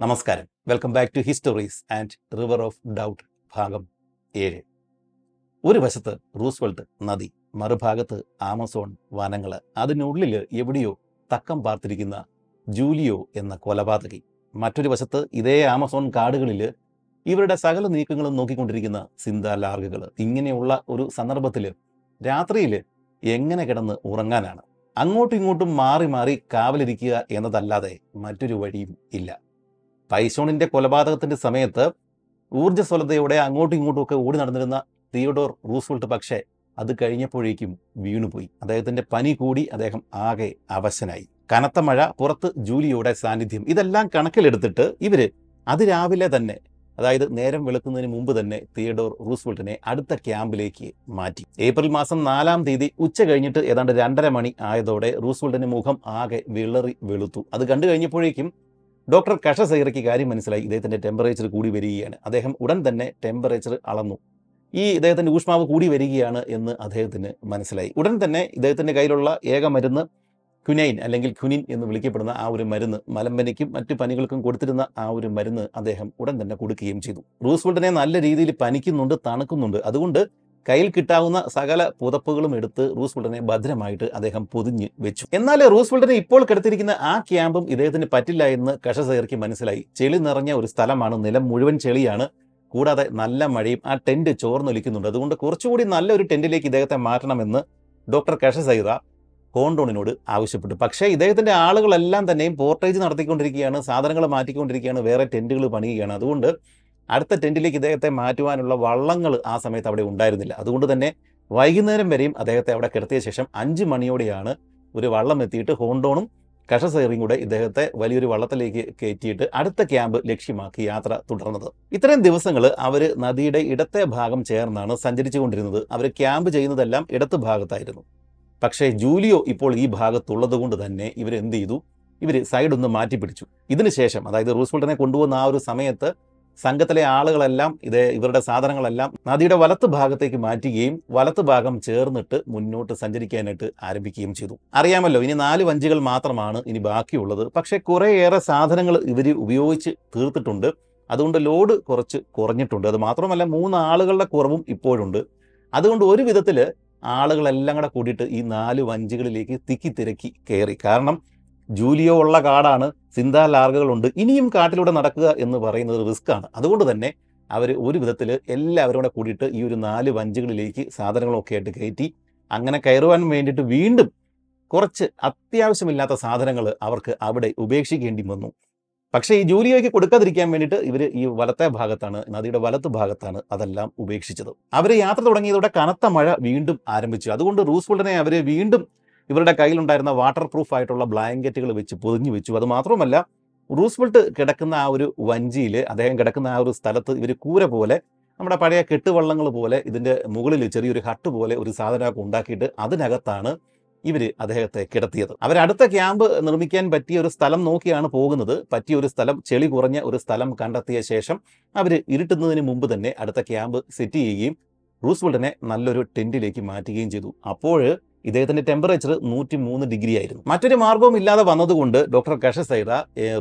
നമസ്കാരം. Welcome back to histories and river of doubt ഭാഗം ഏഴ്. ഒരു വശത്ത് റൂസ്വെൽട്ട് നദി മറുഭാഗത്ത് ആമസോൺ വനങ്ങൾ അതിനുള്ളിൽ എവിടെയോ തക്കം പാർത്തിരിക്കുന്ന ജൂലിയോ എന്ന കൊലപാതകി. മറ്റൊരു വശത്ത് ഇതേ ആമസോൺ കാടുകളിൽ ഇവരുടെ സകല നീക്കങ്ങളും നോക്കിക്കൊണ്ടിരിക്കുന്ന സിന്ത ലാർഗുകൾ ഇങ്ങനെയുള്ള ഒരു സന്ദർഭത്തിൽ രാത്രിയിൽ എങ്ങനെ കിടന്ന് ഉറങ്ങാനാണ്? അങ്ങോട്ടും ഇങ്ങോട്ടും മാറി മാറി കാവലിരിക്കുക എന്നതല്ലാതെ മറ്റൊരു വഴിയും ഇല്ല. പൈസോണിന്റെ കൊലപാതകത്തിന്റെ സമയത്ത് ഊർജസ്വലതയോടെ അങ്ങോട്ടും ഇങ്ങോട്ടും ഒക്കെ ഓടി നടന്നിരുന്ന തിയോഡോർ റൂസ്വെൽട്ട് പക്ഷേ അത് കഴിഞ്ഞപ്പോഴേക്കും വീണുപോയി. അദ്ദേഹത്തിന്റെ പനി കൂടി അദ്ദേഹം ആകെ അവശനായി. കനത്ത മഴ പുറത്ത് ജൂലിയുടെ സാന്നിധ്യം. ഇതെല്ലാം കണക്കിലെടുത്തിട്ട് ഇവർ അതിരാവിലെ തന്നെ അതായത് നേരം വെളുക്കുന്നതിന് മുമ്പ് തന്നെ തിയഡോർ റൂസ്വെൽട്ടിനെ അടുത്ത ക്യാമ്പിലേക്ക് മാറ്റി. ഏപ്രിൽ മാസം നാലാം തീയതി ഉച്ച കഴിഞ്ഞിട്ട് ഏതാണ്ട് രണ്ടര മണി ആയതോടെ റൂസ്വെൽട്ടിന്റെ മുഖം ആകെ വിളറി വെളുത്തു. അത് കണ്ടു കഴിഞ്ഞപ്പോഴേക്കും ഡോക്ടർ കഷ സൈറയ്ക്ക് കാര്യം മനസ്സിലായി. ഇദ്ദേഹത്തിന്റെ ടെമ്പറേച്ചർ കൂടി വരികയാണ്. അദ്ദേഹം ഉടൻ തന്നെ ടെമ്പറേച്ചർ അളന്നു. ഈ ഇദ്ദേഹത്തിന്റെ ഊഷ്മാവ് കൂടി വരികയാണ് എന്ന് അദ്ദേഹത്തിന് മനസ്സിലായി. ഉടൻ തന്നെ ഇദ്ദേഹത്തിന്റെ കയ്യിലുള്ള ഏക മരുന്ന് ക്യുനൈൻ അല്ലെങ്കിൽ ക്യുനിൻ എന്ന് വിളിക്കപ്പെടുന്ന ആ ഒരു മരുന്ന് മലമ്പനിക്കും മറ്റു പനികൾക്കും കൊടുത്തിരുന്ന ആ ഒരു മരുന്ന് അദ്ദേഹം ഉടൻ തന്നെ കൊടുക്കുകയും ചെയ്തു. റൂസ്വെൽട്ടിനെ നല്ല രീതിയിൽ പനിക്കുന്നുണ്ട് തണുക്കുന്നുണ്ട്. അതുകൊണ്ട് കയ്യിൽ കിട്ടാവുന്ന സകല പുതപ്പുകളും എടുത്ത് റൂസ്വെൽട്ടിനെ ഭദ്രമായിട്ട് അദ്ദേഹം പൊതിഞ്ഞ് വെച്ചു. എന്നാൽ റൂസ്വെൽട്ടിനെ ഇപ്പോൾ കിടത്തിരിക്കുന്ന ആ ക്യാമ്പും ഇദ്ദേഹത്തിന് പറ്റില്ല എന്ന് കഷസേർക്ക് മനസ്സിലായി. ചെളി നിറഞ്ഞ ഒരു സ്ഥലമാണ്. നിലം മുഴുവൻ ചെളിയാണ്. കൂടാതെ നല്ല മഴയും ആ ടെന്റ് ചോർന്നൊലിക്കുന്നുണ്ട്. അതുകൊണ്ട് കുറച്ചുകൂടി നല്ലൊരു ടെന്റിലേക്ക് ഇദ്ദേഹത്തെ മാറ്റണമെന്ന് ഡോക്ടർ കഷസൈറ കോണ്ടോണിനോട് ആവശ്യപ്പെട്ടു. പക്ഷേ ഇദ്ദേഹത്തിന്റെ ആളുകളെല്ലാം തന്നെയും പോർട്ടേജ് നടത്തിക്കൊണ്ടിരിക്കുകയാണ്. സാധനങ്ങൾ മാറ്റിക്കൊണ്ടിരിക്കുകയാണ്. വേറെ ടെന്റുകൾ പണിയുകയാണ്. അതുകൊണ്ട് അടുത്ത ടെന്റിലേക്ക് ഇദ്ദേഹത്തെ മാറ്റുവാനുള്ള വള്ളങ്ങൾ ആ സമയത്ത് അവിടെ ഉണ്ടായിരുന്നില്ല. അതുകൊണ്ട് തന്നെ വൈകുന്നേരം വരെയും അദ്ദേഹത്തെ അവിടെ കിടത്തിയ ശേഷം അഞ്ച് മണിയോടെയാണ് ഒരു വള്ളം എത്തിയിട്ട് ഹോണ്ടോണും കഷസേറിയും കൂടെ ഇദ്ദേഹത്തെ വലിയൊരു വള്ളത്തിലേക്ക് കയറ്റിയിട്ട് അടുത്ത ക്യാമ്പ് ലക്ഷ്യമാക്കി യാത്ര തുടർന്നത്. ഇത്രയും ദിവസങ്ങൾ അവർ നദിയുടെ ഇടത്തെ ഭാഗം ചേർന്നാണ് സഞ്ചരിച്ചുകൊണ്ടിരുന്നത്. അവർ ക്യാമ്പ് ചെയ്യുന്നതെല്ലാം ഇടത്ത് ഭാഗത്തായിരുന്നു. പക്ഷേ ജൂലിയോ ഇപ്പോൾ ഈ ഭാഗത്തുള്ളത് കൊണ്ട് തന്നെ ഇവർ എന്ത് ചെയ്തു? ഇവർ സൈഡ് ഒന്ന് മാറ്റിപ്പിടിച്ചു ഇതിനുശേഷം അതായത് റൂസ്വെൽട്ടിനെ കൊണ്ടുവന്ന ആ ഒരു സമയത്ത് സംഘത്തിലെ ആളുകളെല്ലാം ഇത് ഇവരുടെ സാധനങ്ങളെല്ലാം നദിയുടെ വലത്ത് ഭാഗത്തേക്ക് മാറ്റുകയും വലത്ത് ഭാഗം ചേർന്നിട്ട് മുന്നോട്ട് സഞ്ചരിക്കാനായിട്ട് ആരംഭിക്കുകയും ചെയ്തു. അറിയാമല്ലോ ഇനി നാല് വഞ്ചികൾ മാത്രമാണ് ഇനി ബാക്കിയുള്ളത്. പക്ഷേ കുറേയേറെ സാധനങ്ങൾ ഇവർ ഉപയോഗിച്ച് തീർത്തിട്ടുണ്ട്. അതുകൊണ്ട് ലോഡ് കുറച്ച് കുറഞ്ഞിട്ടുണ്ട്. അത് മാത്രമല്ല മൂന്ന് ആളുകളുടെ കുറവും ഇപ്പോഴുണ്ട്. അതുകൊണ്ട് ഒരു വിധത്തിൽ ആളുകളെല്ലാം കൂടെ കൂടിയിട്ട് ഈ നാല് വഞ്ചികളിലേക്ക് തിക്കി തിരക്കി കയറി. കാരണം ജൂലിയോ ഉള്ള കാടാണ് സിന്താ ലാർഗകളുണ്ട് ഇനിയും കാട്ടിലൂടെ നടക്കുക എന്ന് പറയുന്നത് റിസ്ക് ആണ്. അതുകൊണ്ട് തന്നെ അവർ ഒരു വിധത്തിൽ എല്ലാവരും കൂടെ കൂടിയിട്ട് ഈ ഒരു നാല് വഞ്ചികളിലേക്ക് സാധനങ്ങളൊക്കെ ആയിട്ട് കയറ്റി അങ്ങനെ കയറുവാൻ വേണ്ടിയിട്ട് വീണ്ടും കുറച്ച് അത്യാവശ്യമില്ലാത്ത സാധനങ്ങൾ അവർക്ക് അവിടെ ഉപേക്ഷിക്കേണ്ടി വന്നു. പക്ഷേ ഈ ജൂലിയോയ്ക്ക് കൊടുക്കാതിരിക്കാൻ വേണ്ടിയിട്ട് ഇവർ ഈ വലത്തെ ഭാഗത്താണ് നദിയുടെ വലത്ത് ഭാഗത്താണ് അതെല്ലാം ഉപേക്ഷിച്ചത്. അവർ യാത്ര തുടങ്ങിയതോടെ കനത്ത മഴ വീണ്ടും ആരംഭിച്ചു. അതുകൊണ്ട് റൂസ്വെൽട്ടിനെ അവർ വീണ്ടും ഇവരുടെ കയ്യിലുണ്ടായിരുന്ന വാട്ടർ പ്രൂഫ് ആയിട്ടുള്ള ബ്ലാങ്കറ്റുകൾ വെച്ച് പൊതിഞ്ഞു വെച്ചു. അത് മാത്രമല്ല റൂസ്വെൽട്ട് കിടക്കുന്ന ആ ഒരു വഞ്ചിയിൽ അദ്ദേഹം കിടക്കുന്ന ആ ഒരു സ്ഥലത്ത് ഇവർ കൂര പോലെ നമ്മുടെ പഴയ കെട്ടുവള്ളങ്ങൾ പോലെ ഇതിന്റെ മുകളിൽ ചെറിയൊരു ഹട്ട് പോലെ ഒരു സാധനമൊക്കെ ഉണ്ടാക്കിയിട്ട് അതിനകത്താണ് ഇവർ അദ്ദേഹത്തെ കിടത്തിയത്. അവരടുത്ത ക്യാമ്പ് നിർമ്മിക്കാൻ പറ്റിയ ഒരു സ്ഥലം നോക്കിയാണ് പോകുന്നത്. പറ്റിയ ഒരു സ്ഥലം ചെളി കുറഞ്ഞ ഒരു സ്ഥലം കണ്ടെത്തിയ ശേഷം അവർ ഇരുട്ടുന്നതിന് മുമ്പ് തന്നെ അടുത്ത ക്യാമ്പ് സെറ്റ് ചെയ്യുകയും റൂസ്ബെൾട്ടിനെ നല്ലൊരു ടെന്റിലേക്ക് മാറ്റുകയും ചെയ്തു. അപ്പോൾ ഇദ്ദേഹത്തിന്റെ ടെമ്പറേച്ചർ നൂറ്റി മൂന്ന് ഡിഗ്രി ആയിരുന്നു. മറ്റൊരു മാർഗവും ഇല്ലാതെ വന്നതുകൊണ്ട് ഡോക്ടർ കഷസൈറ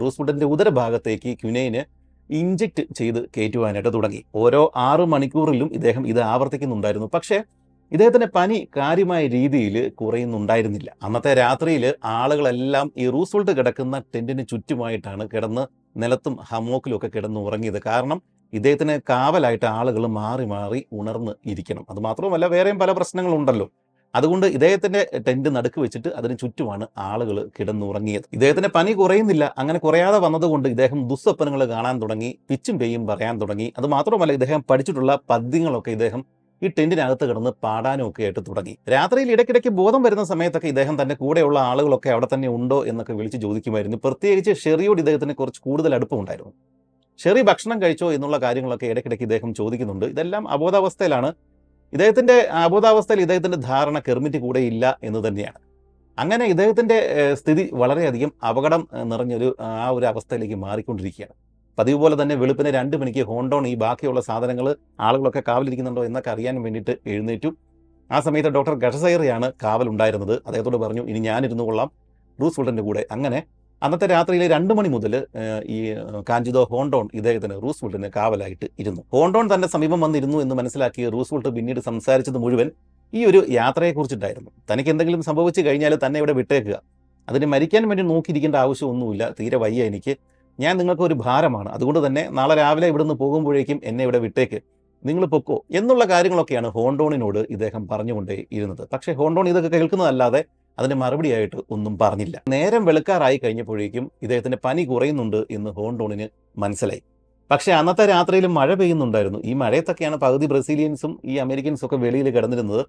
റൂസ്വെൽട്ടിന്റെ ഉദരഭാഗത്തേക്ക് ക്യുനൈന് ഇഞ്ചക്ട് ചെയ്ത് കയറ്റുവാനായിട്ട് തുടങ്ങി. ഓരോ ആറ് മണിക്കൂറിലും ഇദ്ദേഹം ഇത് ആവർത്തിക്കുന്നുണ്ടായിരുന്നു. പക്ഷേ ഇദ്ദേഹത്തിന്റെ പനി കാര്യമായ രീതിയിൽ കുറയുന്നുണ്ടായിരുന്നില്ല. അന്നത്തെ രാത്രിയിൽ ആളുകളെല്ലാം ഈ റൂസോൾട്ട് കിടക്കുന്ന ടെന്റിന് ചുറ്റുമായിട്ടാണ് കിടന്ന് നിലത്തും ഹമോക്കിലും ഒക്കെ കിടന്ന് ഉറങ്ങിയത്. കാരണം ഇദ്ദേഹത്തിന് കാവലായിട്ട് ആളുകൾ മാറി മാറി ഉണർന്ന് ഇരിക്കണം. അത് മാത്രമല്ല വേറെയും പല പ്രശ്നങ്ങളുണ്ടല്ലോ. അതുകൊണ്ട് ഇദ്ദേഹത്തിന്റെ ടെന്റ് നടുക്ക് വെച്ചിട്ട് അതിന് ചുറ്റുമാണ് ആളുകൾ കിടന്നുറങ്ങിയത്. ഇദ്ദേഹത്തിന്റെ പനി കുറയുന്നില്ല. അങ്ങനെ കുറയാതെ വന്നതുകൊണ്ട് ഇദ്ദേഹം ദുസ്വപ്നങ്ങൾ കാണാൻ തുടങ്ങി പിച്ചും പെയ്യും പറയാൻ തുടങ്ങി. അത് മാത്രമല്ല ഇദ്ദേഹം പഠിച്ചിട്ടുള്ള പദ്യങ്ങളൊക്കെ ഇദ്ദേഹം ഈ ടെന്റിനകത്ത് കിടന്ന് പാടാനും ഒക്കെ ആയിട്ട് തുടങ്ങി. രാത്രിയിൽ ഇടയ്ക്കിടയ്ക്ക് ബോധം വരുന്ന സമയത്തൊക്കെ ഇദ്ദേഹം തന്റെ കൂടെയുള്ള ആളുകളൊക്കെ അവിടെ തന്നെ ഉണ്ടോ എന്നൊക്കെ വിളിച്ച് ചോദിക്കുമായിരുന്നു. പ്രത്യേകിച്ച് ഷെറിയോട് ഇദ്ദേഹത്തിന് കുറച്ച് കൂടുതൽ അടുപ്പമുണ്ടായിരുന്നു. ഷെറി ഭക്ഷണം കഴിച്ചോ എന്നുള്ള കാര്യങ്ങളൊക്കെ ഇടയ്ക്കിടയ്ക്ക് ഇദ്ദേഹം ചോദിക്കുന്നുണ്ട്. ഇതെല്ലാം അബോധാവസ്ഥയിലാണ്. ഇദ്ദേഹത്തിന്റെ അബോധാവസ്ഥയിൽ ഇദ്ദേഹത്തിന്റെ ധാരണ കെർമിറ്റ് കൂടെ ഇല്ല എന്ന് തന്നെയാണ്. അങ്ങനെ ഇദ്ദേഹത്തിന്റെ സ്ഥിതി വളരെയധികം അപകടം നിറഞ്ഞൊരു ആ ഒരു അവസ്ഥയിലേക്ക് മാറിക്കൊണ്ടിരിക്കുകയാണ്. പതിവ് പോലെ തന്നെ വെളുപ്പിന് രണ്ട് മണിക്ക് ഹോണ്ടോൺ ഈ ബാക്കിയുള്ള സാധനങ്ങൾ ആളുകളൊക്കെ കാവലിരിക്കുന്നുണ്ടോ എന്നൊക്കെ അറിയാൻ വേണ്ടിയിട്ട് എഴുന്നേറ്റു. ആ സമയത്ത് ഡോക്ടർ ഗഷസൈറിയാണ് കാവലുണ്ടായിരുന്നത്. അദ്ദേഹത്തോട് പറഞ്ഞു ഇനി ഞാനിരുന്നു കൊള്ളാം. റൂസ്വെൽട്ടിന്റെ കൂടെ. അങ്ങനെ അന്നത്തെ രാത്രിയിൽ രണ്ട് മണി മുതൽ ഈ കാഞ്ചിതോ ഹോണ്ടോൺ ഇദ്ദേഹത്തിന് റൂസ്വെൽട്ടിന് കാവലായിട്ട് ഇരുന്നു. ഹോണ്ടോൺ തന്റെ സമീപം വന്നിരുന്നു എന്ന് മനസ്സിലാക്കിയ റൂസ്വെൽട്ട് പിന്നീട് സംസാരിച്ചത് മുഴുവൻ ഈ ഒരു യാത്രയെക്കുറിച്ചിട്ടായിരുന്നു. തനിക്ക് എന്തെങ്കിലും സംഭവിച്ചു കഴിഞ്ഞാൽ തന്നെ ഇവിടെ വിട്ടേക്കുക. അതിന് മരിക്കാൻ വേണ്ടി നോക്കിയിരിക്കേണ്ട ആവശ്യമൊന്നുമില്ല. തീരെ വയ്യ എനിക്ക്. ഞാൻ നിങ്ങൾക്ക് ഒരു ഭാരമാണ്. അതുകൊണ്ട് തന്നെ നാളെ രാവിലെ ഇവിടുന്ന് പോകുമ്പോഴേക്കും എന്നെ ഇവിടെ വിട്ടേക്ക്. നിങ്ങൾ പൊക്കോ എന്നുള്ള കാര്യങ്ങളൊക്കെയാണ് ഹോണ്ടോണിനോട് ഇദ്ദേഹം പറഞ്ഞുകൊണ്ടേ ഇരുന്നത് പക്ഷേ ഹോണ്ടോൺ ഇതൊക്കെ കേൾക്കുന്നതല്ലാതെ അതിന് മറുപടിയായിട്ട് ഒന്നും പറഞ്ഞില്ല. നേരം വെളുക്കാറായി കഴിഞ്ഞപ്പോഴേക്കും ഇദ്ദേഹത്തിന്റെ പനി കുറയുന്നുണ്ട് എന്ന് ഹോണ്ടോണിന് മനസ്സിലായി. പക്ഷേ അന്നത്തെ രാത്രിയിൽ മഴ പെയ്യുന്നുണ്ടായിരുന്നു. ഈ മഴയത്തൊക്കെയാണ് പകുതി ബ്രസീലിയൻസും ഈ അമേരിക്കൻസും ഒക്കെ വെളിയിൽ കിടന്നിരുന്നത്.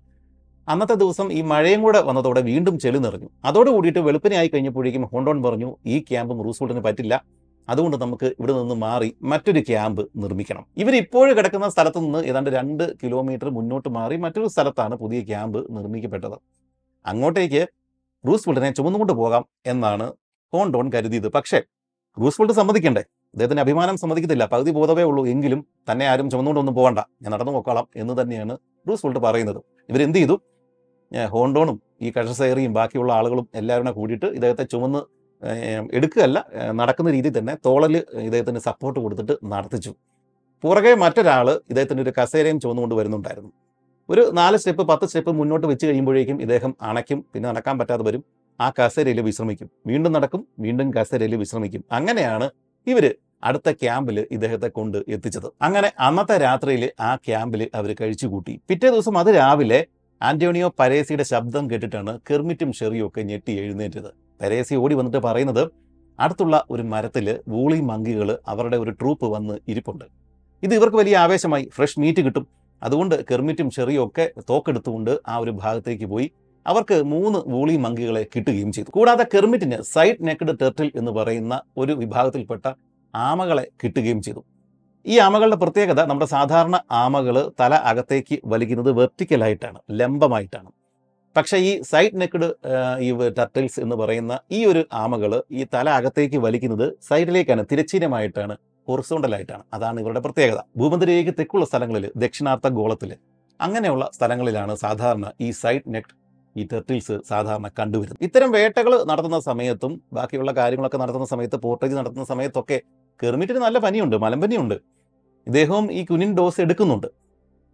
അന്നത്തെ ദിവസം ഈ മഴയും കൂടെ വന്നതോടെ വീണ്ടും ചെളി നിറഞ്ഞു. അതോട് കൂടിയിട്ട് വെളുപ്പിനെ ആയി കഴിഞ്ഞപ്പോഴേക്കും ഹോണ്ടോൺ പറഞ്ഞു ഈ ക്യാമ്പും റൂസ്വെൽട്ടിന് പറ്റില്ല. അതുകൊണ്ട് നമുക്ക് ഇവിടെ നിന്ന് മാറി മറ്റൊരു ക്യാമ്പ് നിർമ്മിക്കണം. ഇവർ ഇപ്പോഴും കിടക്കുന്ന സ്ഥലത്ത് നിന്ന് ഏതാണ്ട് രണ്ട് കിലോമീറ്റർ മുന്നോട്ട് മാറി മറ്റൊരു സ്ഥലത്താണ് പുതിയ ക്യാമ്പ് നിർമ്മിക്കപ്പെട്ടത്. അങ്ങോട്ടേക്ക് റൂസ്വെൽട്ടിനെ ചുമന്നുകൊണ്ട് പോകാം എന്നാണ് ഹോണ്ടോൺ കരുതിയത്. പക്ഷേ റൂസ്വെൽട്ട് സമ്മതിക്കണ്ടേ? അദ്ദേഹത്തിന്റെ അഭിമാനം സമ്മതിക്കത്തില്ല. പകുതി ബോധവേ ഉള്ളൂ എങ്കിലും തന്നെ ആരും ചുമന്നുകൊണ്ടൊന്നും പോകണ്ട. ഞാൻ നടന്നു പോക്കോളാം എന്ന് തന്നെയാണ് റൂസ്വെൽട്ട് പറയുന്നത്. ഇവരെന്ത് ചെയ്തു? ഹോണ്ടോണും ഈ കഷസേറിയും ബാക്കിയുള്ള ആളുകളും എല്ലാവരും കൂടിയിട്ട് ഇദ്ദേഹത്തെ ചുമന്ന് എടുക്കുകയല്ല നടക്കുന്ന രീതിയിൽ തന്നെ തോളൽ ഇദ്ദേഹത്തിന് സപ്പോർട്ട് കൊടുത്തിട്ട് നടത്തിച്ചു. പുറകെ മറ്റൊരാൾ ഇദ്ദേഹത്തിന്റെ ഒരു കസേരയും ചുമന്നുകൊണ്ട് വരുന്നുണ്ടായിരുന്നു. ഒരു നാല് സ്റ്റെപ്പ് പത്ത് സ്റ്റെപ്പ് മുന്നോട്ട് വെച്ച് കഴിയുമ്പോഴേക്കും ഇദ്ദേഹം അണയ്ക്കും പിന്നെ നടക്കാൻ പറ്റാതെ വരും. ആ കസേരയിൽ വിശ്രമിക്കും. വീണ്ടും നടക്കും വീണ്ടും കസേരയിൽ വിശ്രമിക്കും. അങ്ങനെയാണ് ഇവർ അടുത്ത ക്യാമ്പിൽ ഇദ്ദേഹത്തെ കൊണ്ട് എത്തിച്ചത്. അങ്ങനെ അന്നത്തെ രാത്രിയിൽ ആ ക്യാമ്പിൽ അവർ കഴിച്ചുകൂട്ടി. പിറ്റേ ദിവസം അത് രാവിലെ ആന്റോണിയോ പരേസിയുടെ ശബ്ദം കേട്ടിട്ടാണ് കെർമിറ്റും ഷെറിയും ഒക്കെ ഞെട്ടി എഴുന്നേറ്റത്. പരേസി ഓടി വന്നിട്ട് പറയുന്നത് അടുത്തുള്ള ഒരു മരത്തിൽ വൂളി മങ്കികൾ അവരുടെ ഒരു ട്രൂപ്പ് വന്ന് ഇരിപ്പുണ്ട്. ഇത് ഇവർക്ക് വലിയ ആവേശമായി. ഫ്രഷ് മീറ്റ് കിട്ടും. അതുകൊണ്ട് കെർമിറ്റും ഷെറിയും ഒക്കെ തോക്കെടുത്തുകൊണ്ട് ആ ഒരു ഭാഗത്തേക്ക് പോയി. അവർക്ക് മൂന്ന് വൂളി മങ്കികളെ കിട്ടുകയും ചെയ്തു. കൂടാതെ കെർമിറ്റിന് സൈഡ് നെക്കഡ് ടെർട്ടിൽ എന്ന് പറയുന്ന ഒരു വിഭാഗത്തിൽപ്പെട്ട ആമകളെ കിട്ടുകയും ചെയ്തു. ഈ ആമകളുടെ പ്രത്യേകത നമ്മുടെ സാധാരണ ആമകൾ തല അകത്തേക്ക് വലിക്കുന്നത് വെർട്ടിക്കലായിട്ടാണ് ലംബമായിട്ടാണ്. പക്ഷേ ഈ സൈഡ് നെക്കഡ് ഈ ടർട്ടിൽസ് എന്ന് പറയുന്ന ഈ ഒരു ആമകൾ ഈ തല അകത്തേക്ക് വലിക്കുന്നത് സൈഡിലേക്കാണ് തിരച്ചീനമായിട്ടാണ് ഹൊറിസോണ്ടലായിട്ടാണ് അതാണ് ഇവരുടെ പ്രത്യേകത. ഭൂമധ്യരേഖയ്ക്ക് തെക്കുള്ള സ്ഥലങ്ങളിൽ ദക്ഷിണാർത്ഥ ഗോളത്തിൽ അങ്ങനെയുള്ള സ്ഥലങ്ങളിലാണ് സാധാരണ ഈ സൈഡ് നെക്ട് ഈ ടെർട്ടിൽസ് സാധാരണ കണ്ടുവരുന്നത്. ഇത്തരം വേട്ടകൾ നടത്തുന്ന സമയത്തും ബാക്കിയുള്ള കാര്യങ്ങളൊക്കെ നടത്തുന്ന സമയത്ത് പോർട്ടേജ് നടത്തുന്ന സമയത്തൊക്കെ കെർമിറ്റിന് നല്ല പനിയുണ്ട് മലമ്പനിയുണ്ട് ഇദ്ദേഹവും ഈ കുനിൻ ഡോസ് എടുക്കുന്നുണ്ട്.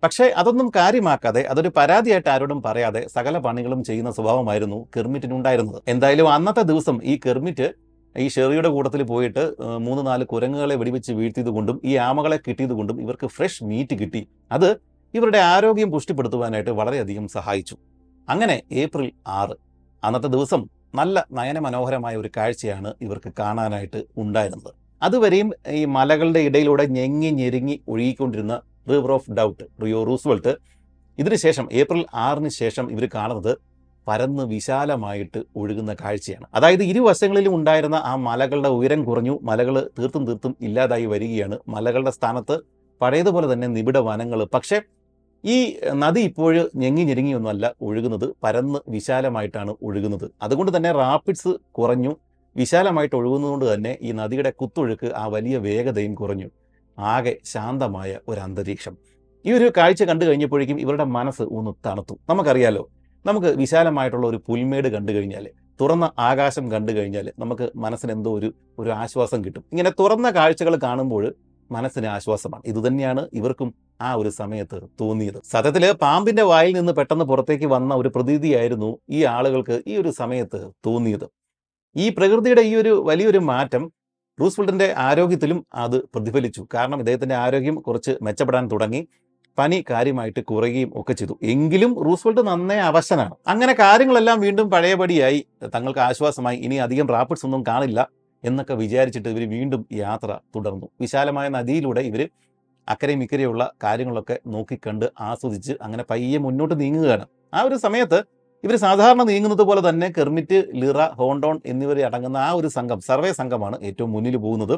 പക്ഷേ അതൊന്നും കാര്യമാക്കാതെ അതൊരു പരാതിയായിട്ട് ആരോടും പറയാതെ സകല പണികളും ചെയ്യുന്ന സ്വഭാവമായിരുന്നു കെർമിറ്റിനുണ്ടായിരുന്നത് എന്തായാലും അന്നത്തെ ദിവസം ഈ കെർമിറ്റ് ഈ ഷെറിയുടെ കൂട്ടത്തിൽ പോയിട്ട് മൂന്ന് നാല് കുരങ്ങുകളെ വെടിവെച്ച് വീഴ്ത്തിയത് കൊണ്ടും ഈ ആമകളെ കിട്ടിയത് കൊണ്ടും ഇവർക്ക് ഫ്രഷ് മീറ്റ് കിട്ടി. അത് ഇവരുടെ ആരോഗ്യം പുഷ്ടിപ്പെടുത്തുവാനായിട്ട് വളരെയധികം സഹായിച്ചു. അങ്ങനെ ഏപ്രിൽ ആറ് അന്നത്തെ ദിവസം നല്ല നയനമനോഹരമായ ഒരു കാഴ്ചയാണ് ഇവർക്ക് കാണാനായിട്ട് ഉണ്ടായിരുന്നത്. അതുവരെയും ഈ മലകളുടെ ഇടയിലൂടെ ഞെങ്ങി ഞെരുങ്ങി ഒഴുകിക്കൊണ്ടിരുന്ന river of doubt Rio Roosevelt ഇതിനുശേഷം ഏപ്രിൽ ആറിന് ശേഷം ഇവർ കാണുന്നത് പരന്ന് വിശാലമായിട്ട് ഒഴുകുന്ന കാഴ്ചയാണ്. അതായത് ഇരുവശങ്ങളിലും ഉണ്ടായിരുന്ന ആ മലകളുടെ ഉയരം കുറഞ്ഞു മലകൾ തീർത്തും തീർത്തും ഇല്ലാതായി വരികയാണ്. മലകളുടെ സ്ഥാനത്ത് പഴയതുപോലെ തന്നെ നിബിഡ വനങ്ങൾ. പക്ഷേ ഈ നദി ഇപ്പോൾ ഞെങ്ങി ഞെരുങ്ങിയൊന്നുമല്ല ഒഴുകുന്നത്. പരന്ന് വിശാലമായിട്ടാണ് ഒഴുകുന്നത്. അതുകൊണ്ട് തന്നെ റാപ്പിഡ്സ് കുറഞ്ഞു. വിശാലമായിട്ട് ഒഴുകുന്നതുകൊണ്ട് തന്നെ ഈ നദിയുടെ കുത്തൊഴുക്ക് ആ വലിയ വേഗതയും കുറഞ്ഞു. ആകെ ശാന്തമായ ഒരു അന്തരീക്ഷം. ഈ ഒരു കാഴ്ച കണ്ടു കഴിഞ്ഞപ്പോഴേക്കും ഇവരുടെ മനസ്സ് ഒന്ന് തണുത്തു. നമുക്കറിയാലോ നമുക്ക് വിശാലമായിട്ടുള്ള ഒരു പുൽമേട് കണ്ടു കഴിഞ്ഞാൽ തുറന്ന ആകാശം കണ്ടു കഴിഞ്ഞാൽ നമുക്ക് മനസ്സിന് എന്തോ ഒരു ഒരു ആശ്വാസം കിട്ടും. ഇങ്ങനെ തുറന്ന കാഴ്ചകൾ കാണുമ്പോൾ മനസ്സിന് ആശ്വാസമാണ്. ഇതുതന്നെയാണ് ഇവർക്കും ആ ഒരു സമയത്ത് തോന്നിയത്. സത്യത്തിൽ പാമ്പിന്റെ വായിൽ നിന്ന് പെട്ടെന്ന് പുറത്തേക്ക് വന്ന ഒരു പ്രതീതിയായിരുന്നു ഈ ആളുകൾക്ക് ഈ ഒരു സമയത്ത് തോന്നിയത്. ഈ പ്രകൃതിയുടെ ഈ ഒരു വലിയൊരു മാറ്റം റൂസ്വെൽട്ടിന്റെ ആരോഗ്യത്തിലും അത് പ്രതിഫലിച്ചു. കാരണം ഇദ്ദേഹത്തിന്റെ ആരോഗ്യം കുറച്ച് മെച്ചപ്പെടാൻ തുടങ്ങി. പനി കാര്യമായിട്ട് കുറയുകയും ഒക്കെ ചെയ്തു. എങ്കിലും റൂസ്വെൽട്ട് നന്നേ അവശനാണ്. അങ്ങനെ കാര്യങ്ങളെല്ലാം വീണ്ടും പഴയപടിയായി. തങ്ങൾക്ക് ആശ്വാസമായി. ഇനി അധികം റാപ്പിഡ്സ് ഒന്നും കാണില്ല എന്നൊക്കെ വിചാരിച്ചിട്ട് ഇവർ വീണ്ടും യാത്ര തുടർന്നു. വിശാലമായ നദിയിലൂടെ ഇവർ അക്കരയും ഇക്കരയുള്ള കാര്യങ്ങളൊക്കെ നോക്കിക്കണ്ട് ആസ്വദിച്ച് അങ്ങനെ പയ്യെ മുന്നോട്ട് നീങ്ങുകയാണ്. ആ ഒരു സമയത്ത് ഇവർ സാധാരണ നീങ്ങുന്നത് പോലെ തന്നെ കെർമിറ്റ് ലിറ ഹോണ്ടോൺ എന്നിവരെ അടങ്ങുന്ന ആ ഒരു സംഘം സർവേ സംഘമാണ് ഏറ്റവും മുന്നിൽ പോകുന്നത്.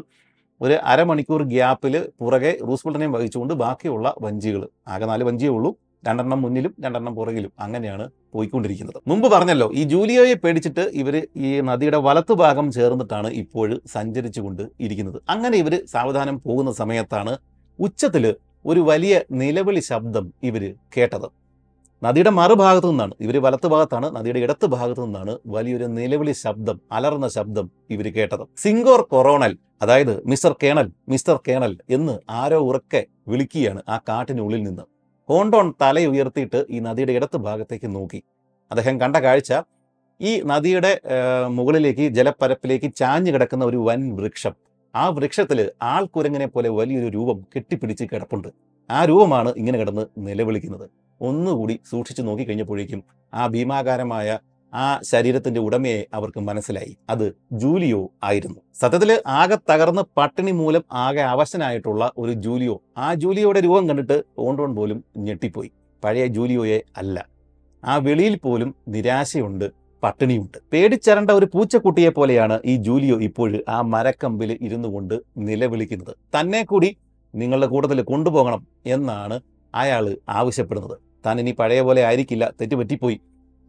ഒരു അരമണിക്കൂർ ഗ്യാപ്പിൽ പുറകെ റൂസ്വെൽട്ടിനെയും വഹിച്ചുകൊണ്ട് ബാക്കിയുള്ള വഞ്ചികൾ. ആകെ നാല് വഞ്ചിയേ ഉള്ളൂ. രണ്ടെണ്ണം മുന്നിലും രണ്ടെണ്ണം പുറകിലും അങ്ങനെയാണ് പോയിക്കൊണ്ടിരിക്കുന്നത്. മുമ്പ് പറഞ്ഞല്ലോ ഈ ജൂലിയോയെ പേടിച്ചിട്ട് ഇവർ ഈ നദിയുടെ വലത്തു ഭാഗം ചേർന്നിട്ടാണ് ഇപ്പോൾ സഞ്ചരിച്ചുകൊണ്ട് ഇരിക്കുന്നത്. അങ്ങനെ ഇവർ സാവധാനം പോകുന്ന സമയത്താണ് ഉച്ചത്തിൽ ഒരു വലിയ നിലവിളി ശബ്ദം ഇവർ കേട്ടത്. നദിയുടെ മറുഭാഗത്തു നിന്നാണ്. ഇവർ വലത്ത് ഭാഗത്താണ് നദിയുടെ ഇടത്ത് ഭാഗത്തു നിന്നാണ് വലിയൊരു നിലവിളി ശബ്ദം അലർന്ന ശബ്ദം ഇവർ കേട്ടത്. സിംഗോർ കൊറോണൽ അതായത് മിസ്റ്റർ കേണൽ മിസ്റ്റർ കേണൽ എന്ന് ആരോ ഉറക്കെ വിളിക്കുകയാണ് ആ കാട്ടിനുള്ളിൽ നിന്ന്. ഹോണ്ടോൺ തല ഉയർത്തിയിട്ട് ഈ നദിയുടെ ഇടത്ത് ഭാഗത്തേക്ക് നോക്കി. അദ്ദേഹം കണ്ട കാഴ്ച ഈ നദിയുടെ മുകളിലേക്ക് ജലപ്പരപ്പിലേക്ക് ചാഞ്ഞു കിടക്കുന്ന ഒരു വൻ വൃക്ഷം. ആ വൃക്ഷത്തിൽ ആൾക്കുരങ്ങനെ പോലെ വലിയൊരു രൂപം കെട്ടിപ്പിടിച്ച് കിടപ്പുണ്ട്. ആ രൂപമാണ് ഇങ്ങനെ കിടന്ന് നിലവിളിക്കുന്നത്. ഒന്നുകൂടി സൂക്ഷിച്ചു നോക്കിക്കഴിഞ്ഞപ്പോഴേക്കും ആ ഭീമാകാരമായ ആ ശരീരത്തിന്റെ ഉടമയെ അവർക്ക് മനസ്സിലായി. അത് ജൂലിയോ ആയിരുന്നു. സത്യത്തിൽ ആകെ തകർന്ന് പട്ടിണി മൂലം ആകെ അവശനായിട്ടുള്ള ഒരു ജൂലിയോ ആ ജൂലിയോയുടെ രൂപം കണ്ടിട്ട് ഓണ്ടോൺ പോലും ഞെട്ടിപ്പോയി. പഴയ ജൂലിയോയെ അല്ല. ആ വെളിയിൽ പോലും നിരാശയുണ്ട് പട്ടിണിയുണ്ട്. പേടിച്ചരണ്ട ഒരു പൂച്ചക്കുട്ടിയെ പോലെയാണ് ഈ ജൂലിയോ ഇപ്പോഴും ആ മരക്കമ്പിൽ ഇരുന്നു കൊണ്ട് നിലവിളിക്കുന്നത്. തന്നെ കൂടി നിങ്ങളുടെ കൂട്ടത്തിൽ കൊണ്ടുപോകണം എന്നാണ് അയാൾ ആവശ്യപ്പെടുന്നത്. താൻ ഇനി പഴയ പോലെ ആയിരിക്കില്ല തെറ്റുപറ്റിപ്പോയി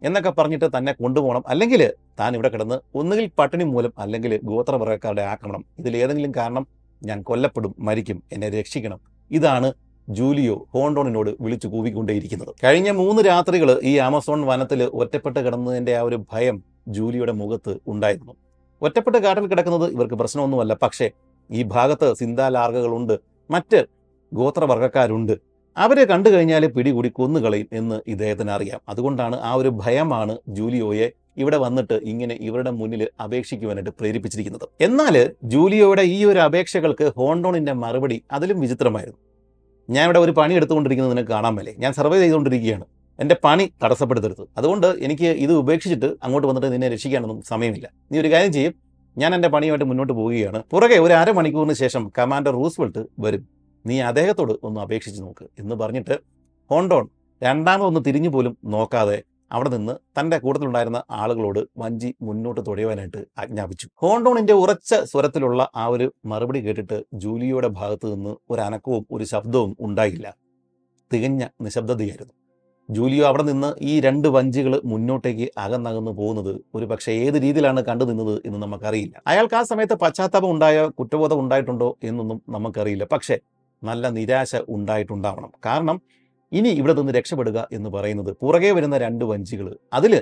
എന്നൊക്കെ പറഞ്ഞിട്ട് തന്നെ കൊണ്ടുപോകണം. അല്ലെങ്കിൽ താൻ ഇവിടെ കിടന്ന് ഒന്നുകിൽ പട്ടിണി മൂലം അല്ലെങ്കിൽ ഗോത്രവർഗക്കാരുടെ ആക്രമണം ഇതിലേതെങ്കിലും കാരണം ഞാൻ കൊല്ലപ്പെടും മരിക്കും എന്നെ രക്ഷിക്കണം ഇതാണ് ജൂലിയോ ഹോണ്ടോണിനോട് വിളിച്ചു കൂവിക്കൊണ്ടേയിരിക്കുന്നത്. കഴിഞ്ഞ മൂന്ന് രാത്രികൾ ഈ ആമസോൺ വനത്തിൽ ഒറ്റപ്പെട്ട് കിടന്നതിന്റെ ആ ഒരു ഭയം ജൂലിയുടെ മുഖത്ത് ഉണ്ടായിരുന്നു. ഒറ്റപ്പെട്ട് കാട്ടിൽ കിടക്കുന്നത് ഇവർക്ക് പ്രശ്നമൊന്നുമല്ല. പക്ഷേ ഈ ഭാഗത്ത് സിന്താലാർഗകളുണ്ട്. മറ്റ് ഗോത്രവർഗക്കാരുണ്ട്. അവരെ കണ്ടു കഴിഞ്ഞാൽ പിടികൂടി കൊന്നുകളയും എന്ന് ഇദ്ദേഹത്തിന് അറിയാം. അതുകൊണ്ടാണ് ആ ഒരു ഭയമാണ് ജൂലിയോയെ ഇവിടെ വന്നിട്ട് ഇങ്ങനെ ഇവരുടെ മുന്നിൽ അപേക്ഷിക്കുവാനായിട്ട് പ്രേരിപ്പിച്ചിരിക്കുന്നത്. എന്നാൽ ജൂലിയോയുടെ ഈ ഒരു അപേക്ഷകൾക്ക് ഹോണ്ടോണിന്റെ മറുപടി അതിലും വിചിത്രമായിരുന്നു. ഞാൻ ഇവിടെ ഒരു പണി എടുത്തുകൊണ്ടിരിക്കുന്നത് നിനക്ക് കാണാൻ മേലെ. ഞാൻ സർവേ ചെയ്തുകൊണ്ടിരിക്കുകയാണ്. എന്റെ പണി തടസ്സപ്പെടുത്തരുത്. അതുകൊണ്ട് എനിക്ക് ഇത് ഉപേക്ഷിച്ചിട്ട് അങ്ങോട്ട് വന്നിട്ട് നിന്നെ രക്ഷിക്കാനൊന്നും സമയമില്ല. നീ ഒരു കാര്യം ചെയ്യും. ഞാൻ എന്റെ പണിയുമായിട്ട് മുന്നോട്ട് പോവുകയാണ്. പുറകെ ഒരു അരമണിക്കൂറിന് ശേഷം കമാൻഡർ റൂസ്വെൽട്ട് വരും. നീ അദ്ദേഹത്തോട് ഒന്ന് അപേക്ഷിച്ച് നോക്ക് എന്ന് പറഞ്ഞിട്ട് ഹോണ്ടോൺ രണ്ടാമതൊന്ന് തിരിഞ്ഞു പോലും നോക്കാതെ അവിടെ നിന്ന് തന്റെ കൂട്ടത്തിലുണ്ടായിരുന്ന ആളുകളോട് വഞ്ചി മുന്നോട്ട് തുഴയുവാനായിട്ട് ആജ്ഞാപിച്ചു. ഹോണ്ടോണിന്റെ ഉറച്ച സ്വരത്തിലുള്ള ആ ഒരു മറുപടി കേട്ടിട്ട് ജൂലിയോയുടെ ഭാഗത്ത് നിന്ന് ഒരു അനക്കവും ഒരു ശബ്ദവും ഉണ്ടായില്ല. തികഞ്ഞ നിശബ്ദതയായിരുന്നു. ജൂലിയോ അവിടെ നിന്ന് ഈ രണ്ട് വഞ്ചികൾ മുന്നോട്ടേക്ക് അകന്നകന്ന് പോകുന്നത് ഒരു പക്ഷേ ഏത് രീതിയിലാണ് കണ്ടു നിന്നത് എന്ന് നമുക്കറിയില്ല. അയാൾക്ക് ആ സമയത്ത് പശ്ചാത്താപം ഉണ്ടായോ കുറ്റബോധം ഉണ്ടായിട്ടുണ്ടോ എന്നൊന്നും നമുക്കറിയില്ല. പക്ഷേ നല്ല നിരാശ ഉണ്ടായിട്ടുണ്ടാവണം. കാരണം ഇനി ഇവിടെ നിന്ന് രക്ഷപ്പെടുക എന്ന് പറയുന്നത് പുറകെ വരുന്ന രണ്ട് വഞ്ചികൾ അതിൽ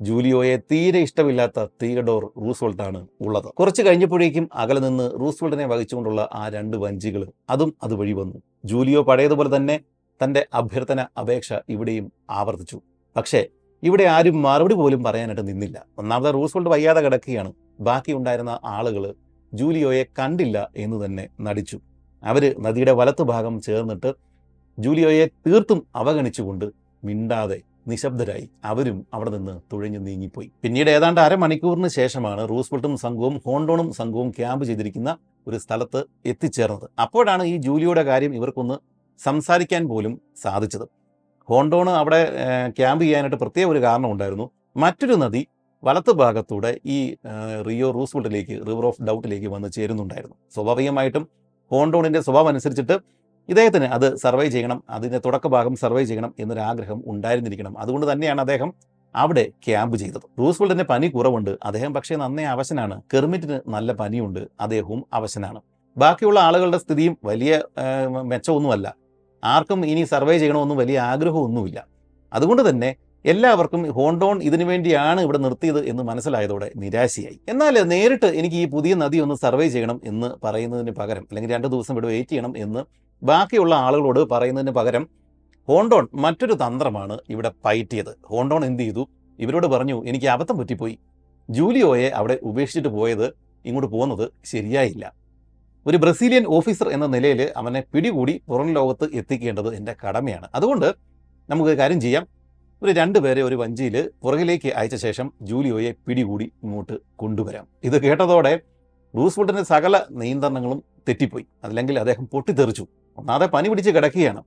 ജൂലിയോയെ തീരെ ഇഷ്ടമില്ലാത്ത തിയഡോർ റൂസ്വോൾട്ടാണ് ഉള്ളത്. കുറച്ച് കഴിഞ്ഞപ്പോഴേക്കും അകലെ നിന്ന് റൂസ്വോൾട്ടിനെ വഹിച്ചുകൊണ്ടുള്ള ആ രണ്ട് വഞ്ചികൾ അതും അതുവഴി വന്നു. ജൂലിയോ പഴയതുപോലെ തന്നെ തന്റെ അഭ്യർത്ഥന അപേക്ഷ ഇവിടെയും ആവർത്തിച്ചു. പക്ഷേ ഇവിടെ ആരും മറുപടി പോലും പറയാനായിട്ട് നിന്നില്ല. ഒന്നാമത് റൂസ്വെൽട്ട് വയ്യാതെ കിടക്കുകയാണ്. ബാക്കി ഉണ്ടായിരുന്ന ആളുകൾ ജൂലിയോയെ കണ്ടില്ല എന്ന് തന്നെ നടിച്ചു. അവർ നദിയുടെ വലത്തു ഭാഗം ചേർന്നിട്ട് ജൂലിയോയെ തീർത്തും അവഗണിച്ചുകൊണ്ട് മിണ്ടാതെ നിശബ്ദരായി. അവരും അവിടെ നിന്ന് തുഴഞ്ഞു നീങ്ങിപ്പോയി. പിന്നീട് ഏതാണ്ട് അരമണിക്കൂറിന് ശേഷമാണ് റൂസ്വെൽട്ടും സംഘവും ഹോണ്ടോണും സംഘവും ക്യാമ്പ് ചെയ്തിരിക്കുന്ന ഒരു സ്ഥലത്ത് എത്തിച്ചേർന്നത്. അപ്പോഴാണ് ഈ ജൂലിയോയുടെ കാര്യം ഇവർക്കൊന്ന് സംസാരിക്കാൻ പോലും സാധിച്ചത്. ഹോണ്ടോണ് അവിടെ ക്യാമ്പ് ചെയ്യാനായിട്ട് പ്രത്യേക ഒരു കാരണം ഉണ്ടായിരുന്നു. മറ്റൊരു നദി വലത്ത് ഭാഗത്തൂടെ ഈ റിയോ റൂസ്വെൽട്ടിലേക്ക് റിവർ ഓഫ് ഡൗട്ടിലേക്ക് വന്ന് ചേരുന്നുണ്ടായിരുന്നു. സ്വാഭാവികമായിട്ടും ഹോണ്ടോണിന്റെ സ്വഭാവം അനുസരിച്ചിട്ട് ഇദ്ദേഹത്തിന് അത് സർവേ ചെയ്യണം അതിന്റെ തുടക്കഭാഗം സർവേ ചെയ്യണം എന്നൊരാഗ്രഹം ഉണ്ടായിരുന്നിരിക്കണം. അതുകൊണ്ട് തന്നെയാണ് അദ്ദേഹം അവിടെ ക്യാമ്പ് ചെയ്തത്. റൂസ്വെൽറ്റിന് പനി കുറവുണ്ട്. അദ്ദേഹം പക്ഷേ നന്നേ അവശനാണ്. കെർമിറ്റിന് നല്ല പനിയുണ്ട്. അദ്ദേഹവും അവശനാണ്. ബാക്കിയുള്ള ആളുകളുടെ സ്ഥിതിയും വലിയ മെച്ചമൊന്നുമല്ല. ആർക്കും ഇനി സർവേ ചെയ്യണമെന്നും വലിയ ആഗ്രഹമൊന്നുമില്ല. അതുകൊണ്ട് തന്നെ എല്ലാവർക്കും ഹോണ്ടോൺ ഇതിനു വേണ്ടിയാണ് ഇവിടെ നിർത്തിയത് എന്ന് മനസ്സിലായതോടെ നിരാശയായി. എന്നാൽ നേരിട്ട് എനിക്ക് ഈ പുതിയ നദി ഒന്ന് സർവേ ചെയ്യണം എന്ന് പറയുന്നതിന് പകരം അല്ലെങ്കിൽ രണ്ട് ദിവസം ഇവിടെ വെയിറ്റ് ചെയ്യണം എന്ന് ബാക്കിയുള്ള ആളുകളോട് പറയുന്നതിന് പകരം ഹോണ്ടോൺ മറ്റൊരു തന്ത്രമാണ് ഇവിടെ പയറ്റിയത്. ഹോണ്ടോൺ എന്ത് ചെയ്തു? ഇവരോട് പറഞ്ഞു എനിക്ക് അബദ്ധം പറ്റിപ്പോയി. ജൂലിയോയെ അവിടെ ഉപേക്ഷിച്ചിട്ട് പോയത് ഇങ്ങോട്ട് പോകുന്നത് ശരിയായില്ല. ഒരു ബ്രസീലിയൻ ഓഫീസർ എന്ന നിലയിൽ അവനെ പിടികൂടി പുറം ലോകത്ത് എത്തിക്കേണ്ടത് എന്റെ കടമയാണ്. അതുകൊണ്ട് നമുക്ക് കാര്യം ചെയ്യാം. ഒരു രണ്ടുപേരെ ഒരു വഞ്ചിയിൽ പുറകിലേക്ക് അയച്ച ശേഷം ജൂലിയോയെ പിടികൂടി ഇങ്ങോട്ട് കൊണ്ടുവരാം. ഇത് കേട്ടതോടെ റൂസ്വെൽട്ടിന്റെ സകല നിയന്ത്രണങ്ങളും തെറ്റിപ്പോയി. അല്ലെങ്കിൽ അദ്ദേഹം പൊട്ടിത്തെറിച്ചു. ഒന്നാതെ പനി പിടിച്ച് കിടക്കുകയാണ്.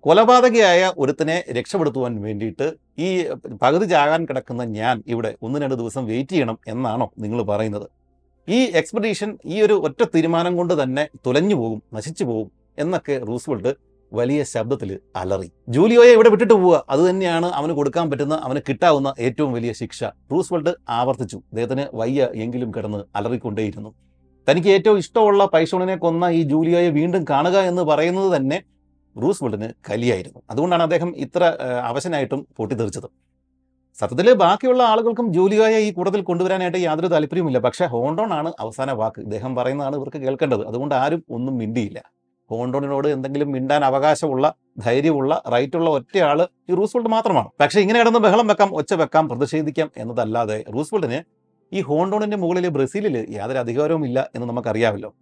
കൊലപാതകയായ ഒരുത്തനെ രക്ഷപ്പെടുത്തുവാൻ വേണ്ടിയിട്ട് ഈ പകുതി ചാകാൻ കിടക്കുന്ന ഞാൻ ഇവിടെ ഒന്ന് രണ്ട് ദിവസം വെയിറ്റ് ചെയ്യണം എന്നാണോ നിങ്ങൾ പറയുന്നത്. ഈ എക്സ്പെഡീഷൻ ഈ ഒരു ഒറ്റ തീരുമാനം കൊണ്ട് തന്നെ തുലഞ്ഞു പോകും നശിച്ചു പോകും എന്നൊക്കെ റൂസ്വെൽട്ട് വലിയ ശബ്ദത്തിൽ അലറി. ജൂലിയോയെ ഇവിടെ വിട്ടിട്ട് പോവുക അത് തന്നെയാണ് അവന് കൊടുക്കാൻ പറ്റുന്ന അവന് കിട്ടാവുന്ന ഏറ്റവും വലിയ ശിക്ഷ. റൂസ്വെൽട്ട് ആവർത്തിച്ചു. അദ്ദേഹത്തിന് വയ്യ എങ്കിലും കിടന്ന് അലറിക്കൊണ്ടേയിരുന്നു. തനിക്ക് ഏറ്റവും ഇഷ്ടമുള്ള പൈസോണിനെ കൊന്ന ഈ ജൂലിയോയെ വീണ്ടും കാണുക എന്ന് പറയുന്നത് തന്നെ റൂസ്വെൽറ്റിന് കലിയായിരുന്നു. അതുകൊണ്ടാണ് അദ്ദേഹം ഇത്ര അവശനായിട്ടും പൊട്ടിത്തെറിച്ചത്. സത്യത്തിൽ ബാക്കിയുള്ള ആളുകൾക്കും ജൂലിയോയെ ഈ കൂട്ടത്തിൽ കൊണ്ടുവരാനായിട്ട് യാതൊരു താല്പര്യവുമില്ല. പക്ഷേ ഹോണ്ടോൺ ആണ് അവസാന വാക്ക്. ഇദ്ദേഹം പറയുന്നതാണ് ഇവർക്ക് കേൾക്കേണ്ടത്. അതുകൊണ്ട് ആരും ഒന്നും മിണ്ടിയില്ല. ഹോണ്ടോണിനോട് എന്തെങ്കിലും മിണ്ടാൻ അവകാശമുള്ള ധൈര്യമുള്ള റൈറ്റുള്ള ഒറ്റയാൾ ഈ റൂസ്വെൽറ്റ് മാത്രമാണ്. പക്ഷേ ഇങ്ങനെ കിടന്ന് ബഹളം വെക്കാം ഒച്ച വെക്കാം പ്രതിഷേധിക്കാം എന്നതല്ലാതെ റൂസ്വെൽറ്റിന് ഈ ഹോണ്ടോണിന്റെ മുകളിൽ ബ്രസീലിൽ യാതൊരു അധികാരവും ഇല്ല എന്ന് നമുക്കറിയാമല്ലോ.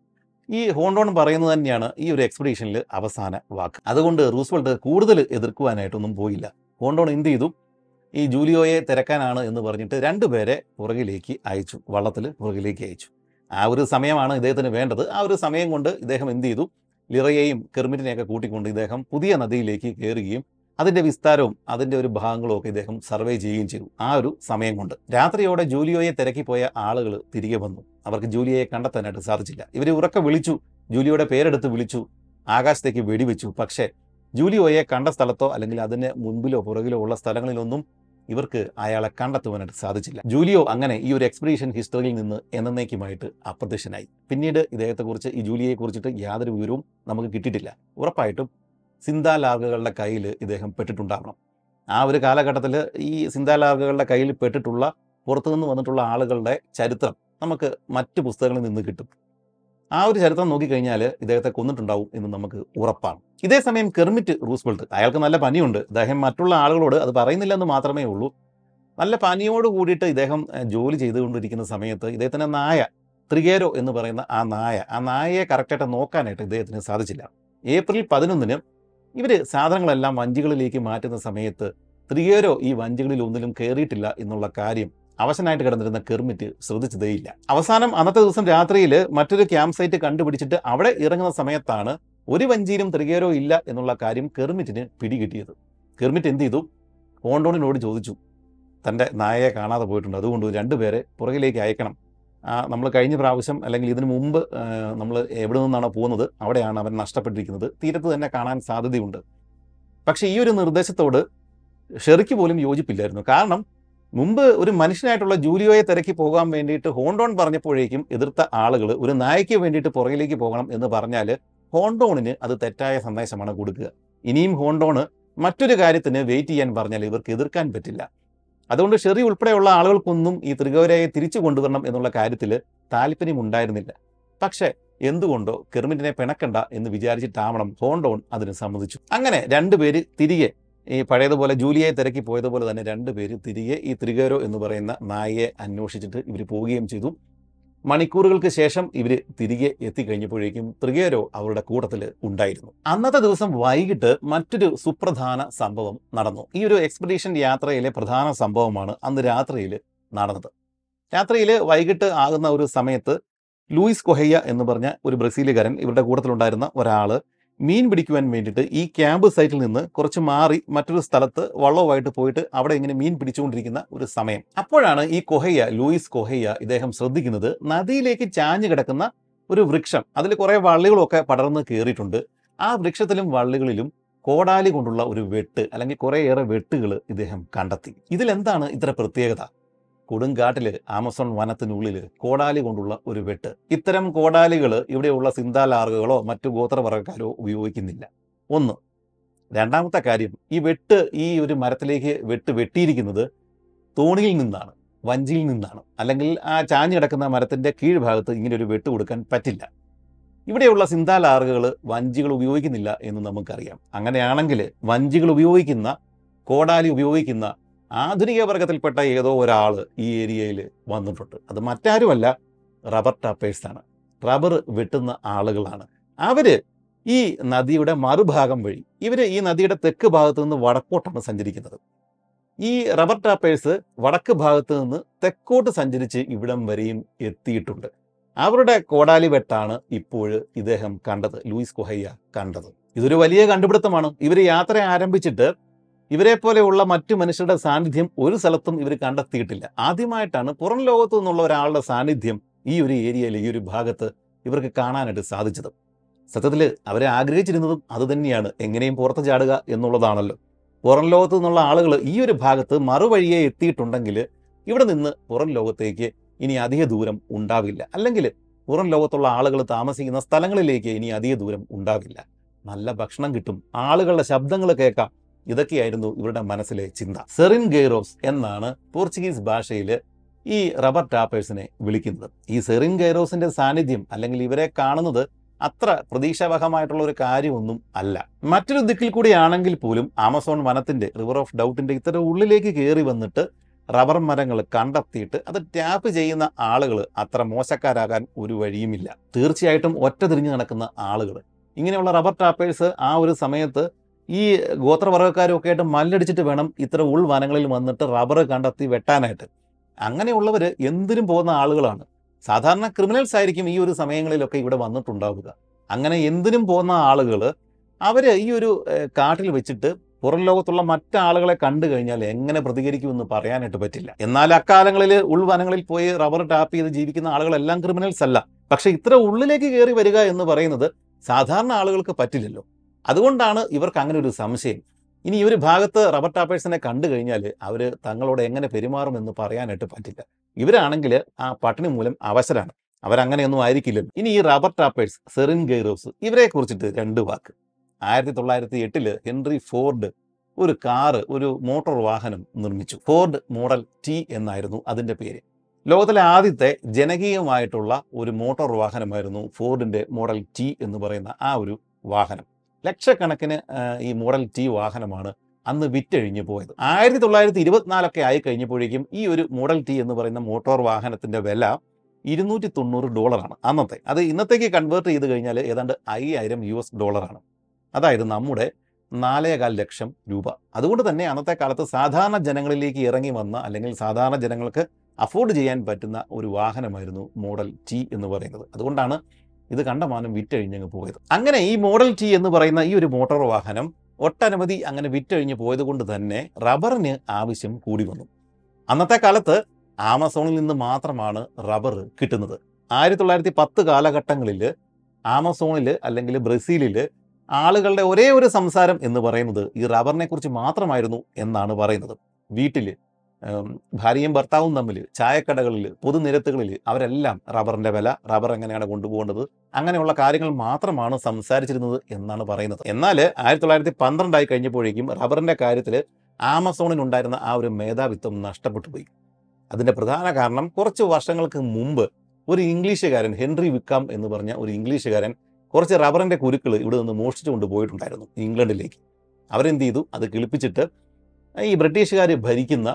ഈ ഹോണ്ടോൺ പറയുന്നത് തന്നെയാണ് ഈ ഒരു എക്സ്പെഡീഷനിൽ അവസാന വാക്ക്. അതുകൊണ്ട് റൂസ്വെൽറ്റ് കൂടുതൽ എതിർക്കുവാനായിട്ടൊന്നും പോയില്ല. ഹോണ്ടോൺ എന്ത് ചെയ്തു? ഈ ജൂലിയോയെ തിരക്കാനാണ് എന്ന് പറഞ്ഞിട്ട് രണ്ടുപേരെ പുറകിലേക്ക് അയച്ചു വള്ളത്തിൽ പുറകിലേക്ക് അയച്ചു. ആ ഒരു സമയമാണ് ഇദ്ദേഹത്തിന് വേണ്ടത്. ആ ഒരു സമയം കൊണ്ട് ഇദ്ദേഹം എന്ത് ചെയ്തു? ലിറയെയും കെർമിറ്റിനെയൊക്കെ കൂട്ടിക്കൊണ്ട് ഇദ്ദേഹം പുതിയ നദിയിലേക്ക് കയറുകയും അതിന്റെ വിസ്താരവും അതിന്റെ ഒരു ഭാഗങ്ങളും ഒക്കെ ഇദ്ദേഹം സർവേ ചെയ്യുകയും ചെയ്തു. ആ ഒരു സമയം കൊണ്ട് രാത്രിയോടെ ജൂലിയോയെ തിരക്കിപ്പോയ ആളുകൾ തിരികെ വന്നു. അവർക്ക് ജൂലിയയെ കണ്ടെത്താനായിട്ട് സാധിച്ചില്ല. ഇവർ ഉറക്കെ വിളിച്ചു ജൂലിയോയുടെ പേരെടുത്ത് വിളിച്ചു ആകാശത്തേക്ക് വെടിവെച്ചു. പക്ഷേ ജൂലിയോയെ കണ്ട സ്ഥലത്തോ അല്ലെങ്കിൽ അതിന് മുൻപിലോ പുറകിലോ ഉള്ള സ്ഥലങ്ങളിലൊന്നും ഇവർക്ക് അയാളെ കണ്ടെത്തുവാനായിട്ട് സാധിച്ചില്ല. ജൂലിയോ അങ്ങനെ ഈ ഒരു എക്സ്പെഡീഷൻ ഹിസ്റ്ററിയിൽ നിന്ന് എന്നേക്കുമായിട്ട് അപ്രത്യക്ഷനായി. പിന്നീട് ഇദ്ദേഹത്തെക്കുറിച്ച് ഈ ജൂലിയയെ കുറിച്ചിട്ട് യാതൊരു വിവരവും നമുക്ക് കിട്ടിയിട്ടില്ല. ഉറപ്പായിട്ടും സിന്താലാർഗകളുടെ കയ്യിൽ ഇദ്ദേഹം പെട്ടിട്ടുണ്ടാവണം. ആ ഒരു കാലഘട്ടത്തിൽ ഈ സിന്താലാർഗകളുടെ കയ്യിൽ പെട്ടിട്ടുള്ള പുറത്തുനിന്ന് വന്നിട്ടുള്ള ആളുകളുടെ ചരിത്രം നമുക്ക് മറ്റ് പുസ്തകങ്ങളിൽ നിന്ന് കിട്ടും. ആ ഒരു ചരിത്രം നോക്കിക്കഴിഞ്ഞാൽ ഇദ്ദേഹത്തെ കൊന്നിട്ടുണ്ടാവും എന്ന് നമുക്ക് ഉറപ്പാണ്. ഇതേ സമയം കെർമിറ്റ് റൂസ്വെൽട്ട് അയാൾക്ക് നല്ല പനിയുണ്ട്. അദ്ദേഹം മറ്റുള്ള ആളുകളോട് അത് പറയുന്നില്ല എന്ന് മാത്രമേ ഉള്ളൂ. നല്ല പനിയോട് കൂടിയിട്ട് ഇദ്ദേഹം ജോലി ചെയ്തുകൊണ്ടിരിക്കുന്ന സമയത്ത് ഇദ്ദേഹത്തിന്റെ നായ ത്രികേരോ എന്ന് പറയുന്ന ആ നായ ആ നായയെ കറക്റ്റായിട്ട് നോക്കാനായിട്ട് ഇദ്ദേഹത്തിന് സാധിച്ചില്ല. ഏപ്രിൽ പതിനൊന്നിന് ഇവർ സാധനങ്ങളെല്ലാം വഞ്ചികളിലേക്ക് മാറ്റുന്ന സമയത്ത് ത്രികേരോ ഈ വഞ്ചികളിൽ ഒന്നിലും കയറിയിട്ടില്ല എന്നുള്ള കാര്യം അവശനായിട്ട് കിടന്നിരുന്ന കെർമിറ്റ് ശ്രദ്ധിച്ചതേയില്ല അവസാനം അന്നത്തെ ദിവസം രാത്രിയിൽ മറ്റൊരു ക്യാമ്പ് സൈറ്റ് കണ്ടുപിടിച്ചിട്ട് അവിടെ ഇറങ്ങുന്ന സമയത്താണ് ഒരു വഞ്ചിയിലും തിരികേരോ ഇല്ല എന്നുള്ള കാര്യം കെർമിറ്റിന് പിടികിട്ടിയത്. കെർമിറ്റ് എന്ത് ചെയ്തു? ഓണ്ടോണിനോട് ചോദിച്ചു. തന്റെ നായയെ കാണാതെ പോയിട്ടുണ്ട്. അതുകൊണ്ട് രണ്ടുപേരെ പുറകിലേക്ക് അയക്കണം. നമ്മൾ കഴിഞ്ഞ പ്രാവശ്യം അല്ലെങ്കിൽ ഇതിനു മുമ്പ് നമ്മൾ എവിടെ നിന്നാണോ പോകുന്നത് അവിടെയാണ് അവൻ നഷ്ടപ്പെട്ടിരിക്കുന്നത്. തീരത്ത് തന്നെ കാണാൻ സാധ്യതയുണ്ട്. പക്ഷേ ഈ ഒരു നിർദ്ദേശത്തോട് ഷെറിക്ക് പോലും യോജിപ്പില്ലായിരുന്നു. കാരണം മുമ്പ് ഒരു മനുഷ്യനായിട്ടുള്ള ജൂലിയോയെ തിരക്കി പോകാൻ വേണ്ടിയിട്ട് ഹോണ്ടോൺ പറഞ്ഞപ്പോഴേക്കും എതിർത്ത ആളുകൾ ഒരു നായയ്ക്ക് വേണ്ടിയിട്ട് പുറകിലേക്ക് പോകണം എന്ന് പറഞ്ഞാൽ ഹോണ്ടോണിന് അത് തെറ്റായ സന്ദേശമാണ് കൊടുക്കുക. ഇനിയും ഹോണ്ടോണ് മറ്റൊരു കാര്യത്തിന് വെയിറ്റ് ചെയ്യാൻ പറഞ്ഞാൽ ഇവർക്ക് എതിർക്കാൻ പറ്റില്ല. അതുകൊണ്ട് ഷെറി ഉൾപ്പെടെയുള്ള ആളുകൾക്കൊന്നും ഈ ത്രികോരയെ തിരിച്ചു കൊണ്ടുവരണം എന്നുള്ള കാര്യത്തിൽ താല്പര്യം ഉണ്ടായിരുന്നില്ല. പക്ഷേ എന്തുകൊണ്ടോ കെർമിറ്റിനെ പിണക്കണ്ട എന്ന് വിചാരിച്ചിട്ടാവണം ഹോണ്ടോൺ അതിന് സമ്മതിച്ചു. അങ്ങനെ രണ്ടുപേര് തിരികെ ഈ പഴയതുപോലെ ജൂലിയെ തിരക്കി പോയതുപോലെ തന്നെ രണ്ട് പേര് തിരികെ ഈ ത്രികേരോ എന്ന് പറയുന്ന നായയെ അന്വേഷിച്ചിട്ട് ഇവർ പോവുകയും ചെയ്തു. മണിക്കൂറുകൾക്ക് ശേഷം ഇവർ തിരികെ എത്തിക്കഴിഞ്ഞപ്പോഴേക്കും ത്രികേരോ അവരുടെ കൂട്ടത്തിൽ ഉണ്ടായിരുന്നു. അന്നത്തെ ദിവസം വൈകിട്ട് മറ്റൊരു സുപ്രധാന സംഭവം നടന്നു. ഈ ഒരു എക്സ്പെഡീഷൻ യാത്രയിലെ പ്രധാന സംഭവമാണ് അന്ന് രാത്രിയിൽ നടന്നത്. രാത്രിയിൽ വൈകിട്ട് ആകുന്ന ഒരു സമയത്ത് ലൂയിസ് കൊഹയ്യ എന്ന് പറഞ്ഞ ഒരു ബ്രസീലുകാരൻ ഇവരുടെ കൂട്ടത്തിലുണ്ടായിരുന്ന ഒരാൾ മീൻ പിടിക്കുവാൻ വേണ്ടിയിട്ട് ഈ ക്യാമ്പ് സൈറ്റിൽ നിന്ന് കുറച്ച് മാറി മറ്റൊരു സ്ഥലത്ത് വള്ളവുമായിട്ട് പോയിട്ട് അവിടെ ഇങ്ങനെ മീൻ പിടിച്ചുകൊണ്ടിരിക്കുന്ന ഒരു സമയം. അപ്പോഴാണ് ഈ കൊഹയ്യ ലൂയിസ് കൊഹയ്യ ഇദ്ദേഹം ശ്രദ്ധിക്കുന്നത് നദിയിലേക്ക് ചാഞ്ഞു കിടക്കുന്ന ഒരു വൃക്ഷം. അതിൽ കുറേ വള്ളികളൊക്കെ പടർന്ന് കയറിയിട്ടുണ്ട്. ആ വൃക്ഷത്തിലും വള്ളികളിലും കോടാലി കൊണ്ടുള്ള ഒരു വെട്ട് അല്ലെങ്കിൽ കുറേയേറെ വെട്ടുകൾ ഇദ്ദേഹം കണ്ടെത്തി. ഇതിലെന്താണ് ഇത്ര പ്രത്യേകത? കൊടുങ്കാട്ടിൽ ആമസോൺ വനത്തിനുള്ളിൽ കോടാലി കൊണ്ടുള്ള ഒരു വെട്ട്. ഇത്തരം കോടാലികൾ ഇവിടെയുള്ള സിന്താലാർഗുകളോ മറ്റു ഗോത്രവർഗക്കാരോ ഉപയോഗിക്കുന്നില്ല. ഒന്ന് രണ്ടാമത്തെ കാര്യം ഈ വെട്ട് ഈ ഒരു മരത്തിലേക്ക് വെട്ട് വെട്ടിയിരിക്കുന്നത് തോണിയിൽ നിന്നാണ് വഞ്ചിയിൽ നിന്നാണ്. അല്ലെങ്കിൽ ആ ചാഞ്ഞു കിടക്കുന്ന മരത്തിന്റെ കീഴ്ഭാഗത്ത് ഇങ്ങനെ ഒരു വെട്ട് കൊടുക്കാൻ പറ്റില്ല. ഇവിടെയുള്ള സിന്താലാർഗകൾ വഞ്ചികൾ ഉപയോഗിക്കുന്നില്ല എന്ന് നമുക്കറിയാം. അങ്ങനെയാണെങ്കിൽ വഞ്ചികൾ ഉപയോഗിക്കുന്ന കോടാലി ഉപയോഗിക്കുന്ന ആധുനിക വർഗത്തിൽപ്പെട്ട ഏതോ ഒരാൾ ഈ ഏരിയയിൽ വന്നിട്ടുണ്ട്. അത് മറ്റാരുമല്ല റബ്ബർ ടാപ്പേഴ്സാണ് റബ്ബർ വെട്ടുന്ന ആളുകളാണ്. അവർ ഈ നദിയുടെ മറുഭാഗം വഴി ഇവർ ഈ നദിയുടെ തെക്ക് ഭാഗത്ത് നിന്ന് വടക്കോട്ടാണ് സഞ്ചരിക്കുന്നത്. ഈ റബ്ബർ ടാപ്പേഴ്സ് വടക്ക് ഭാഗത്ത് നിന്ന് തെക്കോട്ട് സഞ്ചരിച്ച് ഇവിടം വരെയും എത്തിയിട്ടുണ്ട്. അവരുടെ കോടാലി വെട്ടാണ് ഇപ്പോൾ ഇദ്ദേഹം കണ്ടത് ലൂയിസ് കൊഹയ്യ കണ്ടത്. ഇതൊരു വലിയ കണ്ടുപിടുത്തമാണ്. ഇവർ യാത്ര ആരംഭിച്ചിട്ട് ഇവരെ പോലെയുള്ള മറ്റു മനുഷ്യരുടെ സാന്നിധ്യം ഒരു സ്ഥലത്തും ഇവർ കണ്ടെത്തിയിട്ടില്ല. ആദ്യമായിട്ടാണ് പുറം ലോകത്തു നിന്നുള്ള ഒരാളുടെ സാന്നിധ്യം ഈ ഒരു ഏരിയയിൽ ഈ ഒരു ഭാഗത്ത് ഇവർക്ക് കാണാനായിട്ട് സാധിച്ചത്. സത്യത്തിൽ അവരെ ആഗ്രഹിച്ചിരുന്നതും അതുതന്നെയാണ് എങ്ങനെയും പുറത്ത് ചാടുക എന്നുള്ളതാണല്ലോ. പുറം ലോകത്തു നിന്നുള്ള ആളുകൾ ഈ ഒരു ഭാഗത്ത് മറുവഴിയെ എത്തിയിട്ടുണ്ടെങ്കിൽ ഇവിടെ നിന്ന് പുറം ലോകത്തേക്ക് ഇനി അധിക ദൂരം ഉണ്ടാവില്ല. അല്ലെങ്കിൽ പുറം ലോകത്തുള്ള ആളുകൾ താമസിക്കുന്ന സ്ഥലങ്ങളിലേക്ക് ഇനി അധിക ദൂരം ഉണ്ടാവില്ല. നല്ല ഭക്ഷണം കിട്ടും. ആളുകളുടെ ശബ്ദങ്ങൾ കേൾക്കാം. ഇതൊക്കെയായിരുന്നു ഇവരുടെ മനസ്സിലെ ചിന്ത. സെറിൻ ഗെയ്റോസ് എന്നാണ് പോർച്ചുഗീസ് ഭാഷയിൽ ഈ റബ്ബർ ടാപ്പേഴ്സിനെ വിളിക്കുന്നത്. ഈ സെറിൻ ഗെയ്റോസിന്റെ സാന്നിധ്യം അല്ലെങ്കിൽ ഇവരെ കാണുന്നത് അത്ര പ്രതീക്ഷാവഹമായിട്ടുള്ള ഒരു കാര്യമൊന്നും അല്ല. മറ്റൊരു ദിക്കിൽ കൂടിയാണെങ്കിൽ പോലും ആമസോൺ വനത്തിന്റെ റിവർ ഓഫ് ഡൗട്ടിന്റെ ഇത്തരം ഉള്ളിലേക്ക് കയറി വന്നിട്ട് റബ്ബർ മരങ്ങൾ കണ്ടെത്തിയിട്ട് അത് ടാപ്പ് ചെയ്യുന്ന ആളുകൾ അത്ര മോശക്കാരാകാൻ ഒരു വഴിയുമില്ല. തീർച്ചയായിട്ടും ഒറ്റ തിരിഞ്ഞു നടക്കുന്ന ആളുകൾ ഇങ്ങനെയുള്ള റബ്ബർ ടാപ്പേഴ്സ് ആ ഒരു സമയത്ത് ഈ ഗോത്രവർഗക്കാരും ഒക്കെ ആയിട്ട് മല്ലടിച്ചിട്ട് വേണം ഇത്ര ഉൾവനങ്ങളിൽ വന്നിട്ട് റബ്ബർ കണ്ടെത്തി വെട്ടാനായിട്ട്. അങ്ങനെയുള്ളവർ എന്തിനും പോകുന്ന ആളുകളാണ്. സാധാരണ ക്രിമിനൽസ് ആയിരിക്കും ഈ ഒരു സമയങ്ങളിലൊക്കെ ഇവിടെ വന്നിട്ടുണ്ടാവുക. അങ്ങനെ എന്തിനും പോകുന്ന ആളുകൾ അവർ ഈ ഒരു കാട്ടിൽ വെച്ചിട്ട് പുറം ലോകത്തുള്ള മറ്റാളുകളെ കണ്ടു കഴിഞ്ഞാൽ എങ്ങനെ പ്രതികരിക്കുമെന്ന് പറയാനായിട്ട് പറ്റില്ല. എന്നാൽ അക്കാലങ്ങളിൽ ഉൾവനങ്ങളിൽ പോയി റബ്ബർ ടാപ്പ് ചെയ്ത് ജീവിക്കുന്ന ആളുകളെല്ലാം ക്രിമിനൽസ് അല്ല. പക്ഷെ ഇത്ര ഉള്ളിലേക്ക് കയറി വരിക എന്ന് പറയുന്നത് സാധാരണ ആളുകൾക്ക് പറ്റില്ലല്ലോ. അതുകൊണ്ടാണ് ഇവർക്ക് അങ്ങനെ ഒരു സംശയം. ഇനി ഈ ഒരു ഭാഗത്ത് റബ്ബർ ടാപ്പേഴ്സിനെ കണ്ടു കഴിഞ്ഞാൽ അവർ തങ്ങളോട് എങ്ങനെ പെരുമാറുമെന്ന് പറയാനായിട്ട് പറ്റില്ല. ഇവരാണെങ്കിൽ ആ പട്ടിണി മൂലം അവശരാണ്. അവരങ്ങനെയൊന്നും ആയിരിക്കില്ല ഇനി ഈ റബ്ബർ ടാപ്പേഴ്സ് സെറിൻ ഗെയ്റോസ് ഇവരെ കുറിച്ചിട്ട് രണ്ട് വാക്ക്. ആയിരത്തി തൊള്ളായിരത്തി എട്ടിൽ ഹെൻറി ഫോർഡ് ഒരു കാറ് ഒരു മോട്ടോർ വാഹനം നിർമ്മിച്ചു. ഫോർഡ് മോഡൽ ടി എന്നായിരുന്നു അതിന്റെ പേര്. ലോകത്തിലെ ആദ്യത്തെ ജനകീയമായിട്ടുള്ള ഒരു മോട്ടോർ വാഹനമായിരുന്നു ഫോർഡിന്റെ മോഡൽ ടി എന്ന് പറയുന്ന ആ ഒരു വാഹനം. ലക്ഷക്കണക്കിന് ഈ മോഡൽ ടി വാഹനമാണ് അന്ന് വിറ്റഴിഞ്ഞു പോയത്. ആയിരത്തി തൊള്ളായിരത്തി ഇരുപത്തിനാലൊക്കെ ആയി കഴിഞ്ഞപ്പോഴേക്കും ഈ ഒരു മോഡൽ ടി എന്ന് പറയുന്ന മോട്ടോർ വാഹനത്തിന്റെ വില ഇരുന്നൂറ്റി തൊണ്ണൂറ് ഡോളറാണ് അന്നത്തെ. അത് ഇന്നത്തേക്ക് കൺവേർട്ട് ചെയ്ത് കഴിഞ്ഞാൽ ഏതാണ്ട് അയ്യായിരം യു എസ് ഡോളറാണ്. അതായത് നമ്മുടെ നാലേകാൽ ലക്ഷം രൂപ. അതുകൊണ്ട് തന്നെ അന്നത്തെ കാലത്ത് സാധാരണ ജനങ്ങളിലേക്ക് ഇറങ്ങി വന്ന അല്ലെങ്കിൽ സാധാരണ ജനങ്ങൾക്ക് അഫോർഡ് ചെയ്യാൻ പറ്റുന്ന ഒരു വാഹനമായിരുന്നു മോഡൽ ടി എന്ന് പറയുന്നത്. അതുകൊണ്ടാണ് ഇത് കണ്ടമാനം വിറ്റഴിഞ്ഞങ്ങ് പോയത്. അങ്ങനെ ഈ മോഡൽ ടി എന്ന് പറയുന്ന ഈ ഒരു മോട്ടോർ വാഹനം ഒട്ടനവധി അങ്ങനെ വിറ്റഴിഞ്ഞ് പോയത് കൊണ്ട് തന്നെ റബ്ബറിന് ആവശ്യം കൂടി വന്നു. അന്നത്തെ കാലത്ത് ആമസോണിൽ നിന്ന് മാത്രമാണ് റബ്ബർ കിട്ടുന്നത്. ആയിരത്തി തൊള്ളായിരത്തി പത്ത് കാലഘട്ടങ്ങളിൽ ആമസോണിൽ അല്ലെങ്കിൽ ബ്രസീലിൽ ആളുകളുടെ ഒരേ ഒരു സംസാരം എന്ന് പറയുന്നത് ഈ റബ്ബറിനെ കുറിച്ച് മാത്രമായിരുന്നു എന്നാണ് പറയുന്നത്. വീട്ടിൽ ഭാര്യയും ഭർത്താവും തമ്മിൽ ചായക്കടകളിൽ പൊതുനിരത്തുകളിൽ അവരെല്ലാം റബ്ബറിന്റെ വില റബ്ബർ എങ്ങനെയാണ് കൊണ്ടുപോകേണ്ടത് അങ്ങനെയുള്ള കാര്യങ്ങൾ മാത്രമാണ് സംസാരിച്ചിരുന്നത് എന്നാണ് പറയുന്നത്. എന്നാൽ ആയിരത്തി തൊള്ളായിരത്തി പന്ത്രണ്ടായി കഴിഞ്ഞപ്പോഴേക്കും റബ്ബറിന്റെ കാര്യത്തിൽ ആമസോണിനുണ്ടായിരുന്ന ആ ഒരു മേധാവിത്വം നഷ്ടപ്പെട്ടു പോയി. അതിന്റെ പ്രധാന കാരണം കുറച്ച് വർഷങ്ങൾക്ക് മുമ്പ് ഒരു ഇംഗ്ലീഷുകാരൻ ഹെൻറി വിക്കാം എന്ന് പറഞ്ഞ ഒരു ഇംഗ്ലീഷുകാരൻ കുറച്ച് റബ്ബറിന്റെ കുരുക്കൾ ഇവിടെ നിന്ന് മോഷ്ടിച്ചു കൊണ്ടുപോയിട്ടുണ്ടായിരുന്നു ഇംഗ്ലണ്ടിലേക്ക്. അവരെന്ത് ചെയ്തു? അത് കിളിപ്പിച്ചിട്ട് ഈ ബ്രിട്ടീഷുകാർ ഭരിക്കുന്ന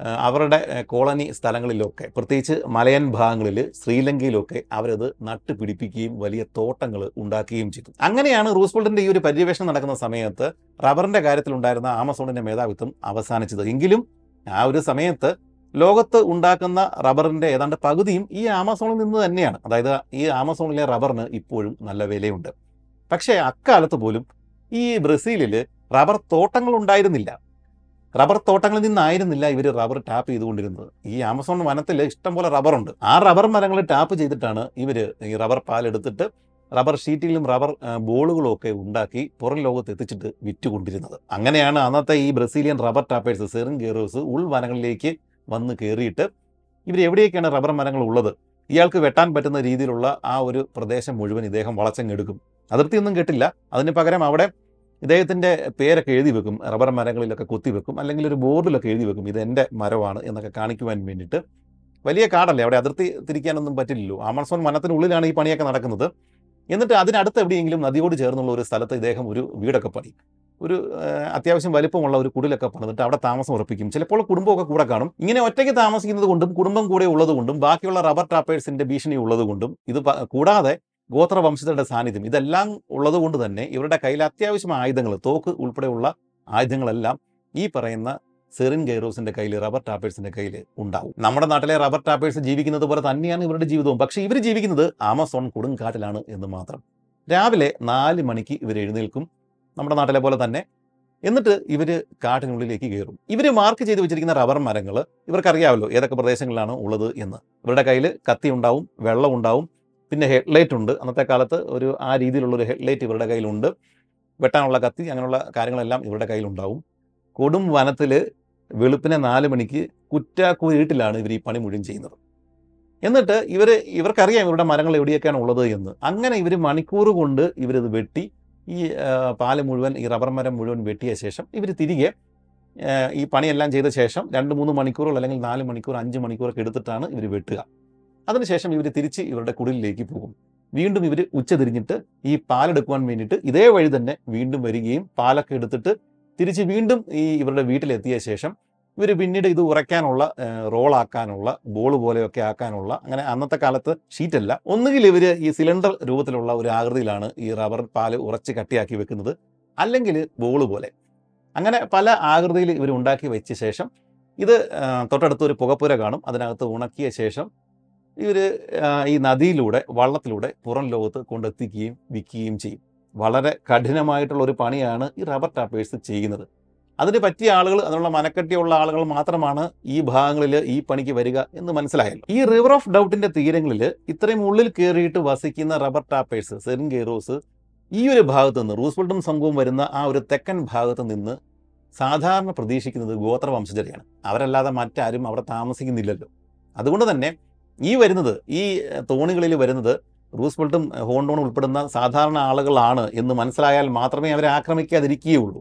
അവരുടെ കോളനി സ്ഥലങ്ങളിലൊക്കെ പ്രത്യേകിച്ച് മലയൻ ഭാഗങ്ങളിൽ ശ്രീലങ്കയിലൊക്കെ അവരത് നട്ടുപിടിപ്പിക്കുകയും വലിയ തോട്ടങ്ങൾ ഉണ്ടാക്കുകയും ചെയ്തു. അങ്ങനെയാണ് റൂസ്വെൽറ്റിന്റെ ഈ ഒരു പര്യവേഷണം നടക്കുന്ന സമയത്ത് റബ്ബറിന്റെ കാര്യത്തിലുണ്ടായിരുന്ന ആമസോണിന്റെ മേധാവിത്വം അവസാനിച്ചത്. എങ്കിലും ആ ഒരു സമയത്ത് ലോകത്ത് ഉണ്ടാക്കുന്ന റബ്ബറിന്റെ ഏതാണ്ട് പകുതിയും ഈ ആമസോണിൽ നിന്ന് തന്നെയാണ്. അതായത് ഈ ആമസോണിലെ റബ്ബറിന് ഇപ്പോഴും നല്ല വിലയുണ്ട്. പക്ഷേ അക്കാലത്ത് പോലും ഈ ബ്രസീലിൽ റബ്ബർ തോട്ടങ്ങൾ ഉണ്ടായിരുന്നില്ല. റബ്ബർ തോട്ടങ്ങളിൽ നിന്നായിരുന്നില്ല ഇവർ റബ്ബർ ടാപ്പ് ചെയ്തുകൊണ്ടിരുന്നത്. ഈ ആമസോൺ വനത്തിൽ ഇഷ്ടംപോലെ റബ്ബറുണ്ട് ആ റബ്ബർ മരങ്ങൾ ടാപ്പ് ചെയ്തിട്ടാണ് ഇവർ ഈ റബ്ബർ പാലെടുത്തിട്ട് റബ്ബർ ഷീറ്റിലും റബ്ബർ ബോളുകളും ഒക്കെ ഉണ്ടാക്കി പുറം ലോകത്ത് എത്തിച്ചിട്ട് വിറ്റുകൊണ്ടിരുന്നത്. അങ്ങനെയാണ് അന്നത്തെ ഈ ബ്രസീലിയൻ റബ്ബർ ടാപ്പേഴ്സ് സെറിൻ ഗേറോസ് ഉൾവനങ്ങളിലേക്ക് വന്ന് കയറിയിട്ട് ഇവർ എവിടെയൊക്കെയാണ് റബ്ബർ മരങ്ങൾ ഉള്ളത്? ഇയാൾക്ക് വെട്ടാൻ പറ്റുന്ന രീതിയിലുള്ള ആ ഒരു പ്രദേശം മുഴുവൻ ഇദ്ദേഹം വളച്ചങ്ങെടുക്കും അതിർത്തിയൊന്നും കെട്ടില്ല. അതിന് പകരം അവിടെ ഇദ്ദേഹത്തിന്റെ പേരൊക്കെ എഴുതി വെക്കും. റബ്ബർ മരങ്ങളിലൊക്കെ കുത്തി വെക്കും. അല്ലെങ്കിൽ ഒരു ബോർഡിലൊക്കെ എഴുതി വെക്കും. ഇത് എന്റെ മരമാണ് എന്നൊക്കെ കാണിക്കുവാൻ വേണ്ടിയിട്ട്. വലിയ കാടല്ലേ? അവിടെ അതിർത്തി തിരിക്കാനൊന്നും പറ്റില്ലല്ലോ. ആമസോൺ വനത്തിനുള്ളിലാണ് ഈ പണിയൊക്കെ നടക്കുന്നത്. എന്നിട്ട് അതിനടുത്ത് എവിടെയെങ്കിലും നദിയോട് ചേർന്നുള്ള ഒരു സ്ഥലത്ത് ഇദ്ദേഹം ഒരു വീടൊക്കെ പണി. ഒരു അത്യാവശ്യം വലിപ്പമുള്ള ഒരു കുടിലൊക്കെ പണിതിട്ട് അവിടെ താമസം ഉറപ്പിക്കും. ചിലപ്പോൾ കുടുംബമൊക്കെ കൂടെ കാണും. ഇങ്ങനെ ഒറ്റയ്ക്ക് താമസിക്കുന്നത് കൊണ്ടും കുടുംബം കൂടെ ഉള്ളതുകൊണ്ടും ബാക്കിയുള്ള റബ്ബർ ടാപ്പേഴ്സിന്റെ ഭീഷണി ഉള്ളതുകൊണ്ടും ഇത് കൂടാതെ ഗോത്രവംശജരുടെ സാന്നിധ്യം ഇതെല്ലാം ഉള്ളതുകൊണ്ട് തന്നെ ഇവരുടെ കയ്യിൽ അത്യാവശ്യം ആയുധങ്ങൾ തോക്ക് ഉൾപ്പെടെയുള്ള ആയുധങ്ങളെല്ലാം ഈ പറയുന്ന സെറിൻ ഗൈറോസിന്റെ കയ്യിൽ റബ്ബർ ടാപ്പേഴ്സിന്റെ കയ്യിൽ ഉണ്ടാവും. നമ്മുടെ നാട്ടിലെ റബ്ബർ ടാപ്പേഴ്സ് ജീവിക്കുന്നത് പോലെ തന്നെയാണ് ഇവരുടെ ജീവിതവും. പക്ഷേ ഇവർ ജീവിക്കുന്നത് ആമസോൺ കൊടുങ്കാട്ടിലാണ് എന്ന് മാത്രം. രാവിലെ നാല് മണിക്ക് ഇവർ എഴുന്നേൽക്കും നമ്മുടെ നാട്ടിലെ പോലെ തന്നെ. എന്നിട്ട് ഇവർ കാട്ടിനുള്ളിലേക്ക് കയറും. ഇവർ മാർക്ക് ചെയ്ത് വെച്ചിരിക്കുന്ന റബ്ബർ മരങ്ങൾ ഇവർക്കറിയാമല്ലോ ഏതൊക്കെ പ്രദേശങ്ങളിലാണ് ഉള്ളത് എന്ന്. ഇവരുടെ കയ്യിൽ കത്തി ഉണ്ടാവും വെള്ളം ഉണ്ടാവും. പിന്നെ ഹെഡ്ലൈറ്റ് ഉണ്ട്. അന്നത്തെ കാലത്ത് ഒരു ആ രീതിയിലുള്ള ഒരു ഹെഡ്ലൈറ്റ് ഇവരുടെ കയ്യിലുണ്ട്. വെട്ടാനുള്ള കത്തി അങ്ങനെയുള്ള കാര്യങ്ങളെല്ലാം ഇവരുടെ കയ്യിലുണ്ടാവും. കൊടും വനത്തിൽ വെളുപ്പിനെ നാല് മണിക്ക് കുറ്റാക്കൂരിട്ടിലാണ് ഇവർ ഈ പണി മുഴുവൻ ചെയ്യുന്നത്. എന്നിട്ട് ഇവർ ഇവർക്കറിയാം ഇവരുടെ മരങ്ങൾ എവിടെയൊക്കെയാണ് ഉള്ളത് എന്ന്. അങ്ങനെ ഇവർ മണിക്കൂർ കൊണ്ട് ഇവരിത് വെട്ടി ഈ പാൽ മുഴുവൻ ഈ റബ്ബർ മരം മുഴുവൻ വെട്ടിയ ശേഷം ഇവർ തിരികെ ഈ പണിയെല്ലാം ചെയ്ത ശേഷം രണ്ട് മൂന്ന് മണിക്കൂറുകൾ അല്ലെങ്കിൽ നാല് മണിക്കൂർ അഞ്ച് മണിക്കൂറൊക്കെ എടുത്തിട്ടാണ് ഇവർ വെട്ടുക. അതിനുശേഷം ഇവർ തിരിച്ച് ഇവരുടെ കുടിലിലേക്ക് പോകും. വീണ്ടും ഇവർ ഉച്ചതിരിഞ്ഞിട്ട് ഈ പാലെടുക്കുവാൻ വേണ്ടിയിട്ട് ഇതേ വഴി തന്നെ വീണ്ടും വരികയും പാലൊക്കെ എടുത്തിട്ട് തിരിച്ച് വീണ്ടും ഈ ഇവരുടെ വീട്ടിലെത്തിയ ശേഷം ഇവർ പിന്നീട് ഇത് ഉറയ്ക്കാനുള്ള റോളാക്കാനുള്ള ബോൾ പോലെയൊക്കെ ആക്കാനുള്ള അങ്ങനെ അന്നത്തെ കാലത്ത് ഷീറ്റല്ല. ഒന്നുകിൽ ഇവർ ഈ സിലിണ്ടർ രൂപത്തിലുള്ള ഒരു ആകൃതിയിലാണ് ഈ റബ്ബർ പാൽ ഉറച്ച് കട്ടിയാക്കി വെക്കുന്നത്. അല്ലെങ്കിൽ ബോൾ പോലെ. അങ്ങനെ പല ആകൃതിയിൽ ഇവർ ഉണ്ടാക്കി വെച്ച ശേഷം ഇത് തൊട്ടടുത്ത് ഒരു പുകപ്പുര കാണും. അതിനകത്ത് ഉണക്കിയ ശേഷം ഇവർ ഈ നദിയിലൂടെ വള്ളത്തിലൂടെ പുറം ലോകത്ത് കൊണ്ടെത്തിക്കുകയും വിൽക്കുകയും ചെയ്യും. വളരെ കഠിനമായിട്ടുള്ള ഒരു പണിയാണ് ഈ റബ്ബർ ടാപ്പേഴ്സ് ചെയ്യുന്നത്. അതിന് പറ്റിയ ആളുകൾ അതിനുള്ള മനക്കെട്ടിയുള്ള ആളുകൾ മാത്രമാണ് ഈ ഭാഗങ്ങളിൽ ഈ പണിക്ക് വരിക എന്ന് മനസ്സിലായല്ലോ. ഈ റിവർ ഓഫ് ഡൗട്ടിന്റെ തീരങ്ങളിൽ ഇത്രയും ഉള്ളിൽ കയറിയിട്ട് വസിക്കുന്ന റബ്ബർ ടാപ്പേഴ്സ് സെറിൻഗേറോസ് ഈ ഒരു ഭാഗത്ത് നിന്ന് റൂസ്വെൽട്ടും സംഘവും വരുന്ന ആ ഒരു തെക്കൻ ഭാഗത്ത് നിന്ന് സാധാരണ പ്രതീക്ഷിക്കുന്നത് ഗോത്രവംശജരെയാണ്. അവരല്ലാതെ മറ്റാരും അവിടെ താമസിക്കുന്നില്ലല്ലോ. അതുകൊണ്ട് തന്നെ ഈ വരുന്നത് ഈ തോണികളിൽ വരുന്നത് റൂസ്വെൽട്ടും ഹോണ്ടോണും ഉൾപ്പെടുന്ന സാധാരണ ആളുകളാണ് എന്ന് മനസ്സിലായാൽ മാത്രമേ അവരെ ആക്രമിക്കാതിരിക്കുകയുള്ളൂ.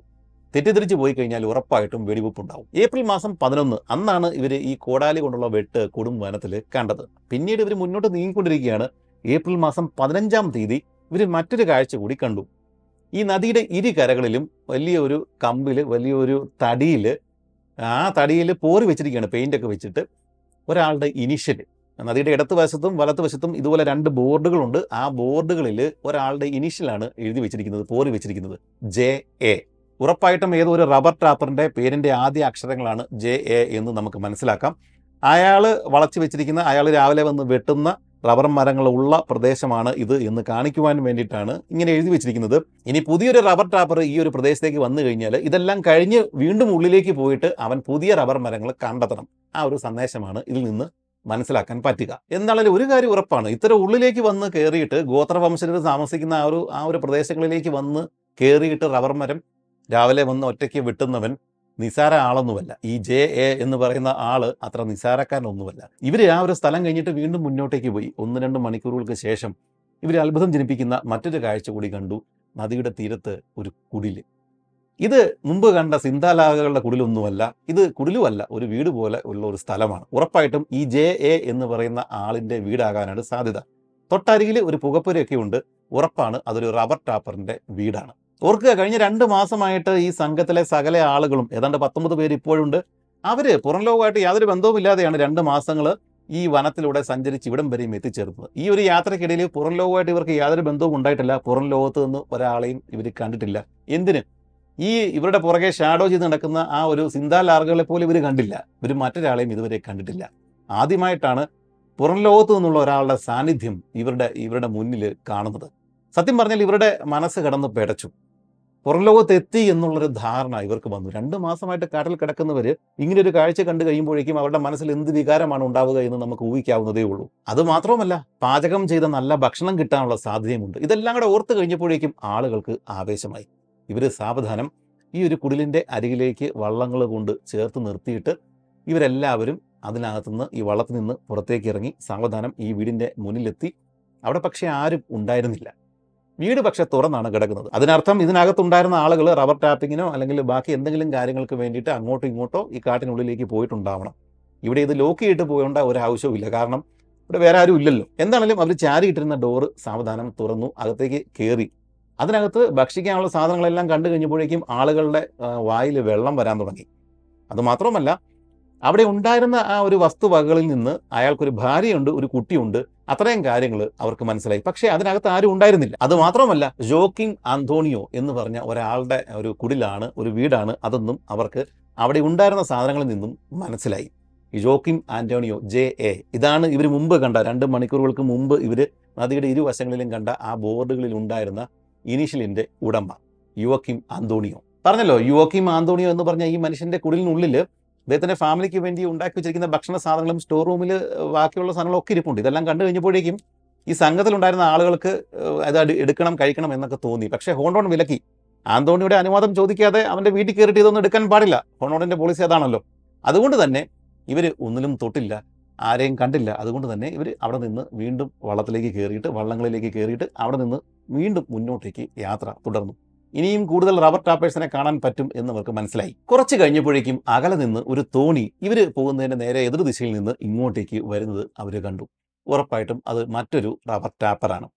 തെറ്റിദ്ധരിച്ച് പോയി കഴിഞ്ഞാൽ ഉറപ്പായിട്ടും വെടിവെപ്പ് ഉണ്ടാവും ഏപ്രിൽ മാസം പതിനൊന്ന് അന്നാണ് ഇവർ ഈ കോടാലി കൊണ്ടുള്ള വെട്ട് കൊടും വനത്തിൽ കണ്ടത്. പിന്നീട് ഇവർ മുന്നോട്ട് നീങ്ങിക്കൊണ്ടിരിക്കുകയാണ്. ഏപ്രിൽ മാസം പതിനഞ്ചാം തീയതി ഇവർ മറ്റൊരു കാഴ്ച കൂടി കണ്ടു. ഈ നദിയുടെ ഇരു കരകളിലും വലിയൊരു കമ്പിൽ വലിയൊരു തടിയിൽ ആ തടിയിൽ പോറി വെച്ചിരിക്കുകയാണ് പെയിന്റൊക്കെ വെച്ചിട്ട് ഒരാളുടെ ഇനിഷ്യൽ നദിയുടെ ഇടത്ത് വശത്തും വലത്ത് വശത്തും ഇതുപോലെ രണ്ട് ബോർഡുകളുണ്ട്. ആ ബോർഡുകളിൽ ഒരാളുടെ ഇനീഷ്യലാണ് എഴുതി വെച്ചിരിക്കുന്നത് പോറി വെച്ചിരിക്കുന്നത്. J A. ഉറപ്പായിട്ടും ഏതൊരു റബ്ബർ ട്രാപ്പറിന്റെ പേരിന്റെ ആദ്യ അക്ഷരങ്ങളാണ് ജെ എ എന്ന് നമുക്ക് മനസ്സിലാക്കാം. അയാൾ വളച്ചു വെച്ചിരിക്കുന്ന അയാൾ രാവിലെ വന്ന് വെട്ടുന്ന റബ്ബർ മരങ്ങളുള്ള പ്രദേശമാണ് ഇത് എന്ന് കാണിക്കുവാൻ വേണ്ടിയിട്ടാണ് ഇങ്ങനെ എഴുതി വെച്ചിരിക്കുന്നത്. ഇനി പുതിയൊരു റബ്ബർ ട്രാപ്പർ ഈ ഒരു പ്രദേശത്തേക്ക് വന്നു കഴിഞ്ഞാൽ ഇതെല്ലാം കഴിഞ്ഞ് വീണ്ടും ഉള്ളിലേക്ക് പോയിട്ട് അവൻ പുതിയ റബ്ബർ മരങ്ങൾ കണ്ടെത്തണം. ആ ഒരു സന്ദേശമാണ് ഇതിൽ നിന്ന് മനസ്സിലാക്കാൻ പറ്റുക. എന്നാലും ഒരു കാര്യം ഉറപ്പാണ്. ഇത്തരം ഉള്ളിലേക്ക് വന്ന് കയറിയിട്ട് ഗോത്രവംശജർ താമസിക്കുന്ന ആ ഒരു ആ ഒരു പ്രദേശങ്ങളിലേക്ക് വന്ന് കയറിയിട്ട് റബ്ബർ മരം രാവിലെ വന്ന് ഒറ്റയ്ക്ക് വിട്ടുന്നവൻ നിസാര ആളൊന്നുമല്ല. ഈ ജെ എ എന്ന് പറയുന്ന ആൾ അത്ര നിസാരക്കാരനൊന്നുമല്ല. ഇവർ ആ ഒരു സ്ഥലം കഴിഞ്ഞിട്ട് വീണ്ടും മുന്നോട്ടേക്ക് പോയി. ഒന്ന് രണ്ട് മണിക്കൂറുകൾക്ക് ശേഷം ഇവർ അത്ഭുതം ജനിപ്പിക്കുന്ന മറ്റൊരു കാഴ്ച കൂടി കണ്ടു. നദിയുടെ തീരത്ത് ഒരു കുടിൽ. ഇത് മുമ്പ് കണ്ട സിന്താലാകകളുടെ കുടിലൊന്നുമല്ല ഇത് കുടിലുമല്ല ഒരു വീട് പോലെ ഉള്ള ഒരു സ്ഥലമാണ്. ഉറപ്പായിട്ടും ഈ ജെ എ എന്ന് പറയുന്ന ആളിന്റെ വീടാകാനാണ് സാധ്യത. തൊട്ടരികിൽ ഒരു പുകപ്പുരയൊക്കെ ഉണ്ട്. ഉറപ്പാണ് അതൊരു റബ്ബർ ടാപ്പറിന്റെ വീടാണ്. ഓർക്കുക കഴിഞ്ഞ രണ്ട് മാസമായിട്ട് ഈ സംഘത്തിലെ സകല ആളുകളും ഏതാണ്ട് പത്തൊമ്പത് പേര് ഇപ്പോഴുണ്ട് അവർ പുറം ലോകമായിട്ട് യാതൊരു ബന്ധവുമില്ലാതെയാണ് രണ്ട് മാസങ്ങൾ ഈ വനത്തിലൂടെ സഞ്ചരിച്ച് ഇവിടം വരെയും എത്തിച്ചേർന്നത്. ഈ ഒരു യാത്രക്കിടയിൽ പുറം ലോകമായിട്ട് ഇവർക്ക് യാതൊരു ബന്ധവും ഉണ്ടായിട്ടില്ല. പുറം ലോകത്ത് നിന്ന് ഒരാളെയും ഇവർ കണ്ടിട്ടില്ല. എന്തിന്? ഈ ഇവരുടെ പുറകെ ഷാഡോ ചെയ്ത് നടക്കുന്ന ആ ഒരു സിന്താ ലാർഗുകളെ പോലെ ഇവർ കണ്ടില്ല. ഇവർ മറ്റൊരാളെയും ഇതുവരെ കണ്ടിട്ടില്ല. ആദ്യമായിട്ടാണ് പുറം ലോകത്ത് നിന്നുള്ള ഒരാളുടെ സാന്നിധ്യം ഇവരുടെ ഇവരുടെ മുന്നിൽ കാണുന്നത്. സത്യം പറഞ്ഞാൽ ഇവരുടെ മനസ്സ് കടന്ന് പിടച്ചു. പുറം ലോകത്ത് എത്തി എന്നുള്ളൊരു ധാരണ ഇവർക്ക് വന്നു. രണ്ട് മാസമായിട്ട് കാട്ടിൽ കിടക്കുന്നവർ ഇങ്ങനെ ഒരു കാഴ്ച കണ്ടു കഴിയുമ്പോഴേക്കും അവരുടെ മനസ്സിൽ എന്ത് വികാരമാണ് ഉണ്ടാവുക എന്ന് നമുക്ക് ഊഹിക്കാവുന്നതേ ഉള്ളൂ. അത് മാത്രവുമല്ല പാചകം ചെയ്ത നല്ല ഭക്ഷണം കിട്ടാനുള്ള സാധ്യതയുമുണ്ട്. ഇതെല്ലാം കൂടെ ഓർത്ത് കഴിഞ്ഞപ്പോഴേക്കും ആളുകൾക്ക് ആവേശമായി. ഇവർ സാവധാനം ഈ ഒരു കുടിലിന്റെ അരികിലേക്ക് വള്ളങ്ങൾ കൊണ്ട് ചേർത്ത് നിർത്തിയിട്ട് ഇവരെല്ലാവരും അതിനകത്തുനിന്ന് ഈ വള്ളത്തിൽ നിന്ന് പുറത്തേക്ക് ഇറങ്ങി സാവധാനം ഈ വീടിന്റെ മുന്നിലെത്തി. അവിടെ പക്ഷേ ആരും ഉണ്ടായിരുന്നില്ല. വീട് പക്ഷെ തുറന്നാണ് കിടക്കുന്നത്. അതിനർത്ഥം ഇതിനകത്തുണ്ടായിരുന്ന ആളുകൾ റബ്ബർ ടാപ്പിങ്ങിനോ അല്ലെങ്കിൽ ബാക്കി എന്തെങ്കിലും കാര്യങ്ങൾക്ക് വേണ്ടിയിട്ട് അങ്ങോട്ടോ ഇങ്ങോട്ടോ ഈ കാട്ടിനുള്ളിലേക്ക് പോയിട്ടുണ്ടാവണം. ഇവിടെ ഇത് ലോക്ക് ചെയ്തിട്ട് ഒരു ആവശ്യവുമില്ല കാരണം ഇവിടെ വേറെ ആരും ഇല്ലല്ലോ. എന്താണെങ്കിലും അവർ ചാരിയിട്ടിരുന്ന ഡോറ് സാവധാനം തുറന്നു അകത്തേക്ക് കയറി അതിനകത്ത് ഭക്ഷിക്കാനുള്ള സാധനങ്ങളെല്ലാം കണ്ടു കഴിഞ്ഞപ്പോഴേക്കും ആളുകളുടെ വായിൽ വെള്ളം വരാൻ തുടങ്ങി. അതുമാത്രമല്ല അവിടെ ഉണ്ടായിരുന്ന ആ ഒരു വസ്തുവകകളിൽ നിന്ന് അയാൾക്കൊരു ഭാര്യയുണ്ട് ഒരു കുട്ടിയുണ്ട്. അത്രയും കാര്യങ്ങൾ അവർക്ക് മനസ്സിലായി. പക്ഷേ അതിനകത്ത് ആരും ഉണ്ടായിരുന്നില്ല. അത് മാത്രമല്ല ജോക്കിം ആന്തോണിയോ എന്ന് പറഞ്ഞ ഒരാളുടെ ഒരു കുടിലാണ് ഒരു വീടാണ് അതൊന്നും അവർക്ക് അവിടെ ഉണ്ടായിരുന്ന സാധനങ്ങളിൽ നിന്നും മനസ്സിലായി. ഈ ജോക്കിം ആന്റോണിയോ ജെ എ ഇതാണ് ഇവർ മുമ്പ് കണ്ട രണ്ട് മണിക്കൂറുകൾക്ക് മുമ്പ് ഇവർ നദിയുടെ ഇരുവശങ്ങളിലും കണ്ട ആ ബോർഡുകളിൽ ഉണ്ടായിരുന്ന ഇനീഷ്യലിന്റെ ഉടമ യുവക്കിം ആന്തോണിയോ. പറഞ്ഞല്ലോ യുവക്കിം ആന്തോണിയോ എന്ന് പറഞ്ഞ ഈ മനുഷ്യന്റെ കുടിലിനുള്ളിൽ അദ്ദേഹത്തിന്റെ ഫാമിലിക്ക് വേണ്ടി ഉണ്ടാക്കി വെച്ചിരിക്കുന്ന ഭക്ഷണ സാധനങ്ങളും സ്റ്റോർ റൂമിൽ ബാക്കിയുള്ള സാധനങ്ങളും ഒക്കെ ഇരിപ്പുണ്ട്. ഇതെല്ലാം കണ്ടു കഴിഞ്ഞപ്പോഴേക്കും ഈ സംഘത്തിലുണ്ടായിരുന്ന ആളുകൾക്ക് അത് എടുക്കണം കഴിക്കണം എന്നൊക്കെ തോന്നി. പക്ഷേ ഹോണ്ടോൺ വിലക്കി. ആന്തോണിയുടെ അനുവാദം ചോദിക്കാതെ അവന്റെ വീട്ടിൽ കയറിയിട്ട് ഇതൊന്നും എടുക്കാൻ പാടില്ല. ഹോണ്ടോണിന്റെ പോളിസി അതാണല്ലോ. അതുകൊണ്ട് തന്നെ ഇവർ ഒന്നിലും തൊട്ടില്ല. ആരെയും കണ്ടില്ല. അതുകൊണ്ട് തന്നെ ഇവർ അവിടെ നിന്ന് വീണ്ടും വള്ളത്തിലേക്ക് കയറിയിട്ട് വള്ളങ്ങളിലേക്ക് കയറിയിട്ട് അവിടെ നിന്ന് വീണ്ടും മുന്നോട്ടേക്ക് യാത്ര തുടർന്നു. ഇനിയും കൂടുതൽ റബ്ബർ ടാപ്പേഴ്സിനെ കാണാൻ പറ്റും എന്ന് അവർക്ക് മനസ്സിലായി. കുറച്ച് കഴിഞ്ഞപ്പോഴേക്കും അകലെ നിന്ന് ഒരു തോണി ഇവർ പോകുന്നതിന്റെ നേരെ എതിർ ദിശയിൽ നിന്ന് ഇങ്ങോട്ടേക്ക് വരുന്നത് അവർ കണ്ടു. ഉറപ്പായിട്ടും അത് മറ്റൊരു റബ്ബർ ടാപ്പറാണ്.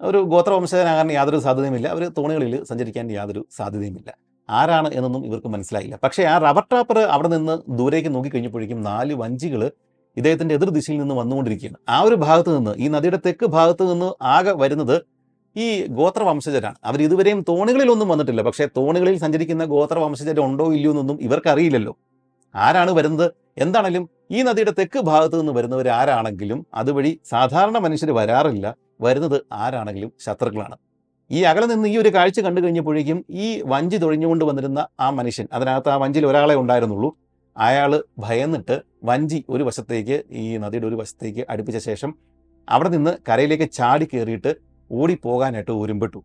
ഒരു ഗോത്രവംശജനാകാൻ യാതൊരു സാധ്യതയുമില്ല. അവർ തോണികളിൽ സഞ്ചരിക്കാൻ യാതൊരു സാധ്യതയുമില്ല. ആരാണ് എന്നൊന്നും ഇവർക്ക് മനസ്സിലായില്ല. പക്ഷേ ആ റബ്ബർ ടാപ്പർ അവിടെ നിന്ന് ദൂരേക്ക് നോക്കിക്കഴിഞ്ഞപ്പോഴേക്കും നാല് വഞ്ചികൾ ഇദ്ദേഹത്തിന്റെ എതിർദിശയിൽ നിന്ന് വന്നുകൊണ്ടിരിക്കുകയാണ്. ആ ഒരു ഭാഗത്ത് നിന്ന് ഈ നദിയുടെ തെക്ക് ഭാഗത്ത് നിന്ന് ആകെ വരുന്നത് ഈ ഗോത്രവംശജരാണ് അവർ ഇതുവരെയും തോണികളിലൊന്നും വന്നിട്ടില്ല. പക്ഷേ തോണികളിൽ സഞ്ചരിക്കുന്ന ഗോത്രവംശജരുണ്ടോ ഇല്ലയോ എന്നൊന്നും ഇവർക്കറിയില്ലല്ലോ. ആരാണ് വരുന്നത്? എന്താണെങ്കിലും ഈ നദിയുടെ തെക്ക് ഭാഗത്ത് നിന്ന് വരുന്നവർ ആരാണെങ്കിലും അതുവഴി സാധാരണ മനുഷ്യർ വരാറില്ല. വരുന്നത് ആരാണെങ്കിലും ശത്രുക്കളാണ്. ഈ അകലെ നിന്ന് ഈ ഒരു കാഴ്ച കണ്ടു കഴിഞ്ഞപ്പോഴേക്കും ഈ വഞ്ചി തൊഴിഞ്ഞുകൊണ്ട് വന്നിരുന്ന ആ മനുഷ്യൻ അതിനകത്ത് ആ വഞ്ചിയിൽ ഒരാളെ ഉണ്ടായിരുന്നുള്ളൂ. അയാൾ ഭയന്നിട്ട് വഞ്ചി ഒരു വശത്തേക്ക് ഈ നദിയുടെ ഒരു വശത്തേക്ക് അടുപ്പിച്ച ശേഷം അവിടെ നിന്ന് കരയിലേക്ക് ചാടി കയറിയിട്ട് ഓടിപ്പോകാനായിട്ട് ഒരുമ്പെട്ടു.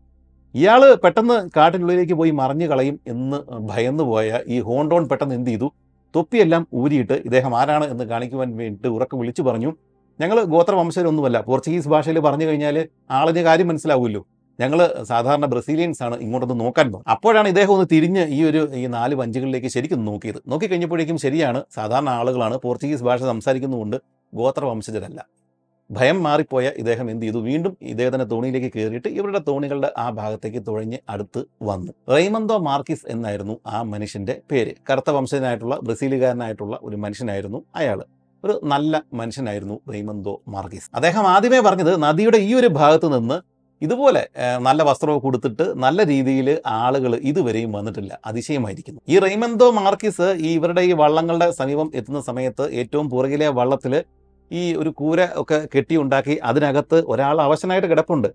ഇയാൾ പെട്ടെന്ന് കാട്ടിനുള്ളിലേക്ക് പോയി മറിഞ്ഞു കളയും എന്ന് ഭയന്നു പോയ ഈ ഹോണ്ടോൺ പെട്ടെന്ന് എന്ത് ചെയ്തു? തൊപ്പിയെല്ലാം ഊരിയിട്ട് ഇദ്ദേഹം ആരാണ് എന്ന് കാണിക്കുവാൻ വേണ്ടിയിട്ട് ഉറക്കം വിളിച്ചു പറഞ്ഞു. ഞങ്ങൾ ഗോത്രവംശരൊന്നുമല്ല പോർച്ചുഗീസ് ഭാഷയിൽ പറഞ്ഞു കഴിഞ്ഞാൽ ആളിന് കാര്യം മനസ്സിലാവുമല്ലോ. ഞങ്ങൾ സാധാരണ ബ്രസീലിയൻസ് ആണ് ഇങ്ങോട്ടൊന്ന് നോക്കാൻ പോകും അപ്പോഴാണ് ഇദ്ദേഹം ഒന്ന് തിരിഞ്ഞ് ഈ ഒരു ഈ നാല് വഞ്ചികളിലേക്ക് ശരിക്കും നോക്കിയത്. നോക്കിക്കഴിഞ്ഞപ്പോഴേക്കും ശരിയാണ് സാധാരണ ആളുകളാണ് പോർച്ചുഗീസ് ഭാഷ സംസാരിക്കുന്നതുകൊണ്ട് ഗോത്രവംശജരല്ല. ഭയം മാറിപ്പോയ ഇദ്ദേഹം എന്ത് ചെയ്തു? വീണ്ടും ഇദ്ദേഹത്തിന്റെ തോണിയിലേക്ക് കയറിയിട്ട് ഇവരുടെ തോണികളുടെ ആ ഭാഗത്തേക്ക് തുഴഞ്ഞ് അടുത്ത് വന്നു. റെയ്മന്തോ മാർക്കിസ് എന്നായിരുന്നു ആ മനുഷ്യന്റെ പേര്. കറുത്ത വംശജനായിട്ടുള്ള ബ്രസീലുകാരനായിട്ടുള്ള ഒരു മനുഷ്യനായിരുന്നു അയാൾ. ഒരു നല്ല മനുഷ്യനായിരുന്നു റെയ്മന്തോ മാർക്കിസ്. അദ്ദേഹം ആദ്യമേ പറഞ്ഞത് നദിയുടെ ഈ ഒരു ഭാഗത്ത് നിന്ന് ഇതുപോലെ നല്ല വസ്ത്രമൊക്കെ കൊടുത്തിട്ട് നല്ല രീതിയിൽ ആളുകൾ ഇതുവരെയും വന്നിട്ടില്ല. അതിശയമായിരിക്കുന്നു. ഈ റെയ്മന്തോ മാർക്കിസ് ഈ ഇവരുടെ ഈ വള്ളങ്ങളുടെ സമീപം എത്തുന്ന സമയത്ത് ഏറ്റവും പുറകിലെ വള്ളത്തിൽ ഈ ഒരു കൂര ഒക്കെ കെട്ടിയുണ്ടാക്കി അതിനകത്ത് ഒരാൾ അവശനായിട്ട് കിടപ്പുണ്ട്.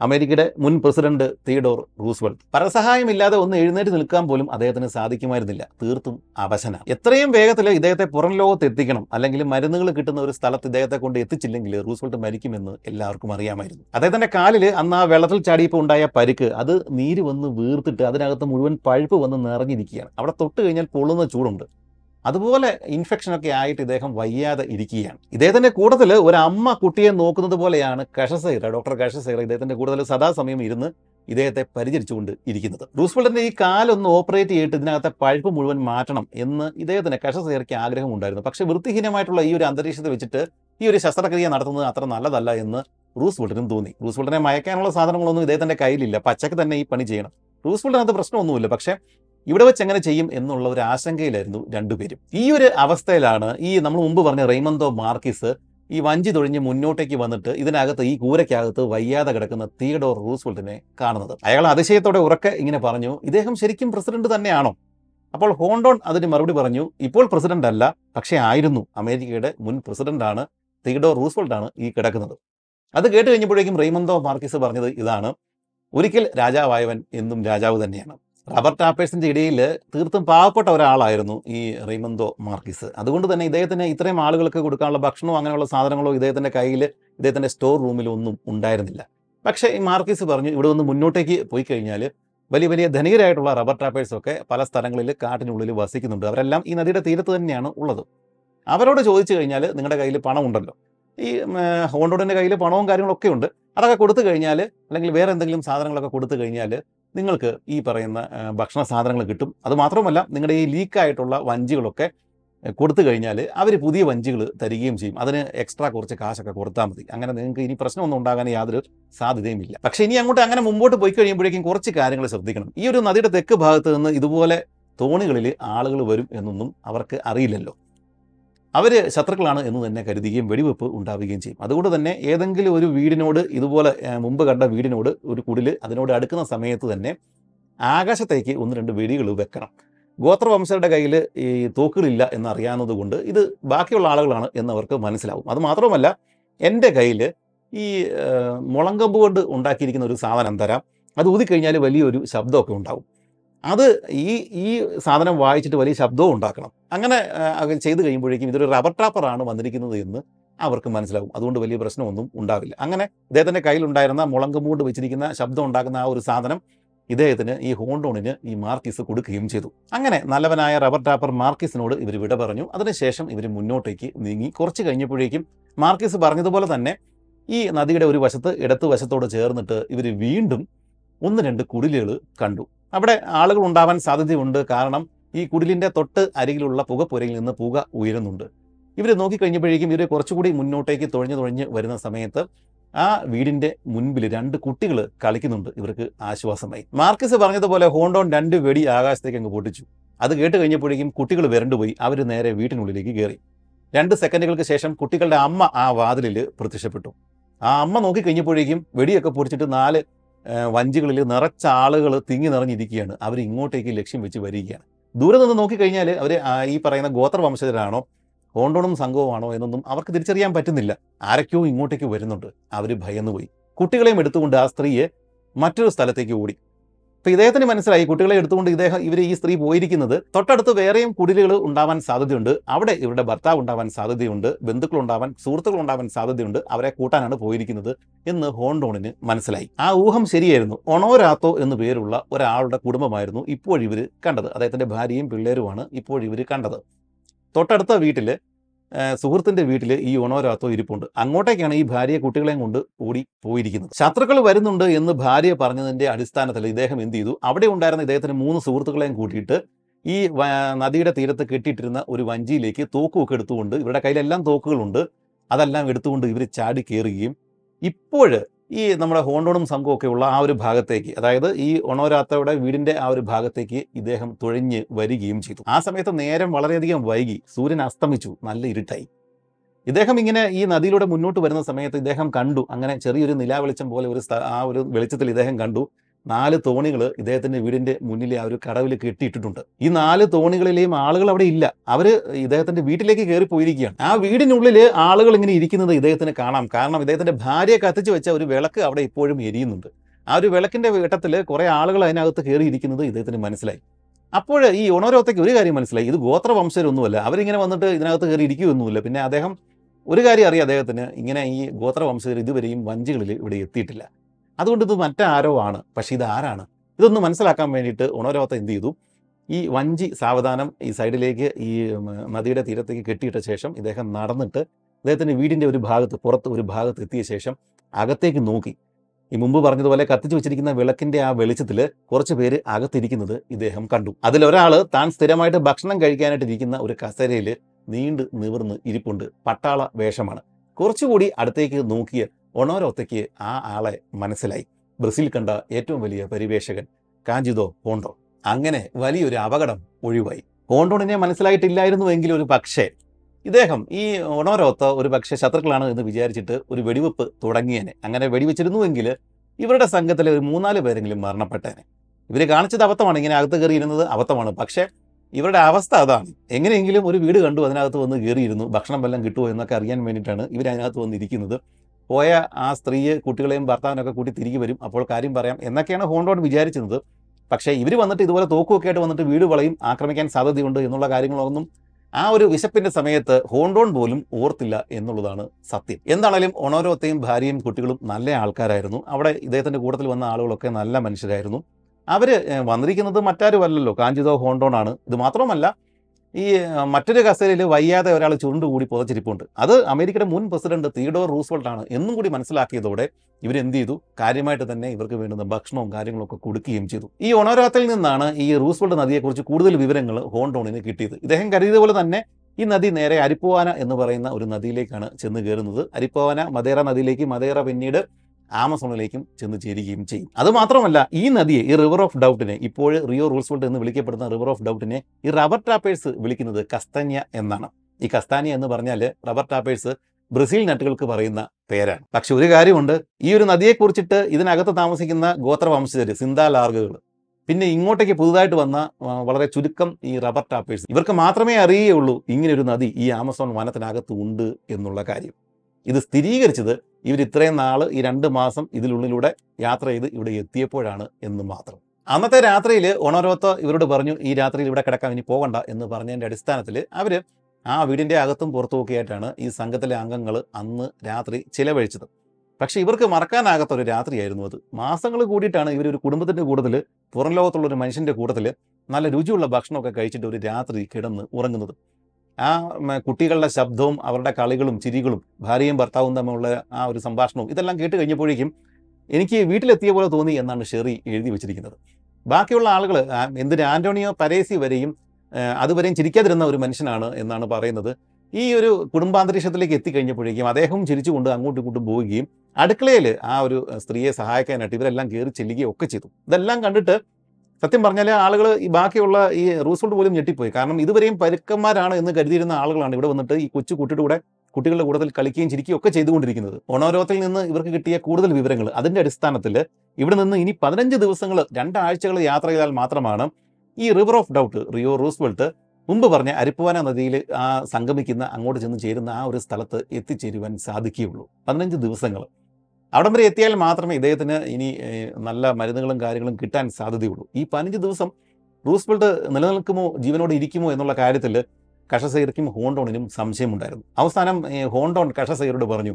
അമേരിക്കയുടെ മുൻ പ്രസിഡന്റ് തിയഡോർ റൂസ്വെൽറ്റ് പരസഹായമില്ലാതെ ഒന്ന് എഴുന്നേറ്റ് നിൽക്കാൻ പോലും അദ്ദേഹത്തിന് സാധിക്കുമായിരുന്നില്ല. തീർത്തും അവശന. എത്രയും വേഗത്തിൽ ഇദ്ദേഹത്തെ പുറം ലോകത്ത് എത്തിക്കണം അല്ലെങ്കിൽ മരുന്നുകൾ കിട്ടുന്ന ഒരു സ്ഥലത്ത് ഇദ്ദേഹത്തെ കൊണ്ട് എത്തിച്ചില്ലെങ്കിൽ റൂസ്വെൽറ്റ് മരിക്കുമെന്ന് എല്ലാവർക്കും അറിയാമായിരുന്നു. അദ്ദേഹത്തിന്റെ കാലിൽ അന്ന് ആ വെള്ളത്തിൽ ചാടിയപ്പോൾ ഉണ്ടായ പരിക്ക്. അത് നീര് വന്ന് വീർത്തിട്ട് അതിനകത്ത് മുഴുവൻ പഴുപ്പ് വന്ന് നിറഞ്ഞിരിക്കുകയാണ്. അവിടെ തൊട്ട് കഴിഞ്ഞാൽ പൊള്ളുന്ന ചൂടുണ്ട്. അതുപോലെ ഇൻഫെക്ഷനൊക്കെ ആയിട്ട് ഇദ്ദേഹം വയ്യാതെ ഇരിക്കുകയാണ്. ഇദ്ദേഹത്തിന്റെ കൂട്ടത്തിൽ ഒരു അമ്മ കുട്ടിയെ നോക്കുന്നത് പോലെയാണ് കഷസൈറ ഡോക്ടർ കഷസൈറ ഇദ്ദേഹത്തിന്റെ കൂടുതൽ സദാസമയം ഇരുന്ന് ഇദ്ദേഹത്തെ പരിചരിച്ചുകൊണ്ട് ഇരിക്കുന്നത്. റൂസ്വെൽറ്റിന്റെ ഈ കാലൊന്ന് ഓപ്പറേറ്റ് ചെയ്തിട്ട് ഇതിനകത്തെ പഴുപ്പ് മുഴുവൻ മാറ്റണം എന്ന് ഇദ്ദേഹത്തിന് കഷസൈറയ്ക്ക് ആഗ്രഹമുണ്ടായിരുന്നു പക്ഷേ വൃത്തിഹീനമായിട്ടുള്ള ഈ ഒരു അന്തരീക്ഷത്തെ വെച്ചിട്ട് ഈ ഒരു ശസ്ത്രക്രിയ നടത്തുന്നത് അത്ര നല്ലതല്ല എന്ന് റൂസ്വെൽറ്റിനും തോന്നി. റൂസ്വെൽറ്റിനെ മയക്കാനുള്ള സാധനങ്ങളൊന്നും ഇദ്ദേഹത്തിന്റെ കയ്യിലില്ല. പച്ചക്ക് തന്നെ ഈ പണി ചെയ്യണം. റൂസ്വെൽറ്റിനകത്ത് പ്രശ്നമൊന്നുമില്ല. പക്ഷേ ഇവിടെ വെച്ച് എങ്ങനെ ചെയ്യും എന്നുള്ള ഒരു ആശങ്കയിലായിരുന്നു രണ്ടുപേരും. ഈ ഒരു അവസ്ഥയിലാണ് ഈ നമ്മൾ മുമ്പ് പറഞ്ഞ റെയ്മന്തോ മാർക്കിസ് ഈ വഞ്ചി തൊഴിഞ്ഞ് മുന്നോട്ടേക്ക് വന്നിട്ട് ഇതിനകത്ത് ഈ കൂരയ്ക്കകത്ത് വയ്യാതെ കിടക്കുന്ന തിയഡോർ റൂസ്വെൽറ്റിനെ കാണുന്നത്. അയാൾ അതിശയത്തോടെ ഉറക്കെ ഇങ്ങനെ പറഞ്ഞു ഇദ്ദേഹം ശരിക്കും പ്രസിഡന്റ് തന്നെയാണോ? അപ്പോൾ ഹോണ്ടോൺ അതിന് മറുപടി പറഞ്ഞു ഇപ്പോൾ പ്രസിഡന്റ് അല്ല പക്ഷേ ആയിരുന്നു. അമേരിക്കയുടെ മുൻ പ്രസിഡന്റാണ് തിയഡോർ റൂസ്വെൽറ്റ് ആണ് ഈ കിടക്കുന്നത്. അത് കേട്ട് കഴിഞ്ഞപ്പോഴേക്കും റെയ്മന്തോ മാർക്കിസ് പറഞ്ഞത് ഇതാണ് ഒരിക്കൽ രാജാവായവൻ എന്നും രാജാവ് തന്നെയാണ്. റബ്ബർ ടാപ്പേഴ്സിന്റെ ഇടയിൽ തീർത്തും പാവപ്പെട്ട ഒരാളായിരുന്നു ഈ റെയ്മന്തോ മാർക്കിസ്. അതുകൊണ്ട് തന്നെ ഇദ്ദേഹത്തിന് ഇത്രയും ആളുകൾക്ക് കൊടുക്കാനുള്ള ഭക്ഷണമോ അങ്ങനെയുള്ള സാധനങ്ങളോ ഇദ്ദേഹത്തിന്റെ കയ്യിൽ ഇദ്ദേഹത്തിന്റെ സ്റ്റോർ റൂമിലോ ഒന്നും ഉണ്ടായിരുന്നില്ല. പക്ഷേ ഈ മാർക്കിസ് പറഞ്ഞു ഇവിടെ ഒന്ന് മുന്നോട്ടേക്ക് പോയി കഴിഞ്ഞാൽ വലിയ വലിയ ധനികരായിട്ടുള്ള റബ്ബർ ടാപ്പേഴ്സൊക്കെ പല സ്ഥലങ്ങളിൽ കാട്ടിനുള്ളിൽ വസിക്കുന്നുണ്ട്. അവരെല്ലാം ഈ നദിയുടെ തീരത്ത് തന്നെയാണ് ഉള്ളത്. അവരോട് ചോദിച്ചു കഴിഞ്ഞാൽ നിങ്ങളുടെ കയ്യിൽ പണം ഉണ്ടല്ലോ. ഈ ഹോണ്ടോഡിന്റെ കയ്യിൽ പണവും കാര്യങ്ങളൊക്കെ ഉണ്ട്. അതൊക്കെ കൊടുത്തു കഴിഞ്ഞാൽ അല്ലെങ്കിൽ വേറെ എന്തെങ്കിലും സാധനങ്ങളൊക്കെ കൊടുത്തു കഴിഞ്ഞാൽ നിങ്ങൾക്ക് ഈ പറയുന്ന ഭക്ഷണ സാധനങ്ങൾ കിട്ടും. അത് മാത്രമല്ല നിങ്ങളുടെ ഈ ലീക്കായിട്ടുള്ള വഞ്ചികളൊക്കെ കൊടുത്തു കഴിഞ്ഞാൽ അവർ പുതിയ വഞ്ചികൾ തരികയും ചെയ്യും. അതിന് എക്സ്ട്രാ കുറച്ച് കാശൊക്കെ കൊടുത്താൽ മതി. അങ്ങനെ നിങ്ങൾക്ക് ഇനി പ്രശ്നമൊന്നും ഉണ്ടാകാൻ യാതൊരു സാധ്യതയും ഇല്ല പക്ഷേ ഇനി അങ്ങോട്ട് അങ്ങനെ മുമ്പോട്ട് പോയി കഴിയുമ്പോഴേക്കും കുറച്ച് കാര്യങ്ങൾ ശ്രദ്ധിക്കണം. ഈ ഒരു നദിയുടെ തെക്ക് ഭാഗത്ത് നിന്ന് ഇതുപോലെ തോണികളിൽ ആളുകൾ വരും എന്നൊന്നും അവർക്ക് അറിയില്ലല്ലോ. അവർ ശത്രുക്കളാണ് എന്ന് തന്നെ കരുതുകയും വെടിവെപ്പ് ഉണ്ടാവുകയും ചെയ്യും. അതുകൊണ്ട് തന്നെ ഏതെങ്കിലും ഒരു വീടിനോട് ഇതുപോലെ മുമ്പ് കണ്ട വീടിനോട് ഒരു കുടിൽ അതിനോട് അടുക്കുന്ന സമയത്ത് തന്നെ ആകാശത്തേക്ക് ഒന്ന് രണ്ട് വെടികൾ വെക്കണം. ഗോത്രവംശരുടെ കയ്യിൽ ഈ തോക്കുകളില്ല എന്നറിയാവുന്നത് കൊണ്ട് ഇത് ബാക്കിയുള്ള ആളുകളാണ് എന്നവർക്ക് മനസ്സിലാവും. അത് മാത്രമല്ല എന്റെ കയ്യിൽ ഈ മുളങ്കമ്പ് കൊണ്ട് ഉണ്ടാക്കിയിരിക്കുന്ന ഒരു സാധനം തരാം. അത് ഊതിക്കഴിഞ്ഞാൽ വലിയൊരു ശബ്ദമൊക്കെ ഉണ്ടാവും. അത് ഈ ഈ സാധനം വായിച്ചിട്ട് വലിയ ശബ്ദവും ഉണ്ടാക്കണം. അങ്ങനെ ചെയ്ത് കഴിയുമ്പോഴേക്കും ഇതൊരു റബ്ബർ ടാപ്പറാണ് വന്നിരിക്കുന്നത് എന്ന് അവർക്ക് മനസ്സിലാവും. അതുകൊണ്ട് വലിയ പ്രശ്നമൊന്നും ഉണ്ടാവില്ല. അങ്ങനെ ഇദ്ദേഹത്തിന്റെ കയ്യിലുണ്ടായിരുന്ന മുളങ്കമ്പ് കൊണ്ട് വെച്ചിരിക്കുന്ന ശബ്ദം ഉണ്ടാക്കുന്ന ആ ഒരു സാധനം ഇദ്ദേഹത്തിന് ഈ ഹോണ്ടോണിന് ഈ മാർക്കിസ് കൊടുക്കുകയും ചെയ്തു. അങ്ങനെ നല്ലവനായ റബർ ടാപ്പർ മാർക്കിസിനോട് ഇവർ വിട പറഞ്ഞു. അതിനുശേഷം ഇവർ മുന്നോട്ടേക്ക് നീങ്ങി. കുറച്ച് കഴിഞ്ഞപ്പോഴേക്കും മാർക്കിസ് പറഞ്ഞതുപോലെ തന്നെ ഈ നദിയുടെ ഒരു വശത്ത് ഇടത്ത് വശത്തോട് ചേർന്നിട്ട് ഇവർ വീണ്ടും ഒന്ന് രണ്ട് കുടിലുകൾ കണ്ടു. അവിടെ ആളുകൾ ഉണ്ടാവാൻ സാധ്യതയുണ്ട്. കാരണം ഈ കുടിലിന്റെ തൊട്ട് അരികിലുള്ള പുകപ്പുരയിൽ നിന്ന് പുക ഉയരുന്നുണ്ട്. ഇവർ നോക്കിക്കഴിഞ്ഞപ്പോഴേക്കും ഇവർ കുറച്ചുകൂടി മുന്നോട്ടേക്ക് തുഴഞ്ഞു തുഴഞ്ഞ് വരുന്ന സമയത്ത് ആ വീടിന്റെ മുൻപിൽ രണ്ട് കുട്ടികൾ കളിക്കുന്നുണ്ട്. ഇവർക്ക് ആശ്വാസമായി. മാർക്കസ് പറഞ്ഞതുപോലെ ഹോണ്ടോൺ രണ്ട് വെടി ആകാശത്തേക്ക് അങ്ങ് പൊട്ടിച്ചു. അത് കേട്ട് കഴിഞ്ഞപ്പോഴേക്കും കുട്ടികൾ വരണ്ടുപോയി അവർ നേരെ വീട്ടിനുള്ളിലേക്ക് കയറി രണ്ട് സെക്കൻഡുകൾക്ക് ശേഷം കുട്ടികളുടെ അമ്മ ആ വാതിലിൽ പ്രത്യക്ഷപ്പെട്ടു. ആ അമ്മ നോക്കിക്കഴിഞ്ഞപ്പോഴേക്കും വെടിയൊക്കെ പൊടിച്ചിട്ട് നാല് വഞ്ചികളിൽ നിറച്ച ആളുകൾ തിങ്ങി നിറഞ്ഞിരിക്കുകയാണ്. അവർ ഇങ്ങോട്ടേക്ക് ലക്ഷ്യം വെച്ച് വരികയാണ്. ദൂരെ നിന്ന് നോക്കിക്കഴിഞ്ഞാൽ അവർ ഈ പറയുന്ന ഗോത്ര വംശജരാണോ ഹോണ്ടോണും സംഘവുമാണോ എന്നൊന്നും അവർക്ക് തിരിച്ചറിയാൻ പറ്റുന്നില്ല. ആരൊക്കെയോ ഇങ്ങോട്ടേക്ക് വരുന്നുണ്ട്. അവർ ഭയന്നുപോയി. കുട്ടികളെയും എടുത്തുകൊണ്ട് ആ സ്ത്രീയെ മറ്റൊരു സ്ഥലത്തേക്ക് ഓടി. അപ്പൊ ഇദ്ദേഹത്തിന് മനസ്സിലായി കുട്ടികളെ എടുത്തുകൊണ്ട് ഇദ്ദേഹം ഇവർ ഈ സ്ത്രീ പോയിരിക്കുന്നത്. തൊട്ടടുത്ത് വേറെയും കുടിലുകൾ ഉണ്ടാവാൻ സാധ്യതയുണ്ട്. അവിടെ ഇവരുടെ ഭർത്താവ് ഉണ്ടാവാൻ സാധ്യതയുണ്ട്. ബന്ധുക്കൾ ഉണ്ടാവാൻ സുഹൃത്തുക്കൾ ഉണ്ടാവാൻ സാധ്യതയുണ്ട്. അവരെ കൂട്ടാനാണ് പോയിരിക്കുന്നത് എന്ന് ഹോണ്ടോണിന് മനസ്സിലായി. ആ ഊഹം ശരിയായിരുന്നു. ഒണോരാത്തോ എന്ന് പേരുള്ള ഒരാളുടെ കുടുംബമായിരുന്നു ഇപ്പോൾ ഇവർ കണ്ടത്. അദ്ദേഹത്തിന്റെ ഭാര്യയും പിള്ളേരുമാണ് ഇപ്പോൾ ഇവർ കണ്ടത്. തൊട്ടടുത്ത വീട്ടിൽ സുഹൃത്തിന്റെ വീട്ടിൽ ഈ ഓണോരാത്തോ ഇരിപ്പുണ്ട്. അങ്ങോട്ടേക്കാണ് ഈ ഭാര്യ കുട്ടികളെയും കൊണ്ട് ഓടി പോയിരിക്കുന്നത്. ശത്രുക്കൾ വരുന്നുണ്ട് എന്ന് ഭാര്യ പറഞ്ഞതിന്റെ അടിസ്ഥാനത്തിൽ ഇദ്ദേഹം എന്ത് ചെയ്തു? അവിടെ ഉണ്ടായിരുന്ന ഇദ്ദേഹത്തിന് മൂന്ന് സുഹൃത്തുക്കളെയും കൂട്ടിയിട്ട് ഈ നദിയുടെ തീരത്ത് കെട്ടിയിട്ടിരുന്ന ഒരു വഞ്ചിയിലേക്ക് തോക്കുമൊക്കെ എടുത്തുകൊണ്ട് ഇവരുടെ കയ്യിലെല്ലാം തോക്കുകളുണ്ട്. അതെല്ലാം എടുത്തുകൊണ്ട് ഇവർ ചാടി കയറുകയും ഇപ്പോൾ ഈ നമ്മുടെ ഹോണ്ടോണും സംഘമൊക്കെ ഉള്ള ആ ഒരു ഭാഗത്തേക്ക് അതായത് ഈ ഒണോരാത്തയുടെ വീടിന്റെ ആ ഒരു ഭാഗത്തേക്ക് ഇദ്ദേഹം തുഴഞ്ഞ് വരികയും ചെയ്തു. ആ സമയത്ത് നേരം വളരെയധികം വൈകി. സൂര്യൻ അസ്തമിച്ചു. നല്ല ഇരുട്ടായി. ഇദ്ദേഹം ഇങ്ങനെ ഈ നദിയിലൂടെ മുന്നോട്ട് വരുന്ന സമയത്ത് ഇദ്ദേഹം കണ്ടു. അങ്ങനെ ചെറിയൊരു നിലാവെളിച്ചം പോലെ ഒരു ആ ഒരു വെളിച്ചത്തിൽ ഇദ്ദേഹം കണ്ടു. നാല് തോണികൾ ഇദ്ദേഹത്തിന്റെ വീടിന്റെ മുന്നിലെ ആ ഒരു കടവിൽ കെട്ടിയിട്ടിട്ടുണ്ട്. ഈ നാല് തോണികളിലെയും ആളുകൾ അവിടെ ഇല്ല. അവർ ഇദ്ദേഹത്തിന്റെ വീട്ടിലേക്ക് കയറി പോയിരിക്കുകയാണ്. ആ വീടിനുള്ളിൽ ആളുകൾ ഇങ്ങനെ ഇരിക്കുന്നത് ഇദ്ദേഹത്തിന് കാണാം. കാരണം ഇദ്ദേഹത്തിന്റെ ഭാര്യയെ കത്തിച്ചു വെച്ച ഒരു വിളക്ക് അവിടെ ഇപ്പോഴും എരിയുന്നുണ്ട്. ആ ഒരു വിളക്കിന്റെ വെട്ടത്തിൽ കുറെ ആളുകൾ അതിനകത്ത് കയറിയിരിക്കുന്നത് ഇദ്ദേഹത്തിന് മനസ്സിലായി. അപ്പോൾ ഈ ഉണരോത്തേക്ക് ഒരു കാര്യം മനസ്സിലായി. ഇത് ഗോത്രവംശരൊന്നുമല്ല. അവരിങ്ങനെ വന്നിട്ട് ഇതിനകത്ത് കയറി ഇരിക്കുകയൊന്നുമില്ല. പിന്നെ അദ്ദേഹം ഒരു കാര്യം അറിയാം അദ്ദേഹത്തിന്. ഇങ്ങനെ ഈ ഗോത്രവംശജർ ഇതുവരെയും വഞ്ചികളിൽ ഇവിടെ എത്തിയിട്ടില്ല. അതുകൊണ്ട് ഇത് മറ്റാരോ ആണ് പക്ഷെ ഇത് ആരാണ്? ഇതൊന്ന് മനസ്സിലാക്കാൻ വേണ്ടിയിട്ട് ഉണരോത്ത എന്ത് ചെയ്തു? ഈ വഞ്ചി സാവധാനം ഈ സൈഡിലേക്ക് ഈ നദിയുടെ തീരത്തേക്ക് കെട്ടിയിട്ട ശേഷം ഇദ്ദേഹം നടന്നിട്ട് അദ്ദേഹത്തിന്റെ വീടിന്റെ ഒരു ഭാഗത്ത് പുറത്ത് ഒരു ഭാഗത്ത് എത്തിയ ശേഷം അകത്തേക്ക് നോക്കി. ഈ മുമ്പ് പറഞ്ഞതുപോലെ കത്തിച്ചു വെച്ചിരിക്കുന്ന വിളക്കിന്റെ ആ വെളിച്ചത്തിൽ കുറച്ച് പേര് അകത്തിരിക്കുന്നത് ഇദ്ദേഹം കണ്ടു. അതിലൊരാൾ താൻ സ്ഥിരമായിട്ട് ഭക്ഷണം കഴിക്കാനായിട്ട് ഇരിക്കുന്ന ഒരു കസേരയിൽ നീണ്ട് നിവർന്ന് ഇരിപ്പുണ്ട്. പട്ടാള വേഷമാണ്. കുറച്ചുകൂടി അടുത്തേക്ക് നോക്കിയ ഒണോരൊത്തയ്ക്ക് ആ ആളെ മനസ്സിലായി. ബ്രസീൽ കണ്ട ഏറ്റവും വലിയ പരിവേഷകൻ കാഞ്ചിതോ ഹോണ്ടോ. അങ്ങനെ വലിയൊരു അപകടം ഒഴിവായി. ഹോണ്ടോണിനെ മനസ്സിലായിട്ടില്ലായിരുന്നുവെങ്കിൽ ഒരു പക്ഷേ ഇദ്ദേഹം ഈ ഒണോരോത്ത ഒരു പക്ഷേ ശത്രുക്കളാണ് എന്ന് വിചാരിച്ചിട്ട് ഒരു വെടിവെപ്പ് തുടങ്ങിയേനെ. അങ്ങനെ വെടിവെച്ചിരുന്നുവെങ്കിൽ ഇവരുടെ സംഘത്തിലെ ഒരു മൂന്നാൽ പേരെങ്കിലും മരണപ്പെട്ടേനെ. ഇവർ കാണിച്ചത് അബദ്ധമാണ് ഇങ്ങനെ അകത്ത് കയറിയിരുന്നത് അബദ്ധമാണ്. പക്ഷേ ഇവരുടെ അവസ്ഥ അതാണ്. എങ്ങനെയെങ്കിലും ഒരു വീട് കണ്ടു അതിനകത്ത് വന്ന് കയറിയിരുന്നു. ഭക്ഷണം വല്ലതും കിട്ടുമോ എന്നൊക്കെ അറിയാൻ വേണ്ടിയിട്ടാണ് ഇവർ അതിനകത്ത് വന്നിരിക്കുന്നത്. പോയ ആ സ്ത്രീയെ കുട്ടികളെയും ഭർത്താവിനൊക്കെ കൂട്ടി തിരികെ വരും. അപ്പോൾ കാര്യം പറയാം. എന്നൊക്കെയാണ് ഹോണ്ടോൺ വിചാരിച്ചിരുന്നത്. പക്ഷേ ഇവർ വന്നിട്ട് ഇതുപോലെ തോക്കുമൊക്കെ ആയിട്ട് വന്നിട്ട് വീട് വളയും ആക്രമിക്കാൻ സാധ്യതയുണ്ട് എന്നുള്ള കാര്യങ്ങളൊന്നും ആ ഒരു വിശപ്പിന്റെ സമയത്ത് ഹോണ്ടോൺ പോലും ഓർത്തില്ല എന്നുള്ളതാണ് സത്യം. എന്താണേലും ഒണോരോത്തെയും ഭാര്യയും കുട്ടികളും നല്ല ആൾക്കാരായിരുന്നു. അവിടെ ഇദ്ദേഹത്തിന്റെ കൂട്ടത്തിൽ വന്ന ആളുകളൊക്കെ നല്ല മനുഷ്യരായിരുന്നു. അവർ വന്നിരിക്കുന്നത് വന്നിരിക്കുന്നത് മറ്റാരുമല്ലല്ലോ. കാഞ്ചിതോ ഹോണ്ടോൺ ആണ്. ഇത് മാത്രമല്ല ഈ മറ്റൊരു കസേരയിൽ വയ്യാതെ ഒരാൾ ചുരുണ്ടുകൂടി പുതച്ചിരിപ്പുണ്ട്. അത് അമേരിക്കയുടെ മുൻ പ്രസിഡന്റ് തിയഡോർ റൂസ്വെൽട്ട് ആണ് എന്നും കൂടി മനസ്സിലാക്കിയതോടെ ഇവരെന്ത് ചെയ്തു? കാര്യമായിട്ട് തന്നെ ഇവർക്ക് വേണ്ടുന്ന ഭക്ഷണവും കാര്യങ്ങളൊക്കെ കൊടുക്കുകയും ചെയ്തു. ഈ ഒണോരാത്തിൽ നിന്നാണ് ഈ റൂസ്വെൽട്ട് നദിയെക്കുറിച്ച് കൂടുതൽ വിവരങ്ങൾ ഹോണ്ടോണിന് കിട്ടിയത്. ഇദ്ദേഹം കരുതിയ പോലെ തന്നെ ഈ നദി നേരെ അരിപ്പോവാന എന്ന് പറയുന്ന ഒരു നദിയിലേക്കാണ് ചെന്ന് കയറുന്നത്. അരിപ്പോവാന മദേറ നദിയിലേക്ക് മദേറ പിന്നീട് ആമസോണിലേക്കും ചെന്ന് ചേരുകയും ചെയ്യും. അതുമാത്രമല്ല ഈ നദിയെ ഈ റിവർ ഓഫ് ഡൗട്ടിനെ ഇപ്പോൾ റിയോ റൂൾസ്വെൽട്ട് എന്ന് വിളിക്കപ്പെടുന്ന റിവർ ഓഫ് ഡൗട്ടിനെ ഈ റബ്ബർ ടാപ്പേഴ്സ് വിളിക്കുന്നത് കസ്തന്യ എന്നാണ്. ഈ കസ്താനിയ എന്ന് പറഞ്ഞാൽ റബ്ബർ ടാപ്പേഴ്സ് ബ്രസീൽ നട്ടുകൾക്ക് പറയുന്ന പേരാണ്. പക്ഷെ ഒരു കാര്യമുണ്ട്. ഈ ഒരു നദിയെക്കുറിച്ചിട്ട് ഇതിനകത്ത് താമസിക്കുന്ന ഗോത്രവംശജർ സിന്താലാർഗുകൾ പിന്നെ ഇങ്ങോട്ടേക്ക് പുതുതായിട്ട് വന്ന വളരെ ചുരുക്കം ഈ റബ്ബർ ടാപ്പേഴ്സ് ഇവർക്ക് മാത്രമേ അറിയുകയുള്ളൂ ഇങ്ങനെ ഒരു നദി ഈ ആമസോൺ വനത്തിനകത്ത് ഉണ്ട് എന്നുള്ള കാര്യം. ഇത് സ്ഥിരീകരിച്ചത് ഇവർ ഇത്രയും നാൾ ഈ രണ്ട് മാസം ഇതിനുള്ളിലൂടെ യാത്ര ചെയ്ത് ഇവിടെ എത്തിയപ്പോഴാണ് എന്ന് മാത്രം. അന്നത്തെ രാത്രിയിൽ ഒണരോത്ത ഇവരോട് പറഞ്ഞു ഈ രാത്രിയിൽ ഇവിടെ കിടക്കാൻ ഇനി പോകണ്ട എന്ന് പറഞ്ഞതിന്റെ അടിസ്ഥാനത്തിൽ അവർ ആ വീടിന്റെ അകത്തും പുറത്തുമൊക്കെ ആയിട്ടാണ് ഈ സംഘത്തിലെ അംഗങ്ങൾ അന്ന് രാത്രി ചിലവഴിച്ചത്. പക്ഷേ ഇവർക്ക് മറക്കാനാകാത്ത ഒരു രാത്രിയായിരുന്നു അത്. മാസങ്ങൾ കൂടിയിട്ടാണ് ഇവർ ഒരു കുടുംബത്തിന്റെ കൂടുതൽ പുറം ലോകത്തുള്ള ഒരു മനുഷ്യന്റെ കൂട്ടത്തിൽ നല്ല രുചിയുള്ള ഭക്ഷണമൊക്കെ കഴിച്ചിട്ട് ഒരു രാത്രി കിടന്ന് ഉറങ്ങുന്നത്. ആ കുട്ടികളുടെ ശബ്ദവും അവരുടെ കളികളും ചിരികളും ഭാര്യയും ഭർത്താവും തമ്മിലുള്ള ആ ഒരു സംഭാഷണവും ഇതെല്ലാം കേട്ട് കഴിഞ്ഞപ്പോഴേക്കും എനിക്ക് വീട്ടിലെത്തിയ പോലെ തോന്നി എന്നാണ് ഷെറി എഴുതി വെച്ചിരിക്കുന്നത്. ബാക്കിയുള്ള ആളുകൾ എന്തിന് ആന്റോണിയോ പരേസി വരെയും അതുവരെയും ചിരിക്കാതിരുന്ന ഒരു മനുഷ്യനാണ് എന്നാണ് പറയുന്നത്. ഈ ഒരു കുടുംബാന്തരീക്ഷത്തിലേക്ക് എത്തിക്കഴിഞ്ഞപ്പോഴേക്കും അദ്ദേഹം ചിരിച്ചുകൊണ്ട് അങ്ങോട്ടും ഇങ്ങോട്ടും പോവുകയും അടുക്കളയിൽ ആ ഒരു സ്ത്രീയെ സഹായിക്കാനായിട്ട് ഇവരെല്ലാം കയറി ചെല്ലുകയും ഒക്കെ ചെയ്തു. ഇതെല്ലാം കണ്ടിട്ട് സത്യം പറഞ്ഞാൽ ആളുകൾ ഈ ബാക്കിയുള്ള ഈ റൂസോൾട്ട് പോലും ഞെട്ടിപ്പോയി. കാരണം ഇതുവരെയും പരുക്കന്മാരാണ് എന്ന് കരുതിയിരുന്ന ആളുകളാണ് ഇവിടെ വന്നിട്ട് ഈ കൊച്ചു കുട്ടിയുടെ കൂടെ കുട്ടികളുടെ കൂട്ടത്തിൽ കളിക്കുകയും ചിരിക്കുകയും ഒക്കെ ചെയ്തുകൊണ്ടിരിക്കുന്നത്. ഓണോരോത്തിൽ നിന്ന് ഇവർക്ക് കിട്ടിയ കൂടുതൽ വിവരങ്ങൾ അതിന്റെ അടിസ്ഥാനത്തിൽ ഇവിടെ നിന്ന് ഇനി പതിനഞ്ച് ദിവസങ്ങൾ രണ്ടാഴ്ചകൾ യാത്ര ചെയ്താൽ മാത്രമാണ് ഈ river of doubt Rio Roosevelt മുമ്പ് പറഞ്ഞ അരിപ്പുവാന നദിയിൽ ആ സംഗമിക്കുന്ന അങ്ങോട്ട് ചെന്ന് ചേരുന്ന ആ ഒരു സ്ഥലത്ത് എത്തിച്ചേരുവാൻ സാധിക്കുകയുള്ളൂ. പതിനഞ്ച് ദിവസങ്ങൾ അവിടം വരെ എത്തിയാൽ മാത്രമേ ഇദ്ദേഹത്തിന് ഇനി നല്ല മരുന്നുകളും കാര്യങ്ങളും കിട്ടാൻ സാധ്യതയുള്ളൂ. ഈ പതിനഞ്ച് ദിവസം റൂസ്വെൽട്ട് നിലനിൽക്കുമോ ജീവനോടെ ഇരിക്കുമോ എന്നുള്ള കാര്യത്തിൽ കഷസൈർക്കും ഹോണ്ടോണിനും സംശയമുണ്ടായിരുന്നു. അവസാനം ഹോണ്ടോൺ കഷസൈറോട് പറഞ്ഞു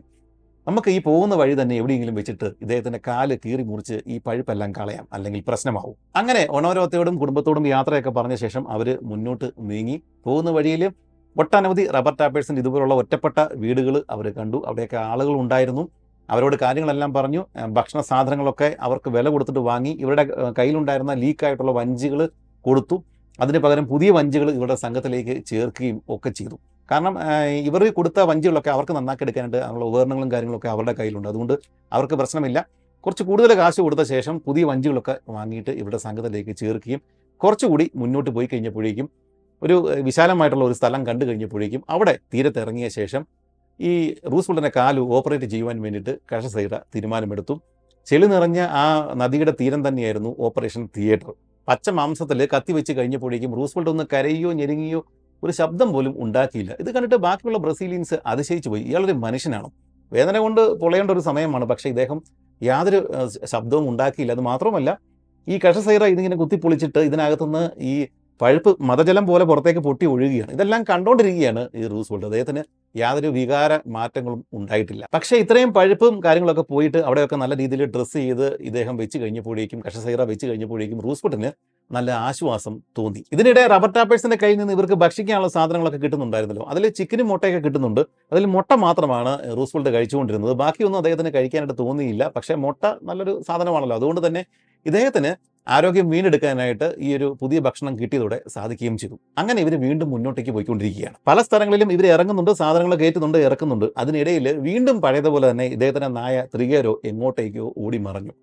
നമുക്ക് ഈ പോകുന്ന വഴി തന്നെ എവിടെയെങ്കിലും വെച്ചിട്ട് ഇദ്ദേഹത്തിന്റെ കാൽ കീറി മുറിച്ച് ഈ പഴുപ്പെല്ലാം കളയാം അല്ലെങ്കിൽ പ്രശ്നമാവും. അങ്ങനെ ഒണോരോത്തയോടും കുടുംബത്തോടും യാത്രയൊക്കെ പറഞ്ഞ ശേഷം അവർ മുന്നോട്ട് നീങ്ങി. പോകുന്ന വഴിയിൽ ഒട്ടനവധി റബ്ബർ ടാപ്പേഴ്സിന്റെ ഇതുപോലുള്ള ഒറ്റപ്പെട്ട വീടുകൾ അവർ കണ്ടു. അവിടെയൊക്കെ ആളുകൾ ഉണ്ടായിരുന്നു. അവരോട് കാര്യങ്ങളെല്ലാം പറഞ്ഞു. ഭക്ഷണ സാധനങ്ങളൊക്കെ അവർക്ക് വില കൊടുത്തിട്ട് വാങ്ങി. ഇവരുടെ കയ്യിലുണ്ടായിരുന്ന ലീക്കായിട്ടുള്ള വഞ്ചികൾ കൊടുത്തു. അതിന് പകരം പുതിയ വഞ്ചികൾ ഇവരുടെ സംഘത്തിലേക്ക് ചേർക്കുകയും ഒക്കെ ചെയ്തു. കാരണം ഇവർ കൊടുത്ത വഞ്ചികളൊക്കെ അവർക്ക് നന്നാക്കി എടുക്കാനായിട്ട് അതിനുള്ള ഉപകരണങ്ങളും കാര്യങ്ങളൊക്കെ അവരുടെ കയ്യിലുണ്ട്. അതുകൊണ്ട് അവർക്ക് പ്രശ്നമില്ല. കുറച്ച് കൂടുതൽ കാശ് കൊടുത്ത ശേഷം പുതിയ വഞ്ചികളൊക്കെ വാങ്ങിയിട്ട് ഇവരുടെ സംഘത്തിലേക്ക് ചേർക്കുകയും കുറച്ചുകൂടി മുന്നോട്ട് പോയി കഴിഞ്ഞപ്പോഴേക്കും ഒരു വിശാലമായിട്ടുള്ള ഒരു സ്ഥലം കണ്ടു കഴിഞ്ഞപ്പോഴേക്കും അവിടെ തീരത്തിറങ്ങിയ ശേഷം ഈ റൂസ്വെൽറ്റിന്റെ കാൽ ഓപ്പറേറ്റ് ചെയ്യുവാൻ വേണ്ടിയിട്ട് കഷസൈറ തീരുമാനമെടുത്തു. ചെളി നിറഞ്ഞ ആ നദിയുടെ തീരം തന്നെയായിരുന്നു ഓപ്പറേഷൻ തിയേറ്റർ. പച്ച മാംസത്തിൽ കത്തി വെച്ച് കഴിഞ്ഞപ്പോഴേക്കും റൂസ്വെൽറ്റ് ഒന്ന് കരയോ ഞെരുങ്ങിയോ ഒരു ശബ്ദം പോലും ഉണ്ടാക്കിയില്ല. ഇത് കണ്ടിട്ട് ബാക്കിയുള്ള ബ്രസീലിയൻസ് അതിശയിച്ചു പോയി. ഇയാളൊരു മനുഷ്യനാണ്. വേദന കൊണ്ട് പൊളയേണ്ട ഒരു സമയമാണ്. പക്ഷേ ഇദ്ദേഹം യാതൊരു ശബ്ദവും ഉണ്ടാക്കിയില്ല. അത് മാത്രമല്ല ഈ കഷസൈറ ഇതിങ്ങനെ കുത്തിപ്പൊളിച്ചിട്ട് ഇതിനകത്തുനിന്ന് ഈ പഴുപ്പ് മതജലം പോലെ പുറത്തേക്ക് പൊട്ടി ഒഴുകുകയാണ്. ഇതെല്ലാം കണ്ടുകൊണ്ടിരിക്കുകയാണ് ഈ റൂസ്വെൽറ്റ് അദ്ദേഹത്തിന് യാതൊരു വികാര മാറ്റങ്ങളും ഉണ്ടായിട്ടില്ല. പക്ഷേ ഇത്രയും പഴുപ്പും കാര്യങ്ങളൊക്കെ പോയിട്ട് അവിടെയൊക്കെ നല്ല രീതിയിൽ ഡ്രസ്സ് ചെയ്ത് ഇദ്ദേഹം വെച്ച് കഴിഞ്ഞപ്പോഴേക്കും കഷസൈറ വെച്ച് കഴിഞ്ഞപ്പോഴേക്കും റൂസ്വെൽറ്റിന് നല്ല ആശ്വാസം തോന്നി. ഇതിനിടെ റബ്ബർ ടാപ്പേഴ്സിന്റെ കയ്യിൽ നിന്ന് ഇവർക്ക് ഭക്ഷിക്കാനുള്ള സാധനങ്ങളൊക്കെ കിട്ടുന്നുണ്ടായിരുന്നല്ലോ. അതിൽ ചിക്കനും മുട്ടയൊക്കെ കിട്ടുന്നുണ്ട്. അതിൽ മുട്ട മാത്രമാണ് റൂസ്വെൽറ്റ് കഴിച്ചുകൊണ്ടിരുന്നത്. ബാക്കിയൊന്നും അദ്ദേഹത്തിന് കഴിക്കാനായിട്ട് തോന്നിയില്ല. പക്ഷേ മുട്ട നല്ലൊരു സാധനമാണല്ലോ. അതുകൊണ്ട് തന്നെ ഇദ്ദേഹത്തിന് ആരോഗ്യം വീണ്ടെടുക്കാനായിട്ട് ഈ ഒരു പുതിയ ഭക്ഷണം കിട്ടിയതോടെ സാധിക്കുകയും ചെയ്തു. അങ്ങനെ ഇവർ വീണ്ടും മുന്നോട്ടേക്ക് പോയിക്കൊണ്ടിരിക്കുകയാണ്. പല സ്ഥലങ്ങളിലും ഇവർ ഇറങ്ങുന്നുണ്ട് സാധനങ്ങൾ കയറ്റുന്നുണ്ട് ഇറക്കുന്നുണ്ട്. അതിനിടയിൽ വീണ്ടും പഴയതുപോലെ തന്നെ ഇദ്ദേഹത്തിന്റെ നായ ത്രികേരോ എങ്ങോട്ടേക്കോ ഓടി മറഞ്ഞു.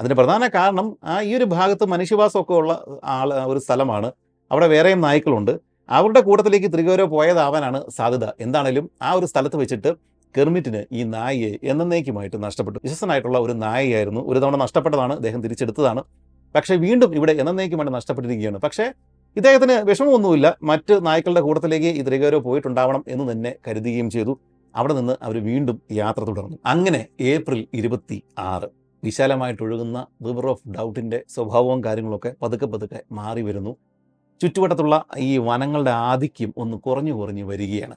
അതിന് പ്രധാന കാരണം ആ ഈ ഒരു ഭാഗത്ത് മനുഷ്യവാസമൊക്കെ ഉള്ള ആൾ ഒരു സ്ഥലമാണ്. അവിടെ വേറെയും നായ്ക്കളുണ്ട്. അവരുടെ കൂട്ടത്തിലേക്ക് ത്രികോരോ പോയതാവാനാണ് സാധ്യത. എന്താണേലും ആ ഒരു സ്ഥലത്ത് വെച്ചിട്ട് കെർമിറ്റിന് ഈ നായയെ എന്നേക്കുമായിട്ട് നഷ്ടപ്പെട്ടു. വിശ്വസനായിട്ടുള്ള ഒരു നായയായിരുന്നു. ഒരു തവണ നഷ്ടപ്പെട്ടതാണ്. അദ്ദേഹം തിരിച്ചെടുത്തതാണ്. പക്ഷേ വീണ്ടും ഇവിടെ എന്നേക്കുമായിട്ട് നഷ്ടപ്പെട്ടിരിക്കുകയാണ്. പക്ഷേ ഇദ്ദേഹത്തിന് വിഷമമൊന്നുമില്ല. മറ്റ് നായ്ക്കളുടെ കൂട്ടത്തിലേക്ക് ഈ ത്രികോരോ പോയിട്ടുണ്ടാവണം എന്ന് തന്നെ കരുതുകയും ചെയ്തു. അവിടെ നിന്ന് അവർ വീണ്ടും യാത്ര തുടർന്നു. അങ്ങനെ ഏപ്രിൽ ഇരുപത്തി ആറ് വിശാലമായിട്ടൊഴുകുന്ന റിവർ ഓഫ് ഡൗട്ടിന്റെ സ്വഭാവവും കാര്യങ്ങളൊക്കെ പതുക്കെ പതുക്കെ മാറി വരുന്നു. ചുറ്റുവട്ടത്തുള്ള ഈ വനങ്ങളുടെ ആധിക്യം ഒന്ന് കുറഞ്ഞു കുറഞ്ഞു വരികയാണ്.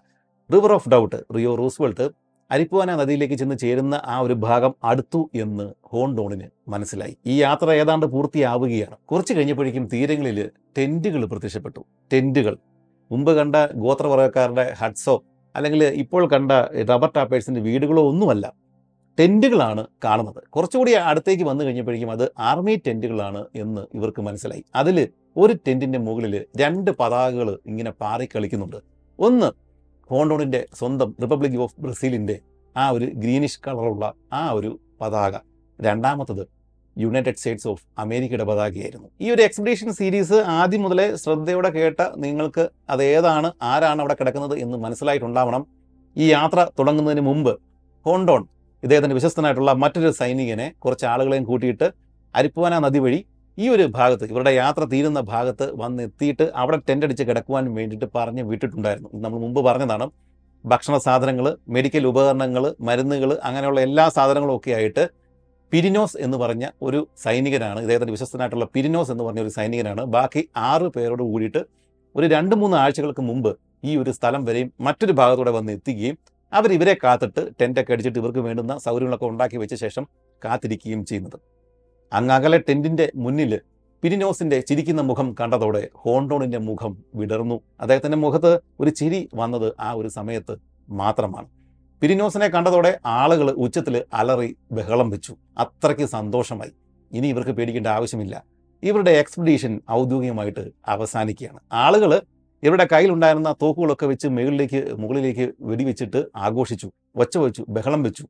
River of doubt Rio Roosevelt Aripuana നദിയിലേക്ക് ചെന്ന് ചേരുന്ന ആ ഒരു ഭാഗം അടുത്തു എന്ന് ഹോൺഡോണിന് മനസ്സിലായി. ഈ യാത്ര ഏതാണ്ട് പൂർത്തിയാവുകയാണ്. കുറച്ച് കഴിഞ്ഞപ്പോഴേക്കും തീരങ്ങളിൽ ടെന്റുകൾ പ്രത്യക്ഷപ്പെട്ടു. ടെന്റുകൾ മുമ്പ് കണ്ട ഗോത്രവർഗക്കാരുടെ ഹട്സോ അല്ലെങ്കിൽ ഇപ്പോൾ കണ്ട റബ്ബർ ടാപ്പേഴ്സിന്റെ വീടുകളോ ഒന്നുമല്ല. ടെന്റുകളാണ് കാണുന്നത്. കുറച്ചുകൂടി അടുത്തേക്ക് വന്നു കഴിഞ്ഞപ്പോഴേക്കും അത് ആർമി ടെന്റുകളാണ് എന്ന് ഇവർക്ക് മനസ്സിലായി. അതിൽ ഒരു ടെന്റിന്റെ മുകളിൽ രണ്ട് പതാകകൾ ഇങ്ങനെ പാറിക്കളിക്കുന്നുണ്ട്. ഒന്ന് ഹോണ്ടോണിന്റെ സ്വന്തം റിപ്പബ്ലിക് ഓഫ് ബ്രസീലിന്റെ ആ ഒരു ഗ്രീനിഷ് കളറുള്ള ആ ഒരു പതാക. രണ്ടാമത്തത് യുണൈറ്റഡ് സ്റ്റേറ്റ്സ് ഓഫ് അമേരിക്കയുടെ പതാകയായിരുന്നു. ഈ ഒരു എക്സിബിഷൻ സീരീസ് ആദ്യം മുതലേ ശ്രദ്ധയോടെ കേട്ട നിങ്ങൾക്ക് അത് ഏതാണ് ആരാണ് അവിടെ കിടക്കുന്നത് എന്ന് മനസ്സിലായിട്ടുണ്ടാവണം. ഈ യാത്ര തുടങ്ങുന്നതിന് മുമ്പ് ഹോണ്ടോൺ ഇദ്ദേഹത്തിന്റെ വിശ്വസ്തനായിട്ടുള്ള മറ്റൊരു സൈനികനെ കുറച്ച് ആളുകളെയും കൂട്ടിയിട്ട് അരിപ്പുവാന നദി വഴി ഈ ഒരു ഭാഗത്ത് ഇവരുടെ യാത്ര തീരുന്ന ഭാഗത്ത് വന്നെത്തിയിട്ട് അവിടെ ടെന്റ് അടിച്ച് കിടക്കുവാൻ വേണ്ടിയിട്ട് പറഞ്ഞ് വിട്ടിട്ടുണ്ടായിരുന്നു. നമ്മൾ മുമ്പ് പറഞ്ഞതാണ് ഭക്ഷണ സാധനങ്ങൾ മെഡിക്കൽ ഉപകരണങ്ങൾ മരുന്നുകൾ അങ്ങനെയുള്ള എല്ലാ സാധനങ്ങളും ഒക്കെ ആയിട്ട് പിരിനോസ് എന്ന് പറഞ്ഞ ഒരു സൈനികനാണ് ഇദ്ദേഹത്തിന്റെ വിശ്വസ്തനായിട്ടുള്ള പിരിനോസ് എന്ന് പറഞ്ഞ ഒരു സൈനികനാണ്. ബാക്കി ആറ് പേരോട് കൂടിയിട്ട് ഒരു രണ്ട് മൂന്ന് ആഴ്ചകൾക്ക് മുമ്പ് ഈ ഒരു സ്ഥലം വരെയും മറ്റൊരു ഭാഗത്തൂടെ വന്ന് എത്തുകയും അവർ ഇവരെ കാത്തിട്ട് ടെന്റൊക്കെ അടിച്ചിട്ട് ഇവർക്ക് വേണ്ടുന്ന സൗകര്യങ്ങളൊക്കെ ഉണ്ടാക്കി വെച്ച ശേഷം കാത്തിരിക്കുകയും ചെയ്യുന്നത്. അങ്ങ് അകലെ ടെന്റിന്റെ മുന്നിൽ പിരിനോസിന്റെ ചിരിക്കുന്ന മുഖം കണ്ടതോടെ ഹോണ്ടോണിന്റെ മുഖം വിടർന്നു. അദ്ദേഹത്തിന്റെ മുഖത്ത് ഒരു ചിരി വന്നത് ആ ഒരു സമയത്ത് മാത്രമാണ്. പിരിനോസിനെ കണ്ടതോടെ ആളുകൾ ഉച്ചത്തിൽ അലറി ബഹളം വെച്ചു. അത്രയ്ക്ക് സന്തോഷമായി. ഇനി ഇവർക്ക് പേടിക്കേണ്ട ആവശ്യമില്ല. ഇവരുടെ എക്സ്പെഡീഷൻ ഔദ്യോഗികമായിട്ട് അവസാനിക്കുകയാണ്. ആളുകൾ ഇവരുടെ കയ്യിലുണ്ടായിരുന്ന തോക്കുകളൊക്കെ വെച്ച് മുകളിലേക്ക് മുകളിലേക്ക് വെടിവെച്ചിട്ട് ആഘോഷിച്ചു ഒച്ച വെച്ചു ബഹളം വെച്ചു.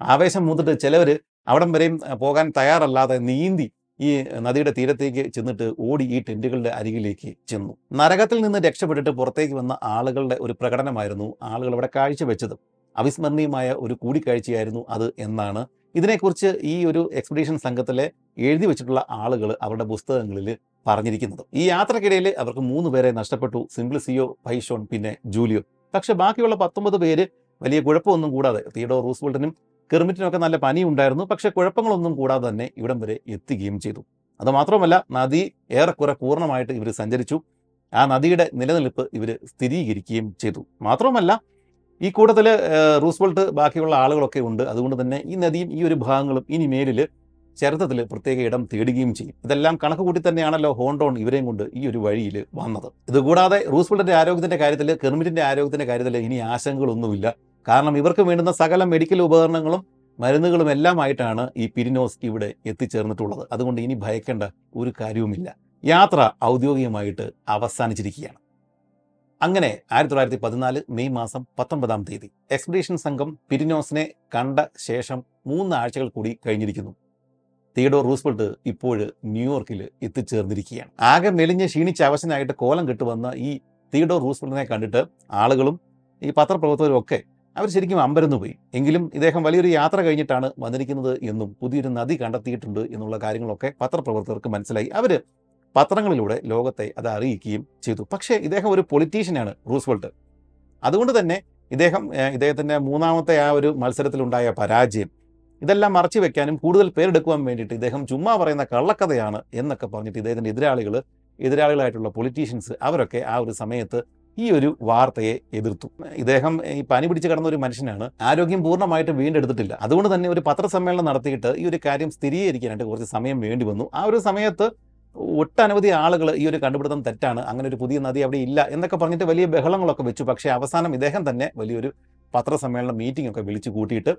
ആവേശം മൂത്തിട്ട് ചിലവർ അവിടം വരെയും പോകാൻ തയ്യാറല്ലാതെ നീന്തി ഈ നദിയുടെ തീരത്തേക്ക് ചെന്നിട്ട് ഓടി ഈ ടെന്റുകളുടെ അരികിലേക്ക് ചെന്നു. നരകത്തിൽ നിന്ന് രക്ഷപ്പെട്ടിട്ട് പുറത്തേക്ക് വന്ന ആളുകളുടെ ഒരു പ്രകടനമായിരുന്നു ആളുകൾ അവിടെ കാഴ്ചവെച്ചത്. അവിസ്മരണീയമായ ഒരു കൂടിക്കാഴ്ചയായിരുന്നു അത് എന്നാണ് ഇതിനെക്കുറിച്ച് ഈ ഒരു എക്സ്പെഡീഷൻ സംഘത്തിലെ എഴുതി വെച്ചിട്ടുള്ള ആളുകൾ അവരുടെ പുസ്തകങ്ങളിൽ പറഞ്ഞിരിക്കുന്നത്. ഈ യാത്രക്കിടയിൽ അവർക്ക് മൂന്ന് പേരെ നഷ്ടപ്പെട്ടു. സിംപ്ലിസിയോ പൈഷോൺ പിന്നെ ജൂലിയോ. പക്ഷെ ബാക്കിയുള്ള പത്തൊമ്പത് പേര് വലിയ കുഴപ്പമൊന്നും കൂടാതെ തിയഡോ റൂസ്വെൽട്ടിനും കെർമിറ്റിനൊക്കെ നല്ല പനി ഉണ്ടായിരുന്നു പക്ഷെ കുഴപ്പങ്ങളൊന്നും കൂടാതെ തന്നെ ഇവിടം വരെ എത്തുകയും ചെയ്തു. അതുമാത്രമല്ല നദി ഏറെക്കുറെ പൂർണമായിട്ട് ഇവർ സഞ്ചരിച്ചു. ആ നദിയുടെ നിലനിൽപ്പ് ഇവർ സ്ഥിരീകരിക്കുകയും ചെയ്തു. മാത്രമല്ല ഈ കൂട്ടത്തിൽ റൂസ്വെൽട്ട് ബാക്കിയുള്ള ആളുകളൊക്കെ ഉണ്ട്. അതുകൊണ്ട് തന്നെ ഈ നദിയും ഈ ഒരു ഭാഗങ്ങളും ഇനി മേലിൽ ചരിത്രത്തിൽ പ്രത്യേക ഇടം തേടുകയും ചെയ്യും. ഇതെല്ലാം കണക്ക് കൂട്ടി തന്നെയാണല്ലോ ഹോണ്ടോൺ ഇവരെയും കൊണ്ട് ഈ ഒരു വഴിയിൽ വന്നത്. ഇതുകൂടാതെ റൂസ്വെൽറ്റിന്റെ ആരോഗ്യത്തിന്റെ കാര്യത്തിൽ കെർമിറ്റിന്റെ ആരോഗ്യത്തിന്റെ കാര്യത്തിൽ ഇനി ആശങ്കകളൊന്നുമില്ല. കാരണം ഇവർക്ക് വേണ്ടുന്ന സകല മെഡിക്കൽ ഉപകരണങ്ങളും മരുന്നുകളും എല്ലാമായിട്ടാണ് ഈ പിരിനോസ് ഇവിടെ എത്തിച്ചേർന്നിട്ടുള്ളത്. അതുകൊണ്ട് ഇനി ഭയക്കേണ്ട ഒരു കാര്യവുമില്ല. യാത്ര ഔദ്യോഗികമായിട്ട് അവസാനിച്ചിരിക്കുകയാണ്. അങ്ങനെ ആയിരത്തി തൊള്ളായിരത്തി പതിനാല് മെയ് മാസം പത്തൊമ്പതാം തീയതി എക്സ്പെഡീഷൻ സംഘം പിരിനോസിനെ കണ്ട ശേഷം മൂന്നാഴ്ചകൾ കൂടി കഴിഞ്ഞിരിക്കുന്നു. തിയഡോർ റൂസ്വെൽട്ട് ഇപ്പോൾ ന്യൂയോർക്കിൽ എത്തിച്ചേർന്നിരിക്കുകയാണ്. ആകെ മെലിഞ്ഞ് ക്ഷീണിച്ച അവശനായിട്ട് കോലം കെട്ടുവന്ന ഈ തിയഡോർ റൂസ്വെൽറ്റിനെ കണ്ടിട്ട് ആളുകളും ഈ പത്രപ്രവർത്തകരും ഒക്കെ അവർ ശരിക്കും അമ്പരന്നു പോയി. എങ്കിലും ഇദ്ദേഹം വലിയൊരു യാത്ര കഴിഞ്ഞിട്ടാണ് വന്നിരിക്കുന്നത് എന്നും പുതിയൊരു നദി കണ്ടെത്തിയിട്ടുണ്ട് എന്നുള്ള കാര്യങ്ങളൊക്കെ പത്രപ്രവർത്തകർക്ക് മനസ്സിലായി. അവർ പത്രങ്ങളിലൂടെ ലോകത്തെ അത് അറിയിക്കുകയും ചെയ്തു. പക്ഷേ ഇദ്ദേഹം ഒരു പൊളിറ്റീഷ്യനാണ് റൂസ്വെൽട്ട്. അതുകൊണ്ട് തന്നെ ഇദ്ദേഹം ഇദ്ദേഹത്തിന്റെ മൂന്നാമത്തെ ആ ഒരു മത്സരത്തിലുണ്ടായ പരാജയം ഇതെല്ലാം മറച്ചു വെക്കാനും കൂടുതൽ പേരെടുക്കുവാൻ വേണ്ടിയിട്ട് ഇദ്ദേഹം ചുമ്മാ പറയുന്ന കള്ളക്കഥയാണ് എന്നൊക്കെ പറഞ്ഞിട്ട് ഇദ്ദേഹത്തിന്റെ എതിരാളികൾ എതിരാളികളായിട്ടുള്ള പൊളിറ്റീഷ്യൻസ് അവരൊക്കെ ആ ഒരു സമയത്ത് ഈ ഒരു വാർത്തയെ എതിർത്തു. ഇദ്ദേഹം ഈ പനി പിടിച്ച് കിടന്ന ഒരു മനുഷ്യനാണ്. ആരോഗ്യം പൂർണമായിട്ട് വീണ്ടെടുത്തിട്ടില്ല. അതുകൊണ്ട് തന്നെ ഒരു പത്രസമ്മേളനം നടത്തിയിട്ട് ഈ ഒരു കാര്യം സ്ഥിരീകരിക്കാനായിട്ട് കുറച്ച് സമയം വേണ്ടി വന്നു. ആ ഒരു സമയത്ത് ഒട്ടനവധി ആളുകൾ ഈ ഒരു കണ്ടുപിടുത്തം തെറ്റാണ്. അങ്ങനെ ഒരു പുതിയ നദി അവിടെ ഇല്ല എന്നൊക്കെ പറഞ്ഞിട്ട് വലിയ ബഹളങ്ങളൊക്കെ വെച്ചു. പക്ഷേ അവസാനം ഇദ്ദേഹം തന്നെ വലിയൊരു പത്രസമ്മേളനം മീറ്റിംഗ് ഒക്കെ വിളിച്ചു കൂട്ടിയിട്ട്